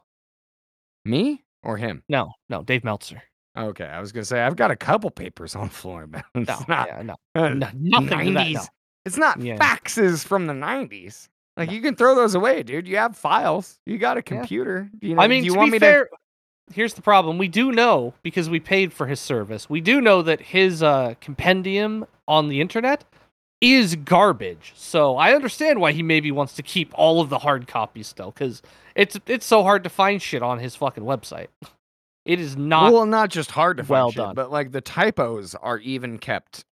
[SPEAKER 5] me or him?
[SPEAKER 6] No, no, Dave Meltzer.
[SPEAKER 5] Okay, I was gonna say I've got a couple papers on but it's
[SPEAKER 6] No,
[SPEAKER 5] not
[SPEAKER 6] yeah, no,
[SPEAKER 5] uh,
[SPEAKER 6] no nothing to that.
[SPEAKER 5] 90s.
[SPEAKER 6] No.
[SPEAKER 5] It's not
[SPEAKER 6] Yeah.
[SPEAKER 5] faxes from the 90s. Like
[SPEAKER 6] No.
[SPEAKER 5] you can throw those away, dude. You have files. You got a computer. You know,
[SPEAKER 6] I mean,
[SPEAKER 5] do you
[SPEAKER 6] to
[SPEAKER 5] want
[SPEAKER 6] be
[SPEAKER 5] me
[SPEAKER 6] fair, here's the problem. We do know because we paid for his service. We do know that his uh, compendium on the internet is garbage. So I understand why he maybe wants to keep all of the hard copies still, because it's it's so hard to find shit on his fucking website. It is not.
[SPEAKER 5] well, not just hard to find
[SPEAKER 6] well
[SPEAKER 5] shit,
[SPEAKER 6] done.
[SPEAKER 5] but like the typos are even kept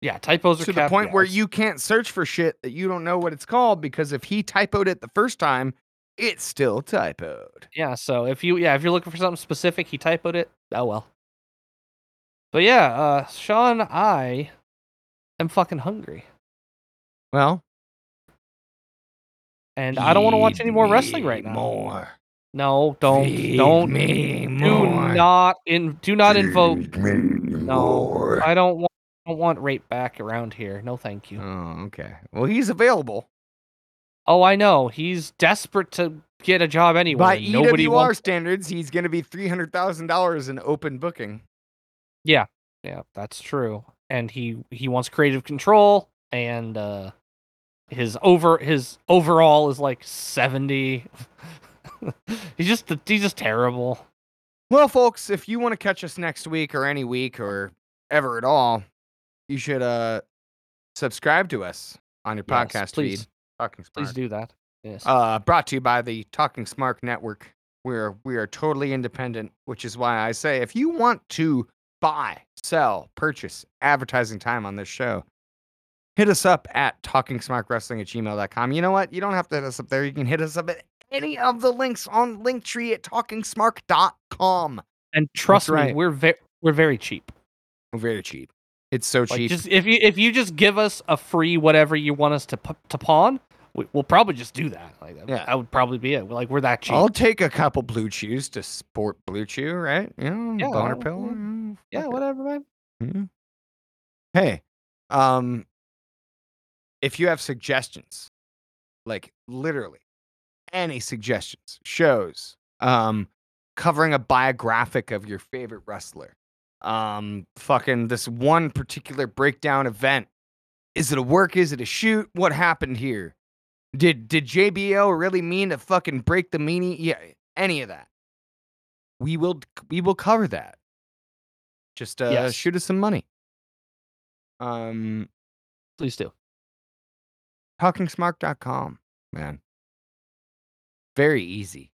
[SPEAKER 6] yeah, typos are
[SPEAKER 5] to the point where you can't search for shit that you don't know what it's called because if he typoed it the first time, it's still typoed.
[SPEAKER 6] Yeah, so if you yeah, if you're looking for something specific, he typoed it. Oh well. But yeah, uh Sean, I am fucking hungry.
[SPEAKER 5] Well,
[SPEAKER 6] And I don't want to watch any more wrestling right now. No, don't don't
[SPEAKER 7] me
[SPEAKER 6] do not in do not invoke no. I don't want don't want rape back around here. No thank you.
[SPEAKER 5] oh, okay. Well, he's available
[SPEAKER 6] Oh, I know. He's desperate to get a job anyway.
[SPEAKER 5] by
[SPEAKER 6] Nobody
[SPEAKER 5] EWR
[SPEAKER 6] wants
[SPEAKER 5] standards. He's going to be three hundred thousand dollars in open booking.
[SPEAKER 6] Yeah, yeah, that's true. And he he wants creative control and uh his over his overall is like 70. he's just he's just terrible.
[SPEAKER 5] Well, folks, if you want to catch us next week or any week or ever at all, you should uh subscribe to us on your
[SPEAKER 6] Yes,
[SPEAKER 5] podcast
[SPEAKER 6] please.
[SPEAKER 5] feed. Talking
[SPEAKER 6] Please do that. Yes.
[SPEAKER 5] Uh, brought to you by the Talking Smart Network. We're we are totally independent, which is why I say if you want to buy, sell, purchase advertising time on this show, hit us up at talkingsmartwrestling at gmail.com. You know what? You don't have to hit us up there. You can hit us up at any of the links on Linktree at talkingsmark.com.
[SPEAKER 6] and trust me, we're very we're very cheap.
[SPEAKER 5] Very cheap. It's so
[SPEAKER 6] Like
[SPEAKER 5] cheap.
[SPEAKER 6] just if you if you just give us a free whatever you want us to p- to pawn, we, we'll probably just do that. Like that,
[SPEAKER 5] Yeah.
[SPEAKER 6] that would probably be it. Like we're that cheap.
[SPEAKER 5] I'll take a couple BlueChews to sport BlueChew, right? You know,
[SPEAKER 6] Yeah,
[SPEAKER 5] boner
[SPEAKER 6] mm,
[SPEAKER 5] pill.
[SPEAKER 6] mm.
[SPEAKER 5] mm,
[SPEAKER 6] yeah,
[SPEAKER 5] fuck
[SPEAKER 6] whatever, man.
[SPEAKER 5] Mhm. Hey, um, if you have suggestions, like literally any suggestions, shows, um, covering a biographic of your favorite wrestler, um, fucking this one particular breakdown event. Is it a work? Is it a shoot? What happened here? Did did JBL really mean to fucking break the meanie? Yeah, any of that. We will we will cover that. Just uh,
[SPEAKER 6] Yes.
[SPEAKER 5] shoot us some money. Um,
[SPEAKER 6] Please do.
[SPEAKER 5] talkingsmark.com, man. Very easy.